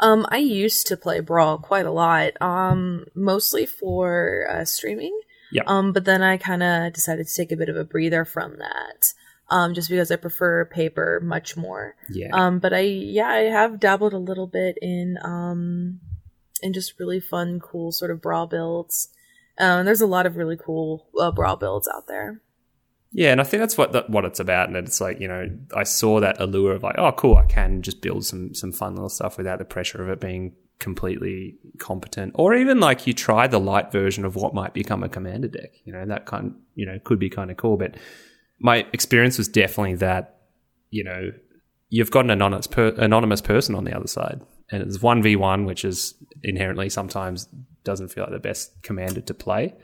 Um, I used to play Brawl quite a lot, um, mostly for uh, streaming. Yep. Um, but then I kind of decided to take a bit of a breather from that, um, just because I prefer paper much more. Yeah. Um, but I, yeah, I have dabbled a little bit in, um, in just really fun, cool sort of Brawl builds. Um, there's a lot of really cool uh, Brawl builds out there. Yeah, and I think that's what that, what it's about. And it's like you know, I saw that allure of like, oh, cool, I can just build some some fun little stuff without the pressure of it being completely competent, or even like you try the light version of what might become a commander deck. You know, that kind, you know, could be kind of cool. But my experience was definitely that, you know, you've got an anonymous per- anonymous person on the other side, and it's one v one, which is inherently sometimes doesn't feel like the best commander to play.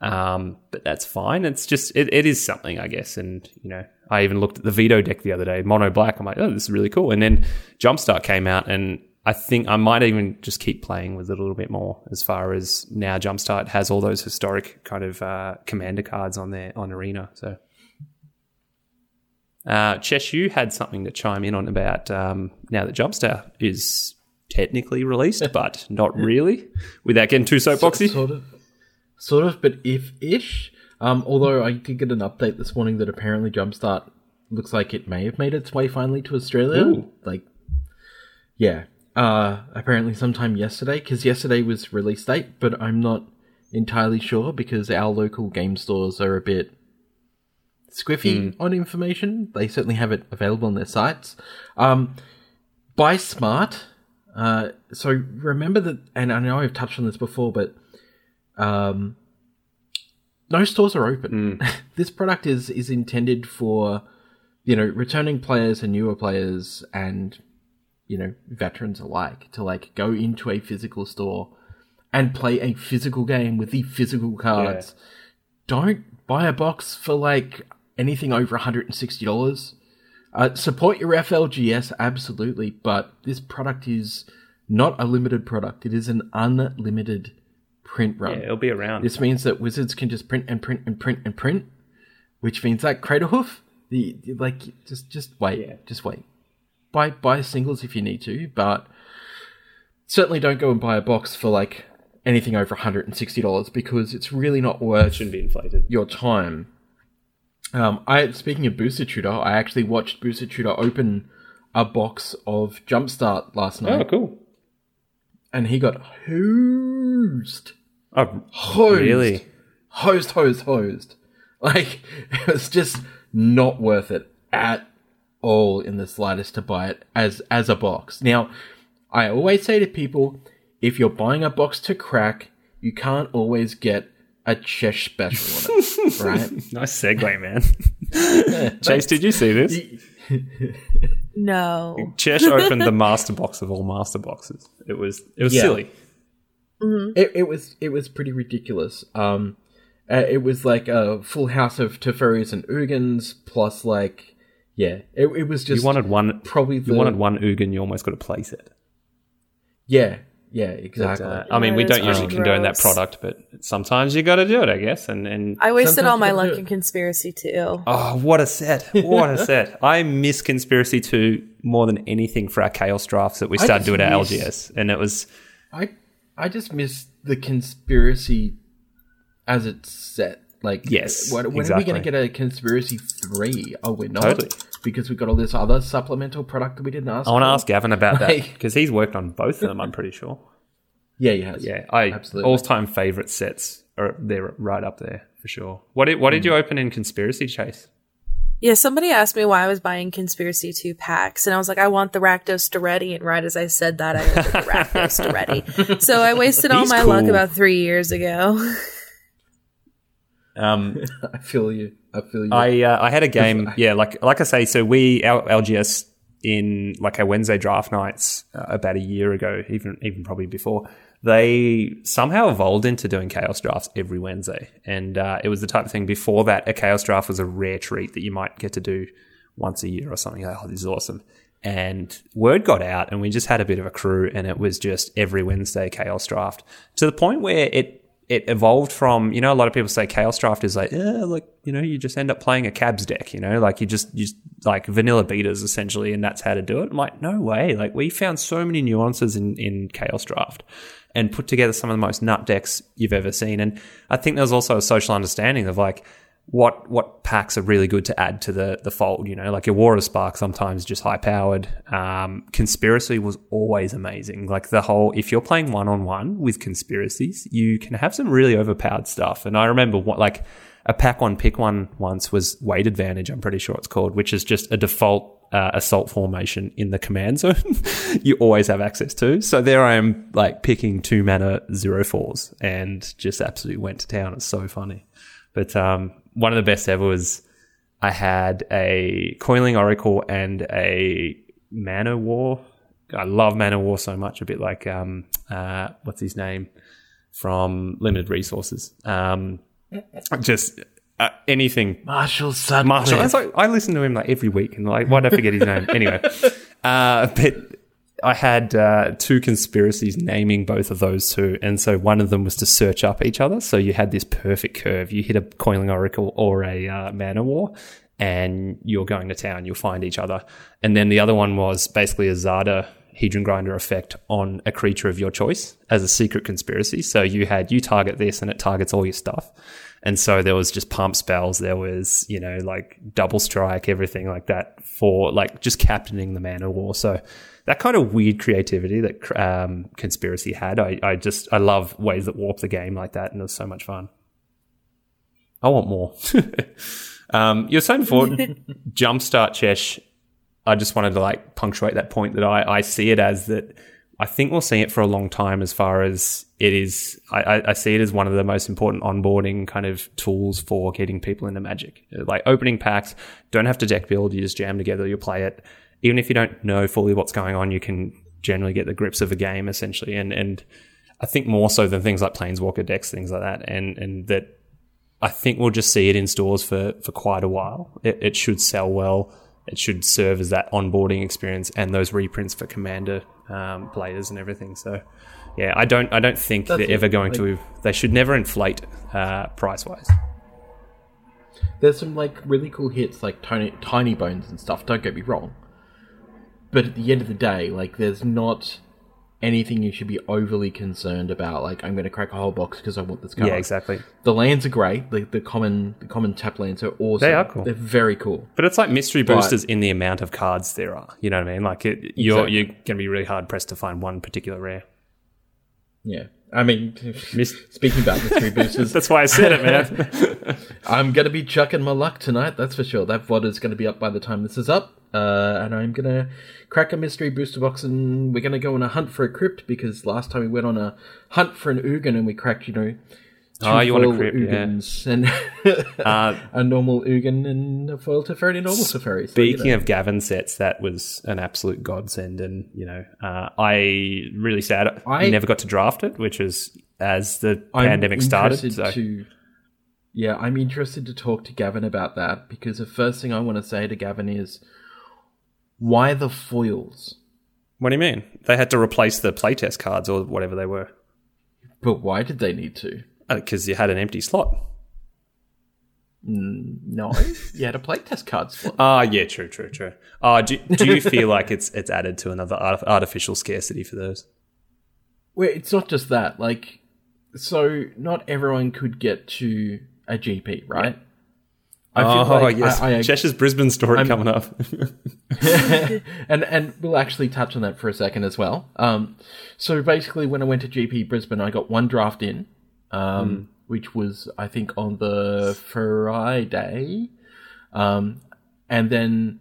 Um, but that's fine. It's just it, it is something, I guess. And you know, I even looked at the Vito deck the other day, mono black. I'm like, oh, this is really cool. And then Jumpstart came out, and I think I might even just keep playing with it a little bit more. As far as now, Jumpstart has all those historic kind of uh, commander cards on there on Arena. So, uh, Chesh, you had something to chime in on about um, now that Jumpstart is technically released, but not really, without getting too soapboxy. Sort of, sort of, but if ish. Um, although I did get an update this morning that apparently Jumpstart looks like it may have made its way finally to Australia. Ooh. Like, yeah, uh, apparently sometime yesterday, because yesterday was release date, but I'm not entirely sure because our local game stores are a bit squiffy on information. They certainly have it available on their sites. Um, buy smart. Uh, so remember that, and I know I've touched on this before, but um, no stores are open. this product is is intended for you know returning players and newer players and you know veterans alike to like go into a physical store and play a physical game with the physical cards. Don't buy a box for like anything over $160. Uh, support your FLGS, absolutely, but this product is not a limited product. It is an unlimited print run. Yeah, it'll be around. This means that wizards can just print and print and print and print, which means that Cradlehoof, the the- like, just just wait, Yeah. just wait. Buy buy singles if you need to, but certainly don't go and buy a box for like anything over hundred and sixty dollars because it's really not worth it shouldn't be inflated. your time. Um, I speaking of Booster Tutor, I actually watched Booster Tutor open a box of Jumpstart last night, Oh, cool. and he got hosed Oh, hosed. really? Hosed, hosed, hosed. Like, it was just not worth it at all in the slightest to buy it as, as a box. Now, I always say to people, if you're buying a box to crack, you can't always get a Chesh special on it, right? Nice segue, man. Chase, did you see this? No. Chesh opened the master box of all master boxes. It was it was Yeah. silly. It, it was it was pretty ridiculous. Um, uh, it was like a full house of Teferis and Ugins plus like yeah, it, it was just You wanted one. probably the You wanted one Ugin. You almost got a place it. yeah yeah But, exactly. uh, I mean, Yeah, we don't usually gross. condone that product, but sometimes you got to do it, I guess. And and I wasted all my luck in conspiracy Two. oh, what a set! What a set! I miss conspiracy two more than anything for our chaos drafts that we started doing at LGS, and it was I I just miss the conspiracy as it's set. Like Yes, when, when are we going to get a conspiracy three? Oh, we're not Totally. because we've got all this other supplemental product that we didn't ask. I want to ask Gavin about that because he's worked on both of them. I'm pretty sure. Yeah, he has. Yeah, I Absolutely. all time favorite sets are they're right up there for sure. What did what did mm. you open in conspiracy chase? Yeah, somebody asked me why I was buying Conspiracy 2 packs, and I was like, I want the Rakdos Doretti, and right as I said that, I opened the Rakdos Doretti. So I wasted all He's my luck about three years ago. Um, I feel you. I feel you. I uh, I had a game, yeah, like like I say, so we our LGS in like our Wednesday draft nights uh, about a year ago, even even probably before. They somehow evolved into doing chaos drafts every Wednesday, and uh, it was the type of thing. Before that, a chaos draft was a rare treat that you might get to do once a year or something. Like, oh, this is awesome! And word got out, and we just had a bit of a crew, and it was just every Wednesday chaos draft to the point where it it evolved from you know a lot of people say chaos draft is like yeah like you know you just end up playing a cabs deck you know like you just you just like vanilla beaters essentially and that's how to do it. I'm like no way. Like we found so many nuances in in chaos draft and put together some of the most nut decks you've ever seen. And i think there's also a social understanding of like what what packs are really good to add to the the fold. You know, like your Water Spark sometimes just high powered. Um, conspiracy was always amazing. Like the whole if you're playing one on one with conspiracies, you can have some really overpowered stuff. And I remember what like a pack one pick one once was weight advantage. I'm pretty sure it's called, which is just a default uh, assault formation in the command zone, you always have access to. So there I am, like picking two mana zero fours, and just absolutely went to town. It's so funny. But um, one of the best ever was I had a Coiling Oracle and a Mana War. I love Mana War so much. A bit like um, uh, what's his name from Limited Resources. Um, just uh, anything Marshall Sutcliffe. Marshall. Like, I listen to him like every week, and like, why did I forget his name? Anyway, uh, but I had uh, two conspiracies naming both of those two, and so one of them was to search up each other. So you had this perfect curve. You hit a coiling oracle or a uh, mana war, and you're going to town. You'll find each other, and then the other one was basically a Zada Hedron Grinder effect on a creature of your choice as a secret conspiracy. So you had you target this, and it targets all your stuff. And so there was just pump spells. There was, you know, like double strike, everything like that for like just captaining the mana war. So that kind of weird creativity that um, conspiracy had, I, I just I love ways that warp the game like that, and it was so much fun. I want more. um, you're saying before, jumpstart Chesh. I just wanted to like punctuate that point that I, I see it as that I think we'll see it for a long time as far as it is. I, I, see it as one of the most important onboarding kind of tools for getting people into Magic. Like opening packs, don't have to deck build, you just jam together, you play it. Even if you don't know fully what's going on, you can generally get the grips of a game essentially. And, and I think more so than things like Planeswalker decks, things like that. And, and that I think we'll just see it in stores for, for quite a while. It, it should sell well. It should serve as that onboarding experience and those reprints for Commander um, players and everything. So, yeah, I don't I don't think That's they're it. ever going Like- to. They should never inflate uh, price wise. There's some like really cool hits like tiny Tinybones and stuff. Don't get me wrong, but at the end of the day, like there's not anything you should be overly concerned about. Like I'm going to crack a whole box because I want this card. Yeah, exactly. The lands are great. The, the common the common tap lands are awesome. They are cool. They're very cool. But it's like mystery But- boosters in the amount of cards there are. You know what I mean? Like it, you're Exactly. you're going to be really hard pressed to find one particular rare. Yeah. I mean, speaking about mystery boosters, That's why I said it, man. I'm going to be chucking my luck tonight, that's for sure. That VOD is going to be up by the time this is up. Uh, and I'm going to crack a mystery booster box and we're going to go on a hunt for a crypt because last time we went on a hunt for an Ugin and we cracked, you know, two Oh, you want a foil crypt, yeah. And Uh, a normal Ugin and a foil Teferi normal Teferi. So, you Speaking know. of Gavin sets, that was an absolute godsend, and you know, uh, I really sad I never got to draft it, which was as the I'm pandemic started. So. To, yeah, I'm interested to talk to Gavin about that because the first thing I want to say to Gavin is, why the foils? What do you mean? They had to replace the playtest cards or whatever they were But why did they need to? because you had an empty slot. No, you had a playtest card slot. Ah, yeah, true, true, true. Ah, do, do you feel like it's it's added to another art- artificial scarcity for those? Well, it's not just that. Like, so not everyone could get to a GP, right? I oh, yes, I, I, Cheshire's Brisbane story I'm- coming up. and and we'll actually touch on that for a second as well. Um, so basically, when I went to GP Brisbane, I got one draft in, um, which was I think on the Friday, um, and then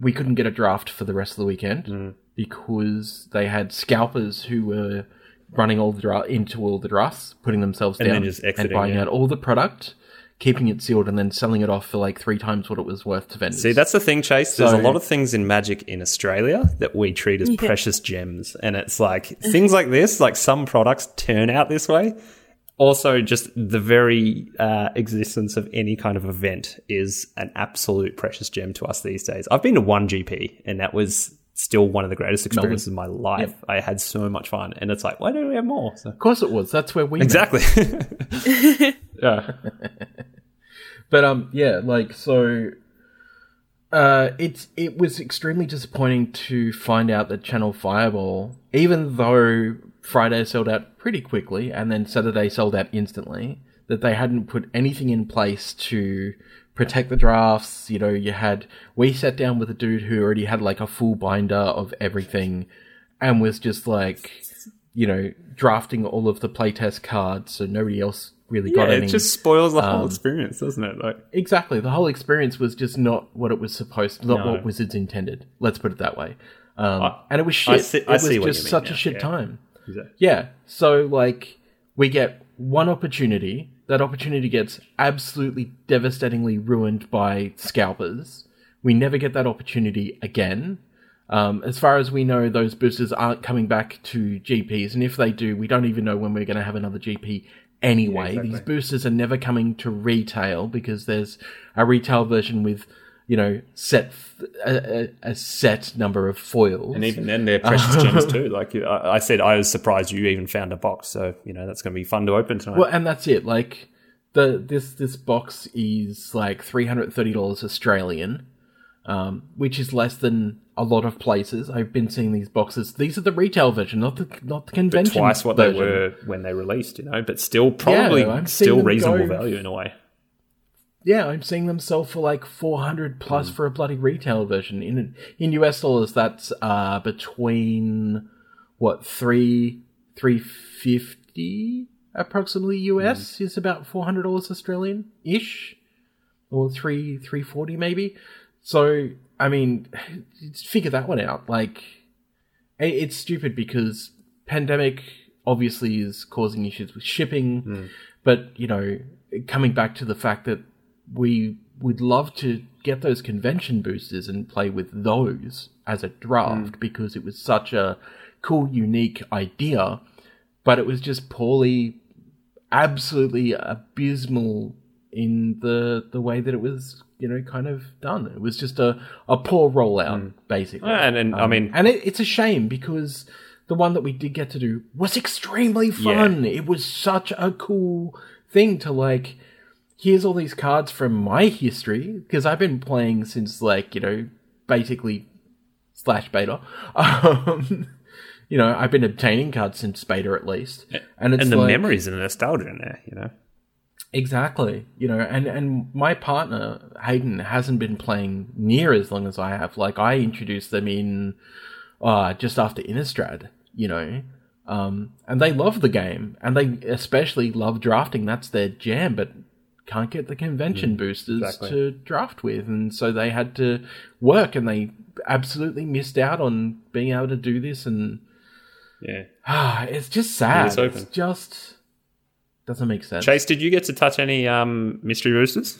we couldn't get a draft for the rest of the weekend because they had scalpers who were running all the dra- into all the drafts, putting themselves And down just and buying yeah. out all the product. Keeping it sealed and then selling it off for like three times what it was worth to vendors. See, that's the thing, Chase. There's So- a lot of things in Magic in Australia that we treat as precious gems, and it's like things like this. Like some products turn out this way. Also, just the very uh, existence of any kind of event is an absolute precious gem to us these days. I've been to one GP, and that was still one of the greatest experiences of my life. I had so much fun, and it's like, why don't we have more? So, Of course it was. That's where we exactly. yeah. But um, yeah, like so. Uh, it's it was extremely disappointing to find out that Channel Fireball, even though Friday sold out pretty quickly and then Saturday sold out instantly, that they hadn't put anything in place to protect the drafts. You know, you had we sat down with a dude who already had like a full binder of everything, and was just like, you know, drafting all of the playtest cards so nobody else really Yeah, got any. it just spoils the um, whole experience, doesn't it? Like, Exactly. The whole experience was just not what it was supposed not No. what Wizards intended. Let's put it that way. Um, I- and it was I shit. see- it was just such now, a shit yeah. time. Exactly. Yeah. So like we get one opportunity. That opportunity gets absolutely devastatingly ruined by scalpers. We never get that opportunity again. Um, as far as we know, those boosters aren't coming back to GPs, and if they do, we don't even know when we're going to have another GP anyway. exactly. These boosters are never coming to retail because there's a retail version with, you know, set a, a, a set number of foils. and even then, they're precious gems too. Like I, I said, I was surprised you even found a box. So you know that's going to be fun to open tonight. Well, and that's it. Like the this this box is like three hundred thirty dollars Australian, um, which is less than a lot of places. I've been seeing these boxes. These are the retail version, not the not the convention. But Twice what version. they were when they released, you know, but still probably I'm seeing still reasonable value in a way. Yeah, I'm seeing them sell for like four hundred Hmm. plus for a bloody retail version. In in US dollars, that's uh between what three three fifty approximately US Hmm. is about four hundred dollars Australian ish, or three three forty maybe. So I mean, figure that one out. Like, it's stupid because pandemic obviously is causing issues with shipping, but you know, coming back to the fact that we would love to get those convention boosters and play with those as a draft mm. because it was such a cool, unique idea, but it was just poorly, absolutely abysmal in the the way that it was, you know, kind of done. It was just a a poor rollout, mm. basically. And and I um, mean, And it, it's a shame because the one that we did get to do was extremely fun. It was such a cool thing to like. Here's all these cards from my history because I've been playing since like you know basically slash beta. Um, you know I've been obtaining cards since beta at least, and it's and the like, memories and the nostalgia in there, you know. Exactly. You know, and and my partner Hayden hasn't been playing near as long as I have. Like I introduced them in uh just after Innistrad, you know. Um and they love the game and they especially love drafting. That's their jam, but can't get the convention boosters exactly. to draft with and so they had to work and they absolutely missed out on being able to do this and Yeah. ah it's just sad. it's. It's just doesn't make sense. Chase, did you get to touch any um, mystery boosters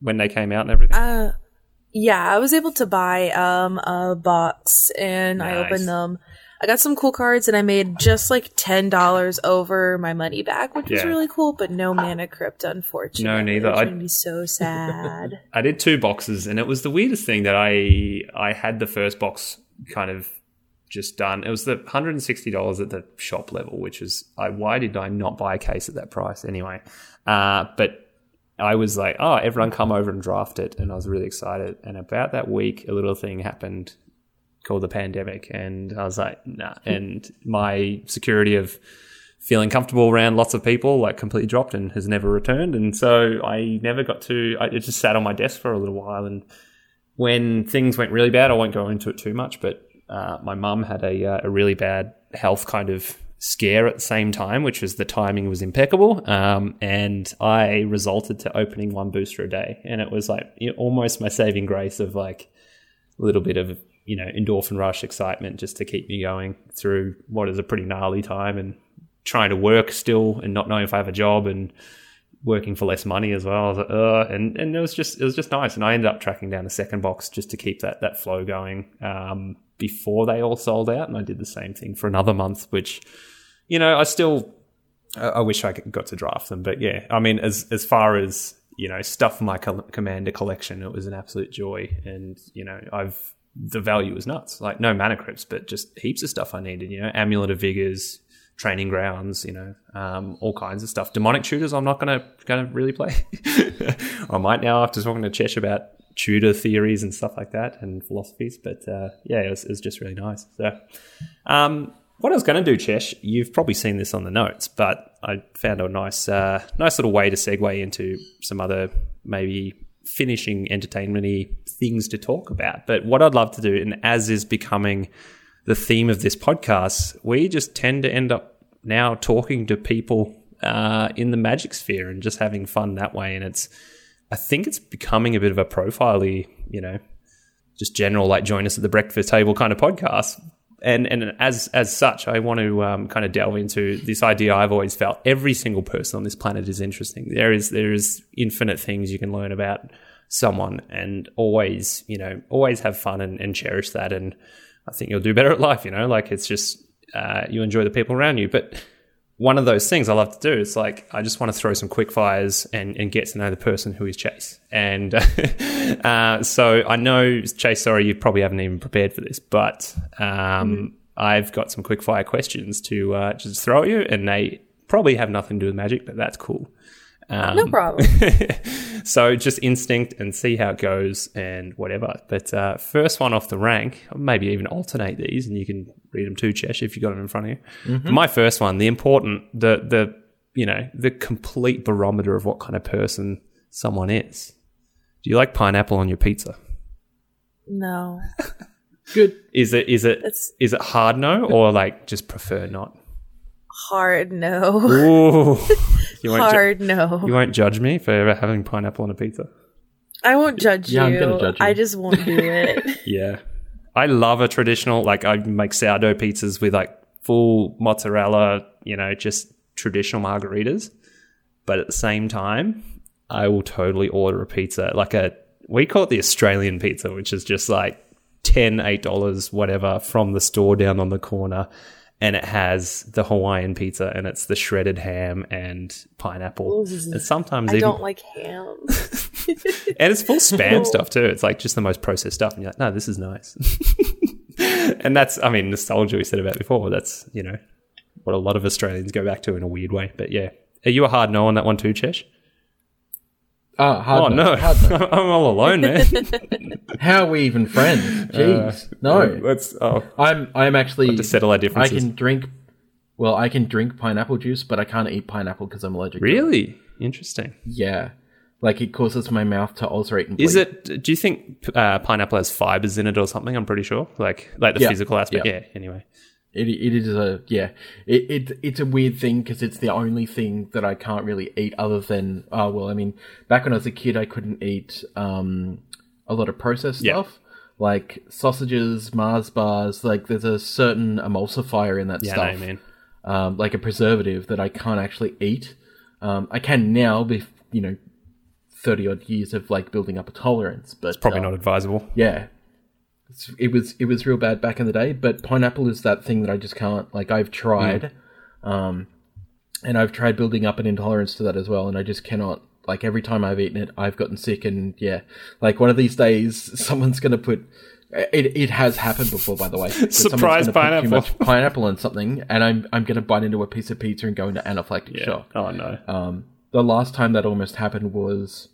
when they came out and everything? Uh, yeah, I was able to buy um a box and I opened them. I got some cool cards and I made just like ten dollars over my money back, which was Yeah. really cool. But no mana crypt, unfortunately. No, neither. Which I- made me so sad. I did two boxes, and it was the weirdest thing that I I had the first box kind of just done. It was the hundred and sixty dollars at the shop level, which is I why did I not buy a case at that price anyway? Uh, but I was like, oh, everyone come over and draft it, and I was really excited. And about that week, a little thing happened called the pandemic, and I was like, nah. And my security of feeling comfortable around lots of people like completely dropped and has never returned. And so i never got to I, it just sat on my desk for a little while. And when things went really bad i won't go into it too much but uh, my mum had a, uh, a really bad health kind of scare at the same time which was the timing was impeccable. Um, and i resulted to opening one booster a day. And it was like almost my saving grace of like a little bit of you know endorphin rush excitement just to keep me going through what is a pretty gnarly time and trying to work still and not knowing if I have a job and working for less money as well. Like, and and it was just it was just nice. And I ended up tracking down a second box just to keep that that flow going um, before they all sold out. And I did the same thing for another month, which you know I still I, I wish I got to draft them, but yeah, I mean as as far as you know stuff my commander collection, it was an absolute joy. And you know I've the value was nuts. Like no mana crypts, but just heaps of stuff I needed. You know, amulet of vigors, training grounds. You know, um, all kinds of stuff. Demonic tutors. I'm not gonna gonna really play. I might now after talking to Chesh about tutor theories and stuff like that and philosophies. But uh, yeah, it was, it was just really nice. So. Um, what I was going to do, Chesh, you've probably seen this on the notes, but I found a nice, uh, nice little way to segue into some other maybe finishing entertainment things to talk about. But what I'd love to do, and as is becoming the theme of this podcast, we just tend to end up now talking to people uh, in the magic sphere and just having fun that way. And it's, I think it's becoming a bit of a profile you know, just general like join us at the breakfast table kind of podcast. And and as as such, I want to um, kind of delve into this idea. I've always felt every single person on this planet is interesting. There is there is infinite things you can learn about someone, and always you know always have fun and, and cherish that. And I think you'll do better at life. You know, like it's just uh, you enjoy the people around you, but one of those things I love to do is like I just want to throw some quick fires and, and get to know the person who is Chase. And uh, so I know Chase, sorry, you probably haven't even prepared for this, but um, mm-hmm. I've got some quick fire questions to uh, just throw at you, and they probably have nothing to do with magic, but that's cool. Um, no problem. so just instinct and see how it goes and whatever. But uh, first one off the rank, maybe even alternate these, and you can read them too, Chesh, if you got them in front of you. Mm-hmm. My first one, the important, the the you know the complete barometer of what kind of person someone is. Do you like pineapple on your pizza? No. Good. Is it is it it's, is it hard no or like just prefer not? Hard no. Ooh. You won't Hard ju- no. You won't judge me for ever having pineapple on a pizza. I won't judge yeah, you. I'm gonna judge you. I just won't do it. yeah. I love a traditional, like I make sourdough pizzas with like full mozzarella, you know, just traditional margaritas. But at the same time, I will totally order a pizza, like a, we call it the Australian pizza, which is just like 10 $8, whatever, from the store down on the corner and it has the Hawaiian pizza and it's the shredded ham and pineapple. Ooh, and sometimes I even, don't like ham. and it's full spam stuff too. It's like just the most processed stuff, and you're like, no, this is nice. and that's, I mean, nostalgia we said about before. That's you know what a lot of Australians go back to in a weird way. But yeah, are you a hard no on that one too, Chesh? Oh, hard oh no, I'm all alone, man. How are we even friends? Jeez, uh, no. Let's. Oh, I'm. I'm actually to settle our differences. I can drink. Well, I can drink pineapple juice, but I can't eat pineapple because I'm allergic. Really interesting. Yeah, like it causes my mouth to ulcerate. Is it? Do you think uh, pineapple has fibers in it or something? I'm pretty sure. Like, like the yeah. physical aspect. Yeah. yeah. Anyway. It, it is a yeah. It, it it's a weird thing because it's the only thing that I can't really eat other than oh well I mean back when I was a kid I couldn't eat um a lot of processed yeah. stuff like sausages Mars bars like there's a certain emulsifier in that yeah, stuff no, um, like a preservative that I can't actually eat. Um, I can now be you know 30 odd years of like building up a tolerance but it's probably uh, not advisable. yeah it was it was real bad back in the day, but pineapple is that thing that I just can't like. I've tried, mm. um, and I've tried building up an intolerance to that as well, and I just cannot. Like every time I've eaten it, I've gotten sick, and yeah, like one of these days, someone's gonna put. It, it has happened before, by the way. Surprise pineapple! too much pineapple on something, and I'm I'm gonna bite into a piece of pizza and go into anaphylactic yeah. shock. Oh no! Um, the last time that almost happened was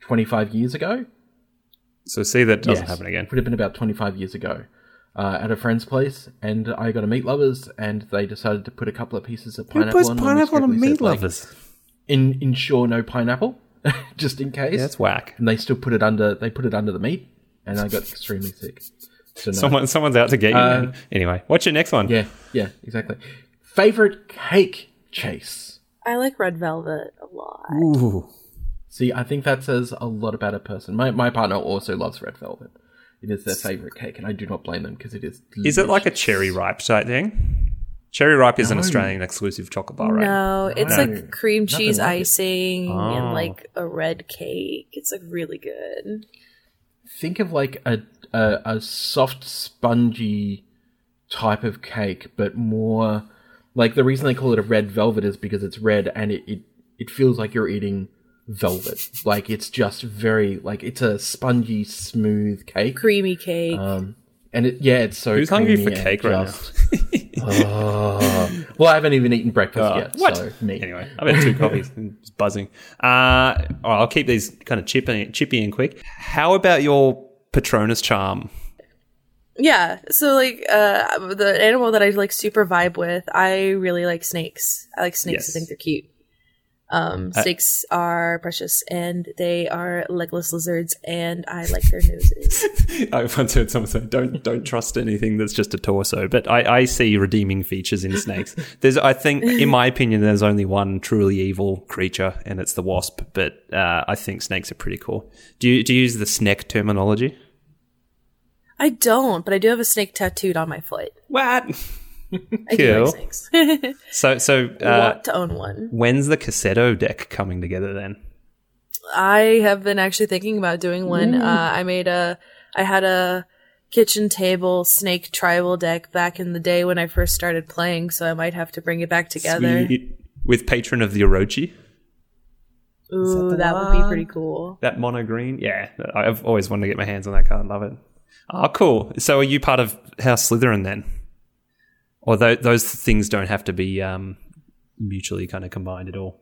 25 years ago. So see that doesn't yes, happen again. It Would have been about 25 years ago. Uh, at a friend's place, and I got a meat lovers, and they decided to put a couple of pieces of pineapple Who puts on. pineapple on meat lovers? Like, in ensure no pineapple, just in case. Yeah, that's whack. And they still put it under. They put it under the meat, and I got extremely sick. So no. Someone, someone's out to get you. Uh, anyway, what's your next one? Yeah, yeah, exactly. Favorite cake chase. I like red velvet a lot. Ooh. See, I think that says a lot about a person. My my partner also loves red velvet. It is their favorite cake, and I do not blame them because it is. Delicious. Is it like a cherry ripe type thing? Cherry ripe is no. an Australian exclusive chocolate bar, right? No, it's no. like cream cheese like icing oh. and ah. like a red cake. It's like really good. Think of like a, a a soft, spongy type of cake, but more like the reason they call it a red velvet is because it's red and it, it, it feels like you're eating velvet. Like it's just very like it's a spongy, smooth cake, creamy cake. Um, and it, yeah, it's so. Who's hungry for cake right just, now? oh. Well, I haven't even eaten breakfast oh, yet. What? So me. Anyway, I've had two coffees. It's buzzing. Uh, I'll keep these kind of chippy, chippy and quick. How about your Patronus charm? Yeah, so like uh, the animal that I like super vibe with, I really like snakes. I like snakes. Yes. I think they're cute. Um, snakes are precious and they are legless lizards, and I like their noses. I once heard someone say, "Don't don't trust anything that's just a torso." But I, I see redeeming features in snakes. There's, I think, in my opinion, there's only one truly evil creature, and it's the wasp. But uh, I think snakes are pretty cool. Do you do you use the snake terminology? I don't, but I do have a snake tattooed on my foot. What? Cool. So so uh, Want to own one. when's the Cassetto deck coming together then? I have been actually thinking about doing one. Uh, I made a, I had a kitchen table snake tribal deck back in the day when I first started playing, so I might have to bring it back together. Sweet. With patron of the Orochi, Ooh, the that would be pretty cool. that mono green. Yeah, I've always wanted to get my hands on that card. Love it. Oh, cool. So are you part of House Slytherin then? Or tho- those things don't have to be um, mutually kind of combined at all.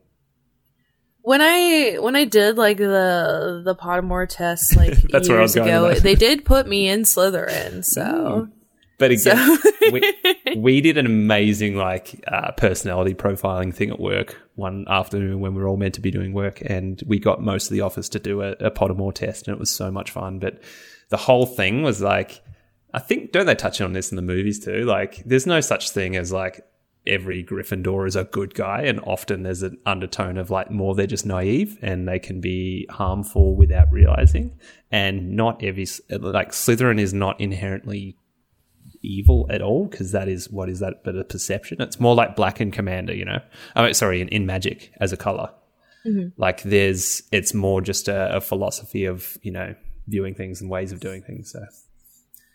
When I when I did like the the Pottermore test like That's where I was years going ago, they did put me in Slytherin. So But again, So- we, we did an amazing like uh, personality profiling thing at work one afternoon when we were all meant to be doing work, and we got most of the office to do a, a Pottermore test, and it was so much fun. But the whole thing was like, I think don't they touch on this in the movies too? Like, there's no such thing as like every Gryffindor is a good guy, and often there's an undertone of like more they're just naive and they can be harmful without realizing. And not every like Slytherin is not inherently evil at all because that is what is that but a perception? It's more like black and commander you know? Oh sorry in, in magic as a color. Mm-hmm. Like there's it's more just a, a philosophy of you know viewing things and ways of doing things so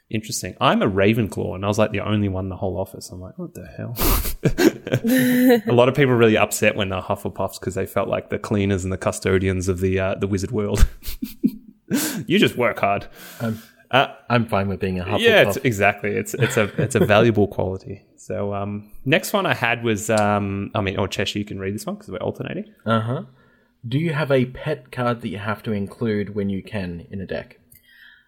interesting i'm a ravenclaw and i was like the only one in the whole office i'm like what the hell a lot of people were really upset when they're hufflepuffs because they felt like the cleaners and the custodians of the uh, the wizard world you just work hard I'm, uh, I'm fine with being a Hufflepuff. yeah, it's, exactly. It's it's a it's a valuable quality. So um, next one I had was um, I mean, or Cheshire, you can read this one because we're alternating. Uh huh. Do you have a pet card that you have to include when you can in a deck?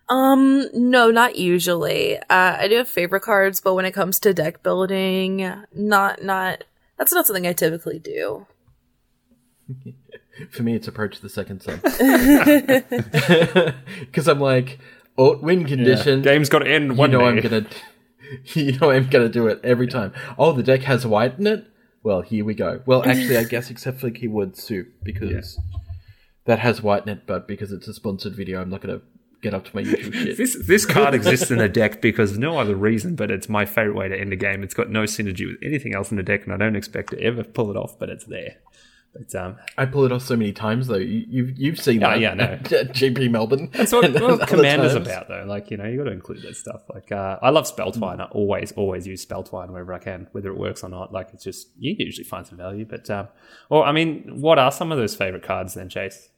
Um, no, not usually. Uh, I do have favorite cards, but when it comes to deck building, not not that's not something I typically do. For me, it's approach the second sun. Because I'm like, oh, win condition. Game's got to end you know day. I'm gonna, you know I'm gonna do it every time. Oh, the deck has white in it. Well, here we go. Well, actually, I guess except for keyword soup because that has white in it, but because it's a sponsored video, I'm not gonna get up to my usual shit. This this card exists in the deck because no other reason, but it's my favorite way to end a game. It's got no synergy with anything else in the deck, and I don't expect to ever pull it off, but it's there. But um, I pull it off so many times though. You, you've you've seen Yeah, that, yeah, no. GP Melbourne. That's what, and what Commander's times. about, though. Like, you know, you got to include that stuff. Like, uh, I love Spelltwine. I always, always use Spelltwine wherever I can, whether it works or not. Like, it's just, you usually find some value. But, um, well, I mean, what are some of those favorite cards then, Chase?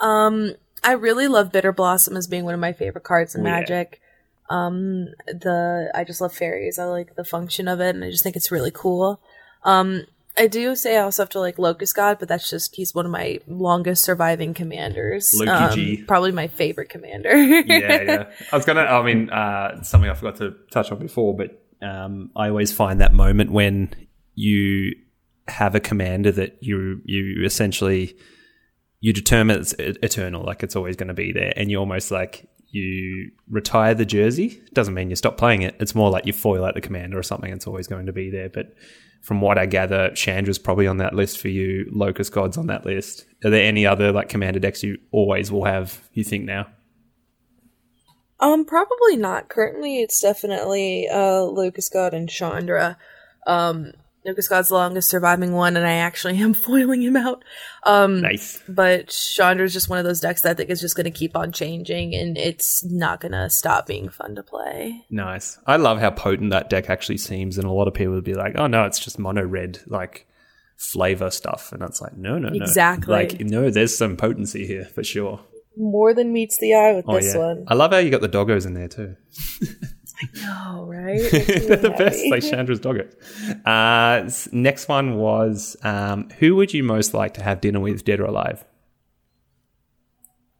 Um, I really love Bitterblossom as being one of my favorite cards in Oh, yeah. Magic. Um, the I just love fairies. I like the function of it, and I just think it's really cool. Um, I do say I also have to like Locust God, but that's just he's one of my longest surviving commanders. Loki Um, G. probably my favorite commander. yeah, yeah. I was gonna. I mean, uh, something I forgot to touch on before, but um, I always find that moment when you have a commander that you you essentially you determine it's eternal, like it's always going to be there, and you almost like you retire the jersey. Doesn't mean you stop playing it. It's more like you foil out the commander or something. It's always going to be there, but. From what I gather, Chandra's probably on that list for you. Locust God's on that list. Are there any other like commander decks you always will have? You think now? Um, probably not. Currently, it's definitely uh Locust God and Chandra. Um, Locust God's the longest surviving one, and I actually am foiling him out. Um, Nice. but Chandra's just one of those decks that I think is just going to keep on changing, and it's not going to stop being fun to play. Nice. I love how potent that deck actually seems, and a lot of people would be like, "Oh no, it's just mono red like flavor stuff," and it's like, no, no, no, Exactly. Like, no, there's some potency here for sure. More than meets the eye with Oh yeah, I love how you got the doggos in there too. Oh, right? They're the best, like Chandra's doggos. Uh, next one was, um, who would you most like to have dinner with, dead or alive?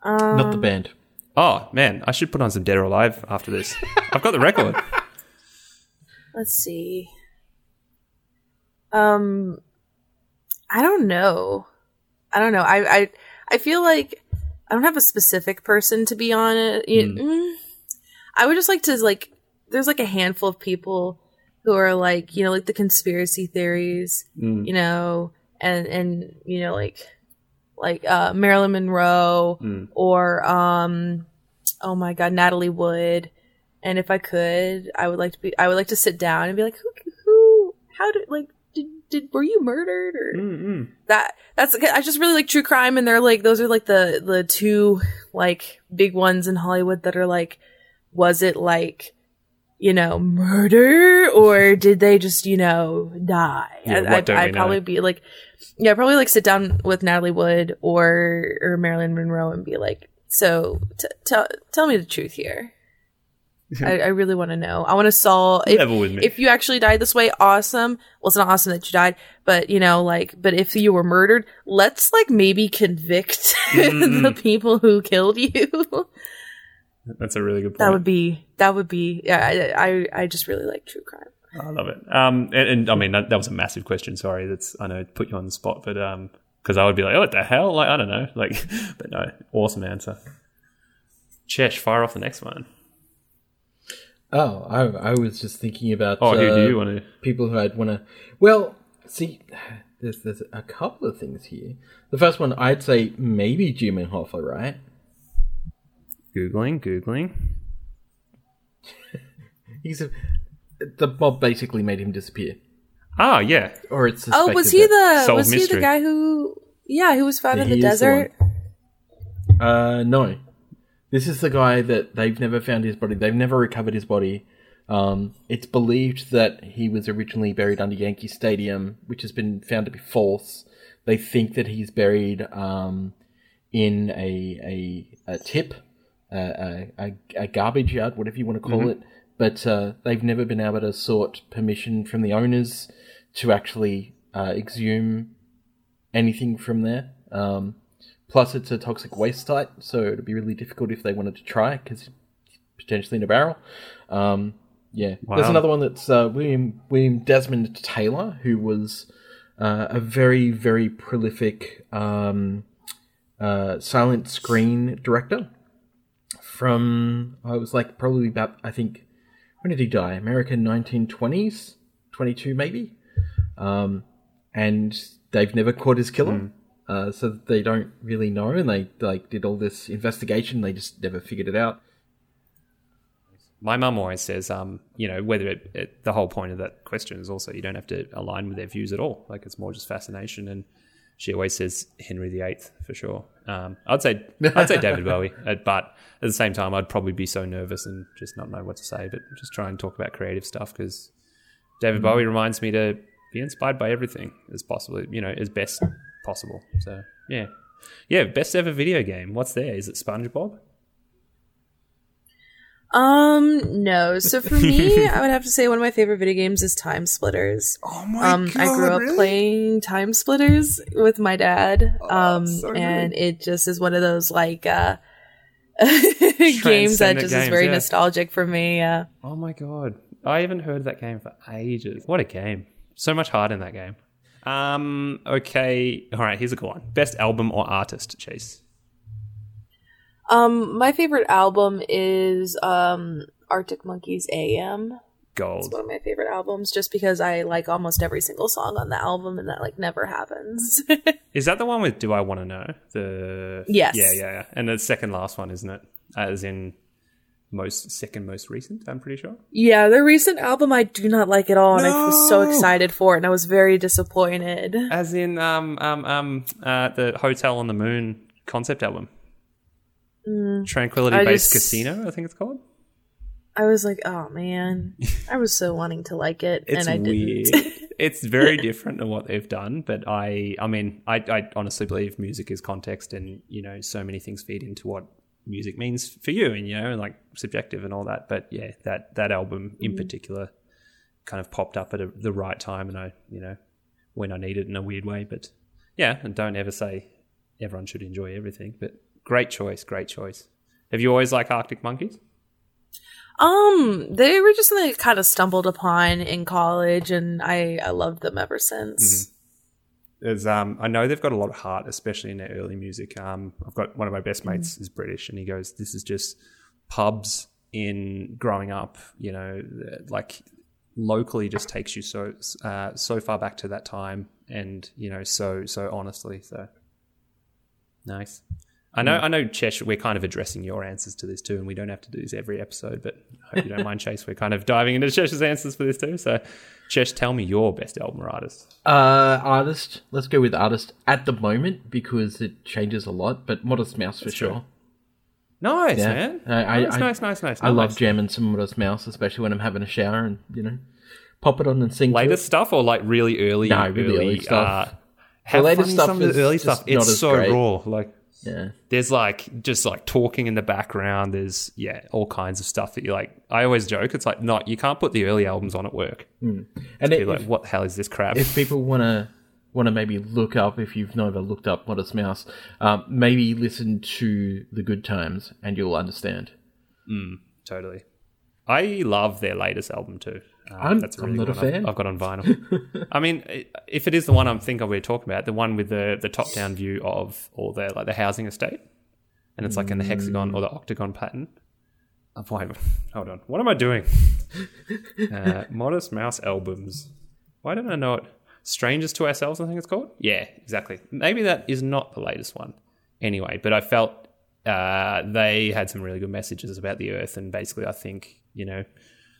Not the band. Oh man, I should put on some dead or alive after this. I've got the record. Let's see. Um, I don't know. I don't know. I I I feel like I don't have a specific person to be on it. You- mm. I would just like to like. There's like a handful of people who are like you know like the conspiracy theories, Mm. you know, and and you know like like uh Marilyn Monroe Mm. or um oh my god Natalie Wood. And if I could, I would like to be. I would like to sit down and be like, who, who, how did like did did were you murdered or Mm-mm. that that's I just really like true crime and they're like those are like the the two like big ones in Hollywood that are like was it like you know murder or did they just you know die Yeah, I I'd I'd probably know? be like yeah I'd probably like sit down with Natalie Wood or or Marilyn Monroe and be like so t- tell tell me the truth here I, I really want to know I want to solve if, Level with me. if you actually died this way, awesome. Well, it's not awesome that you died, but you know, like, but if you were murdered, let's like maybe convict Mm-mm. the people who killed you. That's a really good point. that would be, that would be, yeah, I, I, I just really like true crime. I love it. Um, and, and I mean that, that was a massive question. Sorry, that's I know put you on the spot, but um, because I would be like, oh, what the hell? Like I don't know, like, but no, awesome answer. Chesh, fire off the next one. Oh, I, I was just thinking about. Oh, who uh, do you want to? people who I'd want to. Well, see, there's there's a couple of things here. The first one, I'd say maybe Jimmy Hoffa, right? Googling, googling. He's a, the mob basically made him disappear, Ah, yeah. or it's Oh, was he the, Solved was he the guy who, yeah, who was found Yeah, in the he is the desert? Uh, no. This is the guy that they've never found his body. They've never recovered his body. Um, it's believed that he was originally buried under Yankee Stadium, which has been found to be false. They think that he's buried um, in a a, a tip, a, a, a garbage yard, whatever you want to call it. But uh, they've never been able to sort permission from the owners to actually uh, exhume anything from there. Um, plus, it's a toxic waste site, so it'd be really difficult if they wanted to try because potentially in a barrel. Um, yeah, there's another one that's uh, William William Desmond Taylor, who was uh, a very very prolific um, uh, silent screen director from I was like probably about I think when did he die? American 1920s, 22 maybe. Um, and they've never caught his killer, uh, so they don't really know. And they like did all this investigation, they just never figured it out. My mum always says, um, you know, whether it, it, the whole point of that question is also you don't have to align with their views at all. Like it's more just fascination. And she always says Henry VIII for sure. Um, I'd say I'd say David Bowie, uh, but at the same time, I'd probably be so nervous and just not know what to say. But just try and talk about creative stuff because David Bowie reminds me to be inspired by everything as possible. You know, as best possible. So yeah, yeah. Best ever video game. What's there? Is it SpongeBob? Um, no. So for me, I would have to say one of my favorite video games is Time Splitters. Oh my um, I grew up playing Time Splitters with my dad. um, Oh, so good. and it just is one of those like uh games that just is very yeah. nostalgic for me. Uh, Oh my god. I haven't heard that game for ages. What a game. So much heart in that game. Um, okay. All right, here's a cool one. Best album or artist, Chase. Um, my favorite album is um Arctic Monkeys AM. Gold. It's one of my favorite albums just because I like almost every single song on the album and that like never happens. Is that the one with Do I Want to Know? The Yes. Yeah, yeah, yeah. And the second last one, isn't it? As in most second most recent, I'm pretty sure. yeah, the recent album I do not like at all and I was so excited for it and I was very disappointed. As in um um um uh the Hotel on the Moon concept album. Tranquility Mm. Based just- Casino, I think it's called. I was like, oh man, I was so wanting to like it, It's and I weird. didn't. it's very different than what they've done, but I, I mean, I, I honestly believe music is context, and you know, so many things feed into what music means for you, and you know, like subjective and all that. But yeah, that that album in particular kind of popped up at a, the right time, and I, you know, when I need it in a weird way. But yeah, and don't ever say everyone should enjoy everything. But great choice, great choice. Have you always liked Arctic Monkeys? um, they were just something I kind of stumbled upon in college, and I I loved them ever since. there's um I know they've got a lot of heart, especially in their early music. Um, I've got one of my best mates is British, and he goes, "This is just pubs in growing up. You know, like locally, just takes you so uh, so far back to that time, and you know, so so honestly, so nice." I know, I know, Chesh. We're kind of addressing your answers to this too, and we don't have to do this every episode. But I hope you don't mind, Chase. We're kind of diving into Chesh's answers for this too. So, Chesh, tell me your best album or artist. Uh, artist. Let's go with artist at the moment because it changes a lot. But Modest Mouse for sure. Nice, Yeah. man. I- I- nice, I- nice, nice, nice. I love nice. jamming some Modest Mouse, especially when I'm having a shower and you know, pop it on and sing. latest stuff or like really early, No, really early stuff. Uh, have latest fun stuff some of is the early just stuff. not It's as so great. raw. Like Yeah. there's like just like talking in the background. There's yeah, all kinds of stuff that you like. I always joke. It's like not you can't put the early albums on at work. And You're if, like, what the hell is this crap? if people want to want to maybe look up if you've never looked up Modest Mouse, um, maybe listen to the Good Times and you'll understand. Mm, totally. I love their latest album too. Um, I'm- that's a I'm not a one I've- fan. I've, got on vinyl. I mean, if it is the one I'm thinking we're talking about, the one with the the top down view of all the like the housing estate, and it's like in the hexagon or the octagon pattern. Oh, wait, hold on. What am I doing? uh, Modest Mouse albums. Why don't I know it? Strangers to Ourselves, I think it's called. Yeah, exactly. Maybe that is not the latest one. Anyway, but I felt uh, they had some really good messages about the Earth, and basically, I think you know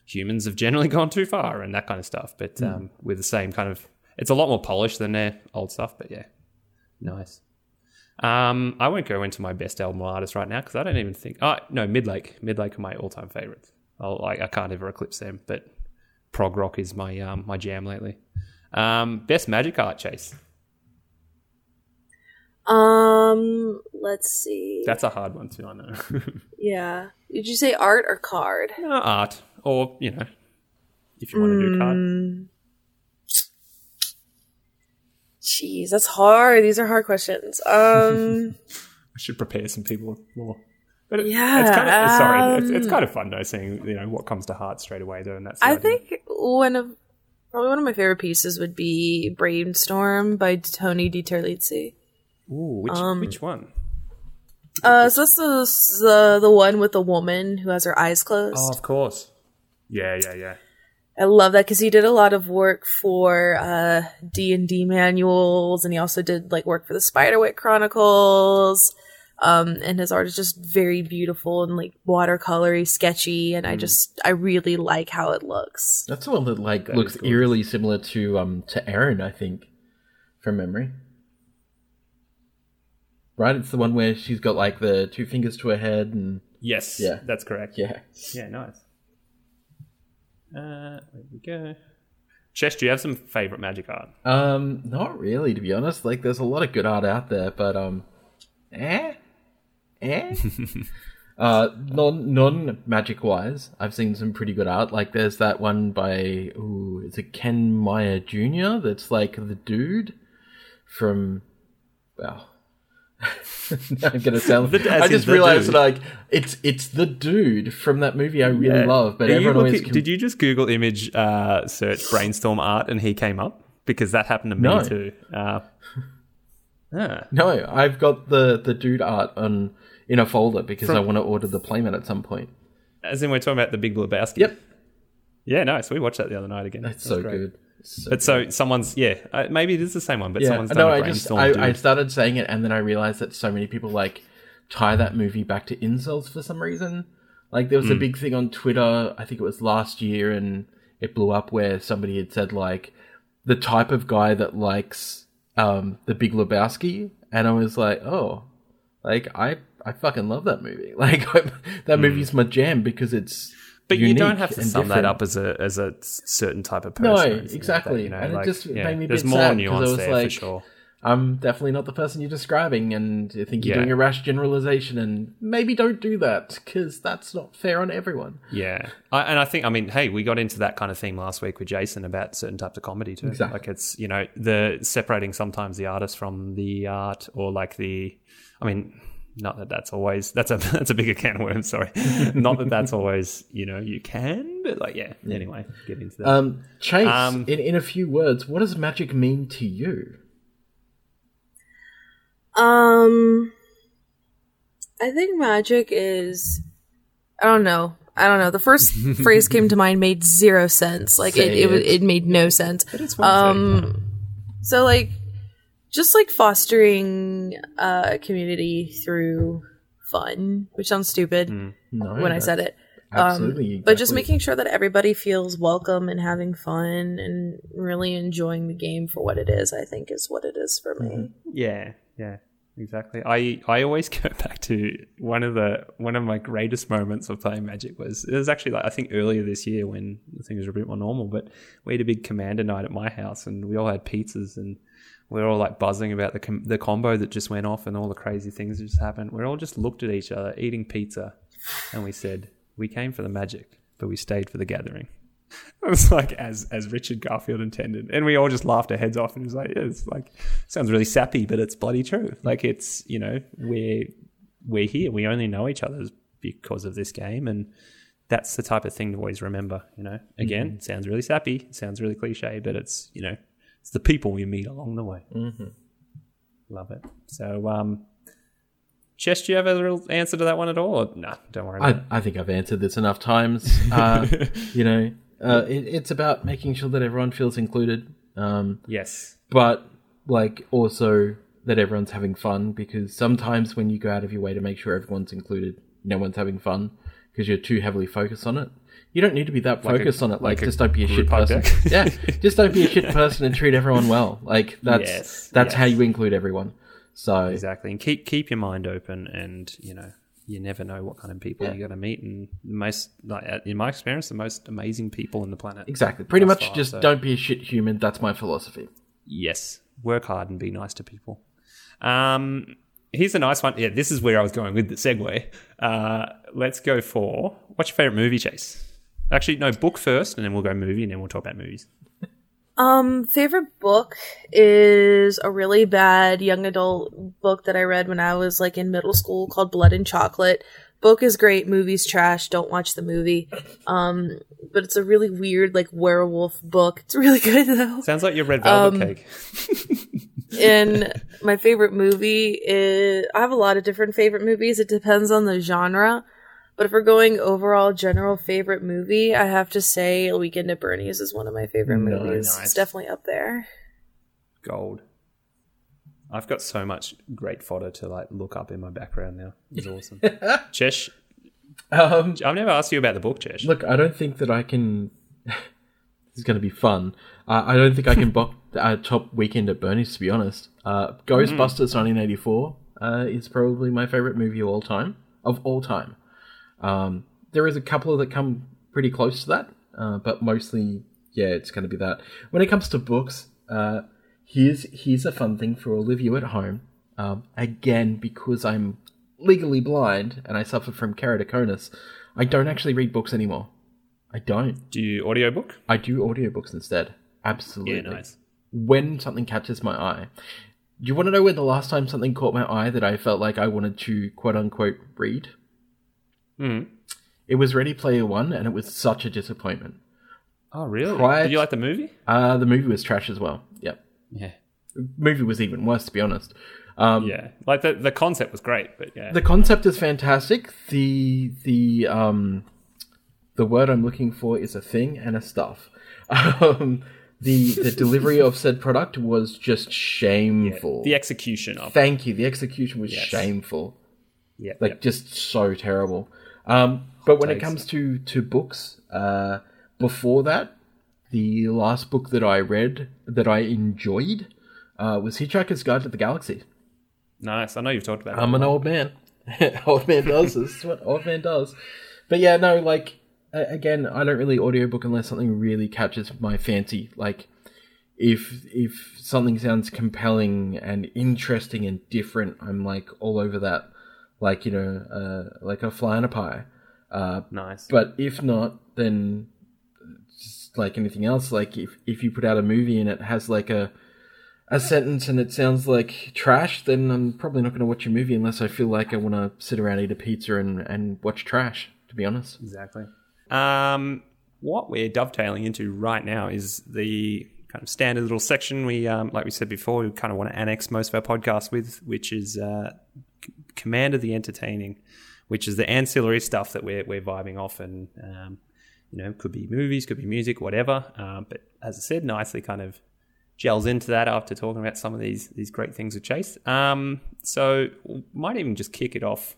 humans have generally gone too far and that kind of stuff. But um, with the same kind of, it's a lot more polished than their old stuff. But yeah, nice. Um, I won't go into my best album or artist right now because I don't even think. Oh no, Midlake. Midlake are my all-time favorites. I'll, like I can't ever eclipse them. But prog rock is my um, my jam lately. Um, best magic art chase. Um, let's see. That's a hard one too. I know. yeah. Did you say art or card? No, art or you know, if you want to do card. Jeez, that's hard. These are hard questions. Um, I should prepare some people more. But it, Yeah, it's kind of sorry. It's, it's um, kind of fun though, seeing you know what comes to heart straight away though, and that's I idea. think one of probably one of my favorite pieces would be "Brainstorm" by Tony DiTerlizzi. Ooh, which um, which one? Uh, so that's the, the the one with the woman who has her eyes closed. Oh, of course. Yeah, yeah, yeah. I love that because he did a lot of work for uh, D and D manuals, and he also did like work for the Spiderwick Chronicles. Um, and his art is just very beautiful and like watercolory, sketchy, and I just I really like how it looks. That's the one that like That looks is gorgeous. eerily similar to um to Aaron, I think, from memory. Right, it's the one where she's got like the two fingers to her head, and Yes, Yeah. that's correct. yeah, Yeah, nice. Uh, there we go. Chesh, do you have some favorite magic art? um, not really to be honest. Like, there's a lot of good art out there, but um, eh, eh. uh, non non magic wise, I've seen some pretty good art. Like, there's that one by ooh, is it Ken Meyer Jr. That's like the dude from well. I'm gonna sound. The- I just realized dude. like it's it's the dude from that movie I really love, but Are everyone always did you just Google image uh, search brainstorm art and he came up? Because that happened to me No. too. Uh, ah. No, I've got the the dude art on in a folder because From- I want to order the playmat at some point. As in, we're talking about the Big Lebowski. Yep, Yeah, nice. We watched that the other night again. That's, That so great. good. So But so someone's yeah, uh, maybe it is the same one, but yeah, someone's done no, a I just brainstorm. I. I started saying it and then I realized that so many people like tie that movie back to incels for some reason. Like there was Hmm. a big thing on Twitter, I think it was last year, and it blew up where somebody had said like the type of guy that likes um the Big Lebowski, and I was like, oh, like I I fucking love that movie. Like that movie's my jam because it's. But you don't have to sum that up as a as a certain type of person. No, like that, exactly. you know, And it just yeah, made me a There's bit more sad 'cause I nuance was there for like- sure. I'm definitely not the person you're describing, and I think you're Yeah. doing a rash generalization, and maybe don't do that because that's not fair on everyone. Yeah, I, and I think I mean, hey, we got into that kind of theme last week with Jason about certain types of comedy too. Exactly. Like it's you know the separating sometimes the artist from the art, or like the, I mean, not that that's always that's a that's a bigger can of worms. Sorry, not that that's always you know you can, but like yeah. Anyway, get into that. Um, Chase, Um, in, in a few words, what does magic mean to you? Um, I think magic is. I don't know. I don't know. The first phrase came to mind made zero sense. Like it, it, wa- it. it made no sense. But it's fun to say. Um, so like, just like fostering a uh, community through fun, which sounds stupid No, when I said it. Um, absolutely. Um, but just making sure that everybody feels welcome and having fun and really enjoying the game for what it is, I think is what it is for me. Yeah, yeah, exactly. I I always go back to one of the one of my greatest moments of playing Magic was it was actually like I think earlier this year when things were a bit more normal, but we had a big commander night at my house and we all had pizzas and we are all like buzzing about the com- the combo that just went off and all the crazy things that just happened. We all just looked at each other eating pizza and we said, "We came for the magic, but we stayed for the gathering." It was like as as Richard Garfield intended, and we all just laughed our heads off. And it was like, yeah, it's like sounds really sappy, but it's bloody true. Like it's you know we're we're here. We only know each other because of this game, and that's the type of thing to always remember. You know, again, it sounds really sappy, sounds really cliche, but it's you know it's the people we meet along the way. Mm-hmm. Love it. So, um, Chesh, do you have a real answer to that one at all? Or, nah, don't worry. About I, I think I've answered this enough times. Uh, you know, uh, it, it's about making sure that everyone feels included, um. Yes. but like also that everyone's having fun because sometimes when you go out of your way to make sure everyone's included, no one's having fun because you're too heavily focused on it. You don't need to be that Like a- focused on it. Like, like just don't be a shit person. yeah, just don't be a shit person and treat everyone well. Like that's Yes, that's how you include everyone. So Exactly, and keep keep your mind open, and you know you never know what kind of people Yeah. you're going to meet, and most like in my experience, the most amazing people on the planet. exactly, pretty much far, just so- don't be a shit human. That's my philosophy. Yes, work hard and be nice to people. Um, here's a nice one. Yeah, this is where I was going with the segue. Uh, let's go for what's your favorite movie, Chase? Actually, no, book first, and then we'll go movie, and then we'll talk about movies. Um, favorite book is a really bad young adult book that I read when I was like in middle school called Blood and Chocolate. Book is great, movie's trash. Don't watch the movie. Um, but it's a really weird like werewolf book. It's really good though. Sounds like your red velvet Um, cake. And my favorite movie is I have a lot of different favorite movies. It depends on the genre. But if we're going overall general favorite movie, I have to say Weekend at Bernie's is one of my favorite Nice. movies. Nice. It's definitely up there. Gold. I've got so much great fodder to like look up in my background now. It's awesome. Chesh, Um, I've never asked you about the book, Chesh. Look, I don't think that I can. this is going to be fun. Uh, I don't think I can book uh, top weekend at Bernie's. To be honest, uh, Ghostbusters 1984 uh, is probably my favorite movie of all time. Of all time, um, there is a couple that come pretty close to that, uh, but mostly, yeah, it's going to be that. When it comes to books, uh, here's here's a fun thing for all of you at home. Um, again, because I'm legally blind and I suffer from keratoconus, I don't actually read books anymore. I don't. Do you audiobook? I do audiobooks instead. Absolutely. Yeah, nice. When something catches my eye. Do you want to know when the last time something caught my eye that I felt like I wanted to quote unquote read? Mm. It was Ready Player One, and it was such a disappointment. Oh, really? Prior Did you like the movie? Uh, the movie was trash as well. Yep. Yeah. The Movie was even worse, to be honest. Um, Yeah. Like the the concept was great, but yeah. the concept is fantastic. The the um the word I'm looking for is a thing and a stuff. Um, the the delivery of said product was just shameful. the execution of it. Thank you. The execution was Yes. shameful. Yeah. Like yep. just so terrible. Um, but when it comes to to books, uh, before that, the last book that I read that I enjoyed uh, was Hitchhiker's Guide to the Galaxy. nice. I know you've talked about that. I'm an old man. old man does. This is what old man does. But yeah, no, like again, I don't really audiobook unless something really catches my fancy. Like if if something sounds compelling and interesting and different, I'm like all over that. Like you know, uh, like a fly in a pie. Uh, Nice. but if not, then just like anything else, like if if you put out a movie and it has like a a sentence and it sounds like trash, then I'm probably not going to watch a movie unless I feel like I want to sit around eat a pizza and and watch trash. To be honest, Exactly. Um, what we're dovetailing into right now is the kind of standard little section we, um, like we said before, we kind of want to annex most of our podcasts with, which is uh, C- of the Entertaining, which is the ancillary stuff that we're, we're vibing off and, um, you know, could be movies, could be music, whatever. Um, but as I said, nicely kind of gels into that after talking about some of these these great things with Chase. Um, so might even just kick it off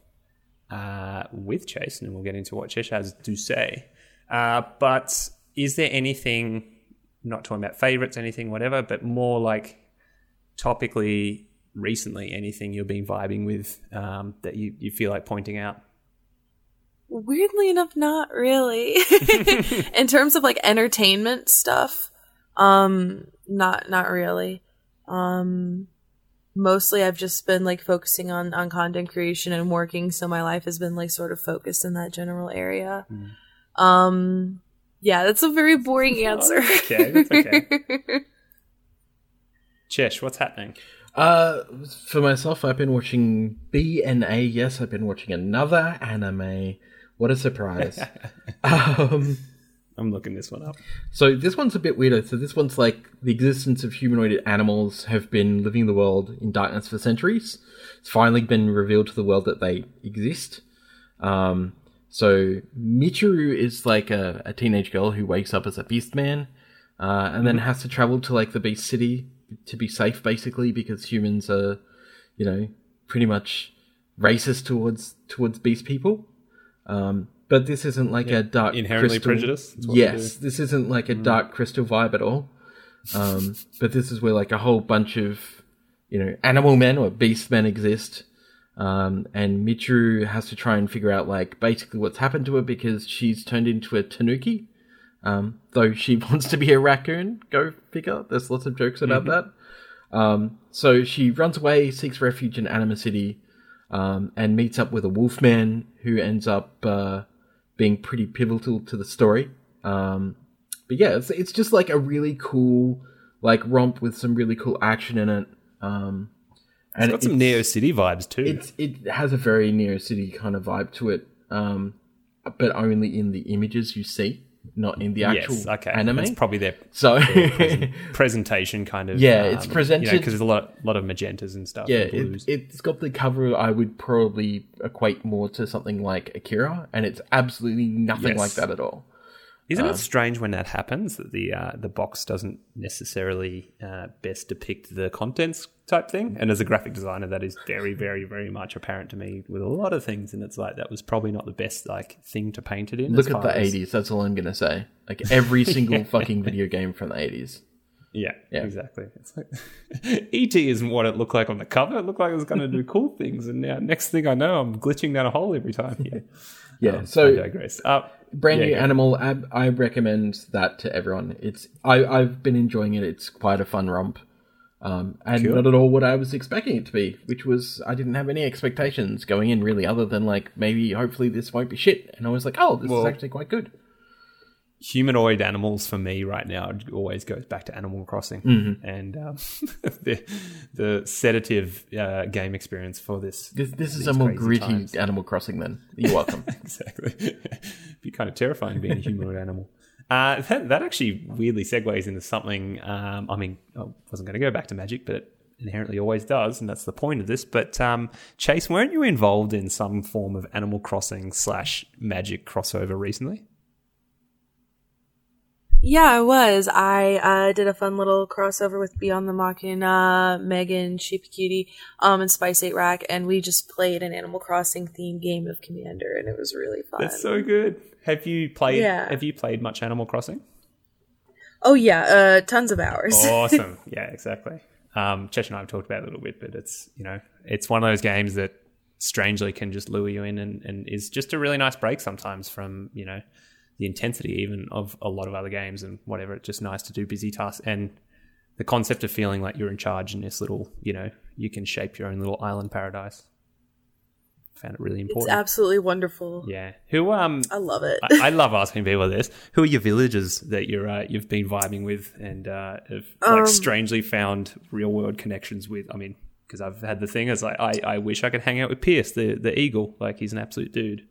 uh, with Chase, and we'll get into what Chesh has to say. Uh, but is there anything, not talking about favorites, anything, whatever, but more like topically, recently, anything you've been vibing with um, that you, you feel like pointing out? Weirdly enough, not really. In terms of like entertainment stuff, um, not not really. Um, mostly I've just been like focusing on on content creation and working, so my life has been like sort of focused in that general area. Um, yeah, that's a very boring answer. okay, that's okay. Chesh, what's happening? Uh, for myself, I've been watching BNA. Yes, I've been watching another anime. What a surprise! um, I'm looking this one up. so this one's a bit weirder. So this one's like the existence of humanoid animals have been living the world in darkness for centuries. It's finally been revealed to the world that they exist. Um, so Michiru is like a, a teenage girl who wakes up as a beast man, uh, and then has to travel to like the beast city to be safe, basically, because humans are, you know, pretty much racist towards towards beast people. Um, but this isn't like a dark Inherently crystal- prejudiced? That's Yes, this isn't like a dark crystal vibe at all. Um, but this is where like a whole bunch of you know animal men or beast men exist. Um, and Michiru has to try and figure out like basically what's happened to her because she's turned into a tanuki. Um, though she wants to be a raccoon, go figure. There's lots of jokes about that. Um, so she runs away, seeks refuge in Anima City, um, and meets up with a wolfman who ends up uh, being pretty pivotal to the story. Um, but yeah, it's, it's just like a really cool like romp with some really cool action in it. Um, and It's got some Neo City vibes too. it's it has a very Neo City kind of vibe to it, um, but only in the images you see, not in the actual yes, okay. anime. That's probably their so presentation kind of. Yeah, it's um, presented- because there's a lot, lot of magentas and stuff. yeah, and it, it's got the cover I would probably equate more to something like Akira, and it's absolutely nothing Yes. like that at all. Isn't Um, it strange when that happens that the uh, the box doesn't necessarily uh, best depict the contents type thing? And as a graphic designer, that is very, very, very much apparent to me with a lot of things. And it's like that was probably not the best like thing to paint it in. Look at the '80s. That's all I'm gonna say. Like every single fucking video game from the '80s. Yeah, Yeah. exactly. It's like ET isn't what it looked like on the cover. It looked like it was going to do cool things, and now next thing I know, I'm glitching down a hole every time. Yeah, Yeah. Um, I so digress. Uh, brand yeah, new go. animal I, I recommend that to everyone. It's I, i've been enjoying it. It's quite a fun romp. Um, and Cool. not at all what i was expecting it to be which was i didn't have any expectations going in really other than like maybe hopefully this won't be shit. And i was like oh this Well- is actually quite good humanoid animals for me right now always goes back to Animal Crossing Mm-hmm. and um, the the sedative uh, game experience for this. this, this is a more gritty times. animal crossing then you're welcome exactly. be kind of terrifying being a humanoid animal. Uh, that, that actually weirdly segues into something. Um, I mean, I wasn't going to go back to magic, but it inherently always does, and that's the point of this. But um, Chase, weren't you involved in some form of Animal Crossing slash magic crossover recently? Yeah, I was. I uh, did a fun little crossover with Beyond the Machina, Megan, Sheep Cutie, um, and Spice8Rack, and we just played an Animal Crossing themed game of Commander, and it was really fun. That's so good. Have you played? Yeah. Have you played much Animal Crossing? oh yeah, uh, tons of hours. awesome. Yeah, exactly. Um, Chesh and I have talked about it a little bit, but it's you know it's one of those games that strangely can just lure you in and, and is just a really nice break sometimes from you know the intensity even of a lot of other games and whatever. It's just nice to do busy tasks and the concept of feeling like you're in charge in this little you know you can shape your own little island paradise. Found it really it's important. absolutely wonderful. yeah. Who um I love it. I, I love asking people this. Who are your villagers that you're uh, you've been vibing with and uh, have like Um, strangely found real world connections with? I mean, because I've had the thing as like I, I wish I could hang out with Pierce, the the eagle. Like he's an absolute dude.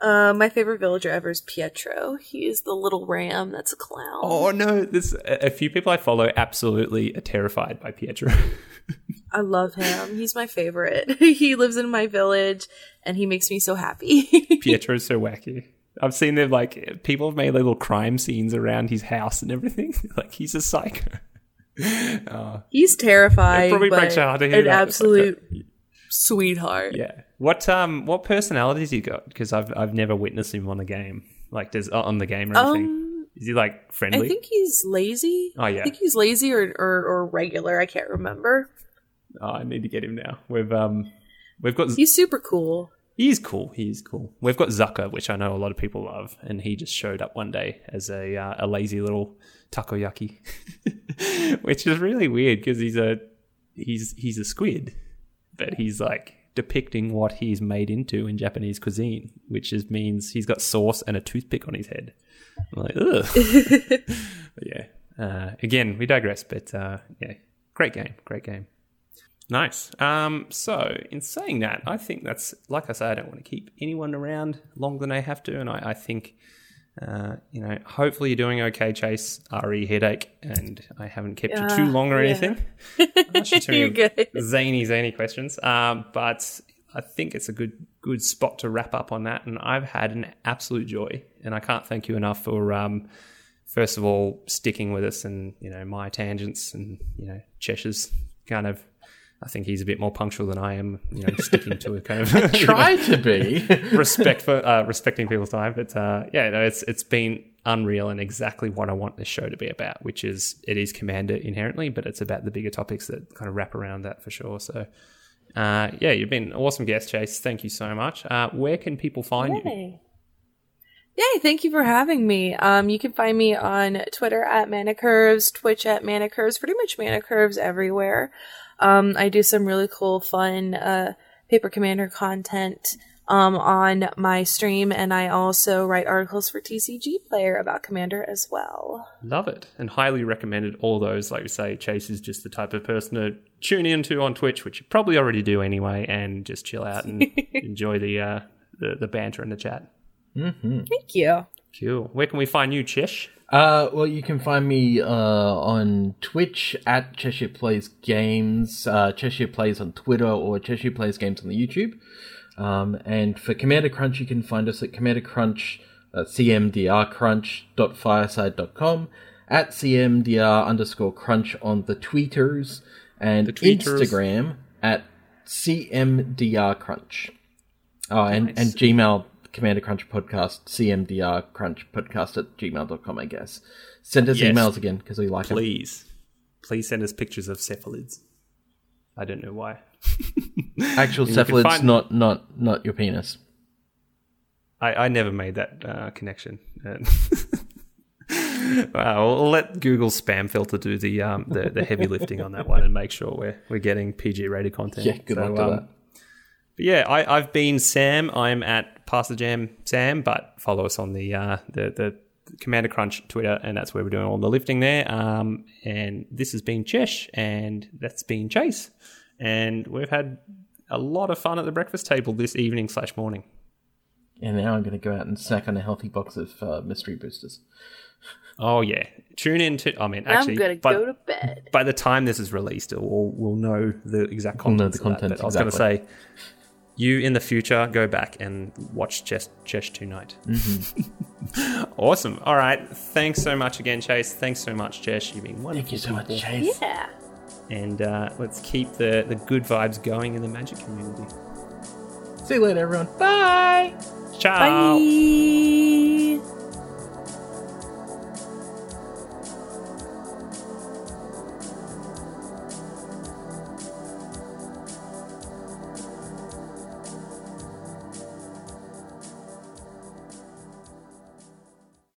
Uh, my favorite villager ever is Pietro. He is the little ram that's a clown. Oh no, there's a a few people I follow absolutely are terrified by Pietro. I love him. He's my favorite. he lives in my village and he makes me so happy. Pietro's so wacky. I've seen them like people have made little crime scenes around his house and everything. like he's a psycho. He's terrifying. It probably but breaks your heart to hear An that. absolute sweetheart. Yeah. What um what personalities he got? Because I've I've never witnessed him on the game. Like does uh, on the game or anything. Um, Is he like friendly? I think he's lazy. Oh, yeah. I think he's lazy or, or, or regular. I can't remember. oh, I need to get him now. We've um we've got He's super cool. He's cool. He's cool. We've got Zucker, which I know a lot of people love, and he just showed up one day as a uh, a lazy little takoyaki, which is really weird because he's a he's he's a squid, but he's like depicting what he's made into in Japanese cuisine, which just means he's got sauce and a toothpick on his head. I'm like, ugh. but yeah. Uh, again, we digress, but uh, yeah, great game, great game. Nice. Um, so, in saying that, I think that's like I say, I don't want to keep anyone around longer than I have to, and I, I think, uh, you know, hopefully you're doing okay, Chase. Re headache, and I haven't kept you too Uh, long or yeah. anything. I should turn You're good. zany, zany questions. Um, but I think it's a good, good spot to wrap up on that, and I've had an absolute joy, and I can't thank you enough for. Um, First of all, sticking with us and you know my tangents and you know Cheshire's kind of I think he's a bit more punctual than I am, you know, sticking to a kind of Try to be. respect for uh, respecting people's time. But uh, yeah, no, it's it's been unreal and exactly what I want this show to be about, which is it is Commander inherently, but it's about the bigger topics that kind of wrap around that for sure. So. Uh, yeah, you've been an awesome guest, Chase. Thank you so much. Uh, where can people find you? Yay. Yay, thank you for having me. Um, you can find me on Twitter at ManaCurves, Twitch at ManaCurves, pretty much ManaCurves everywhere. Um, I do some really cool, fun, uh, Paper Commander content, um, on my stream, and I also write articles for TCG Player about Commander as well. Love it and highly recommended. All those, like we say, Chase is just the type of person to tune into on Twitch, which you probably already do anyway, and just chill out and enjoy the, uh, the the banter and the chat. Thank you. Cool. Where can we find you, Chesh? Uh, well, you can find me uh, on Twitch at Cheshire Plays Games, uh, Cheshire Plays on Twitter, or Cheshire Plays Games on the YouTube. Um, and for Commander Crunch, you can find us at Commander Crunch, uh, cmdrcrunch.fireside.com, at cmdr underscore crunch on the tweeters, and The tweeters. Instagram at cmdrcrunch. Oh, and, and Gmail, Commander Crunch Podcast, CMDR Crunch Podcast at gmail.com, I guess. Send us Yes. emails again because we like them. Please, please send us pictures of cephalids. I don't know why. Actual And you can cephalids, find- not not not your penis. I, I never made that uh, connection. Uh, wow, we'll let Google spam filter do the um, the, the heavy lifting on that one and make sure we're we're getting PG rated content. Yeah, good luck to that. But yeah, I, I've been Sam. I'm at Pass the Jam Sam, but follow us on the uh, the the Commander Crunch Twitter, and that's where we're doing all the lifting there. Um, and this has been Chesh, and that's been Chase, and we've had a lot of fun at the breakfast table this evening slash morning. And now I'm going to go out and snack on a healthy box of uh, mystery boosters. Oh yeah, tune in to. I mean, actually, I'm gonna by, go to bed. by the time this is released, we'll we'll know the exact content. We'll content. know the contents, But I was going to say, you in the future go back and watch Chess Chess tonight. Mm-hmm. awesome. All right. Thanks so much again, Chase. Thanks so much, Jess. You've been wonderful. Thank you so much, people. Chase. Yeah. And uh, let's keep the the good vibes going in the Magic community. See you later, everyone. Bye. Ciao. Bye.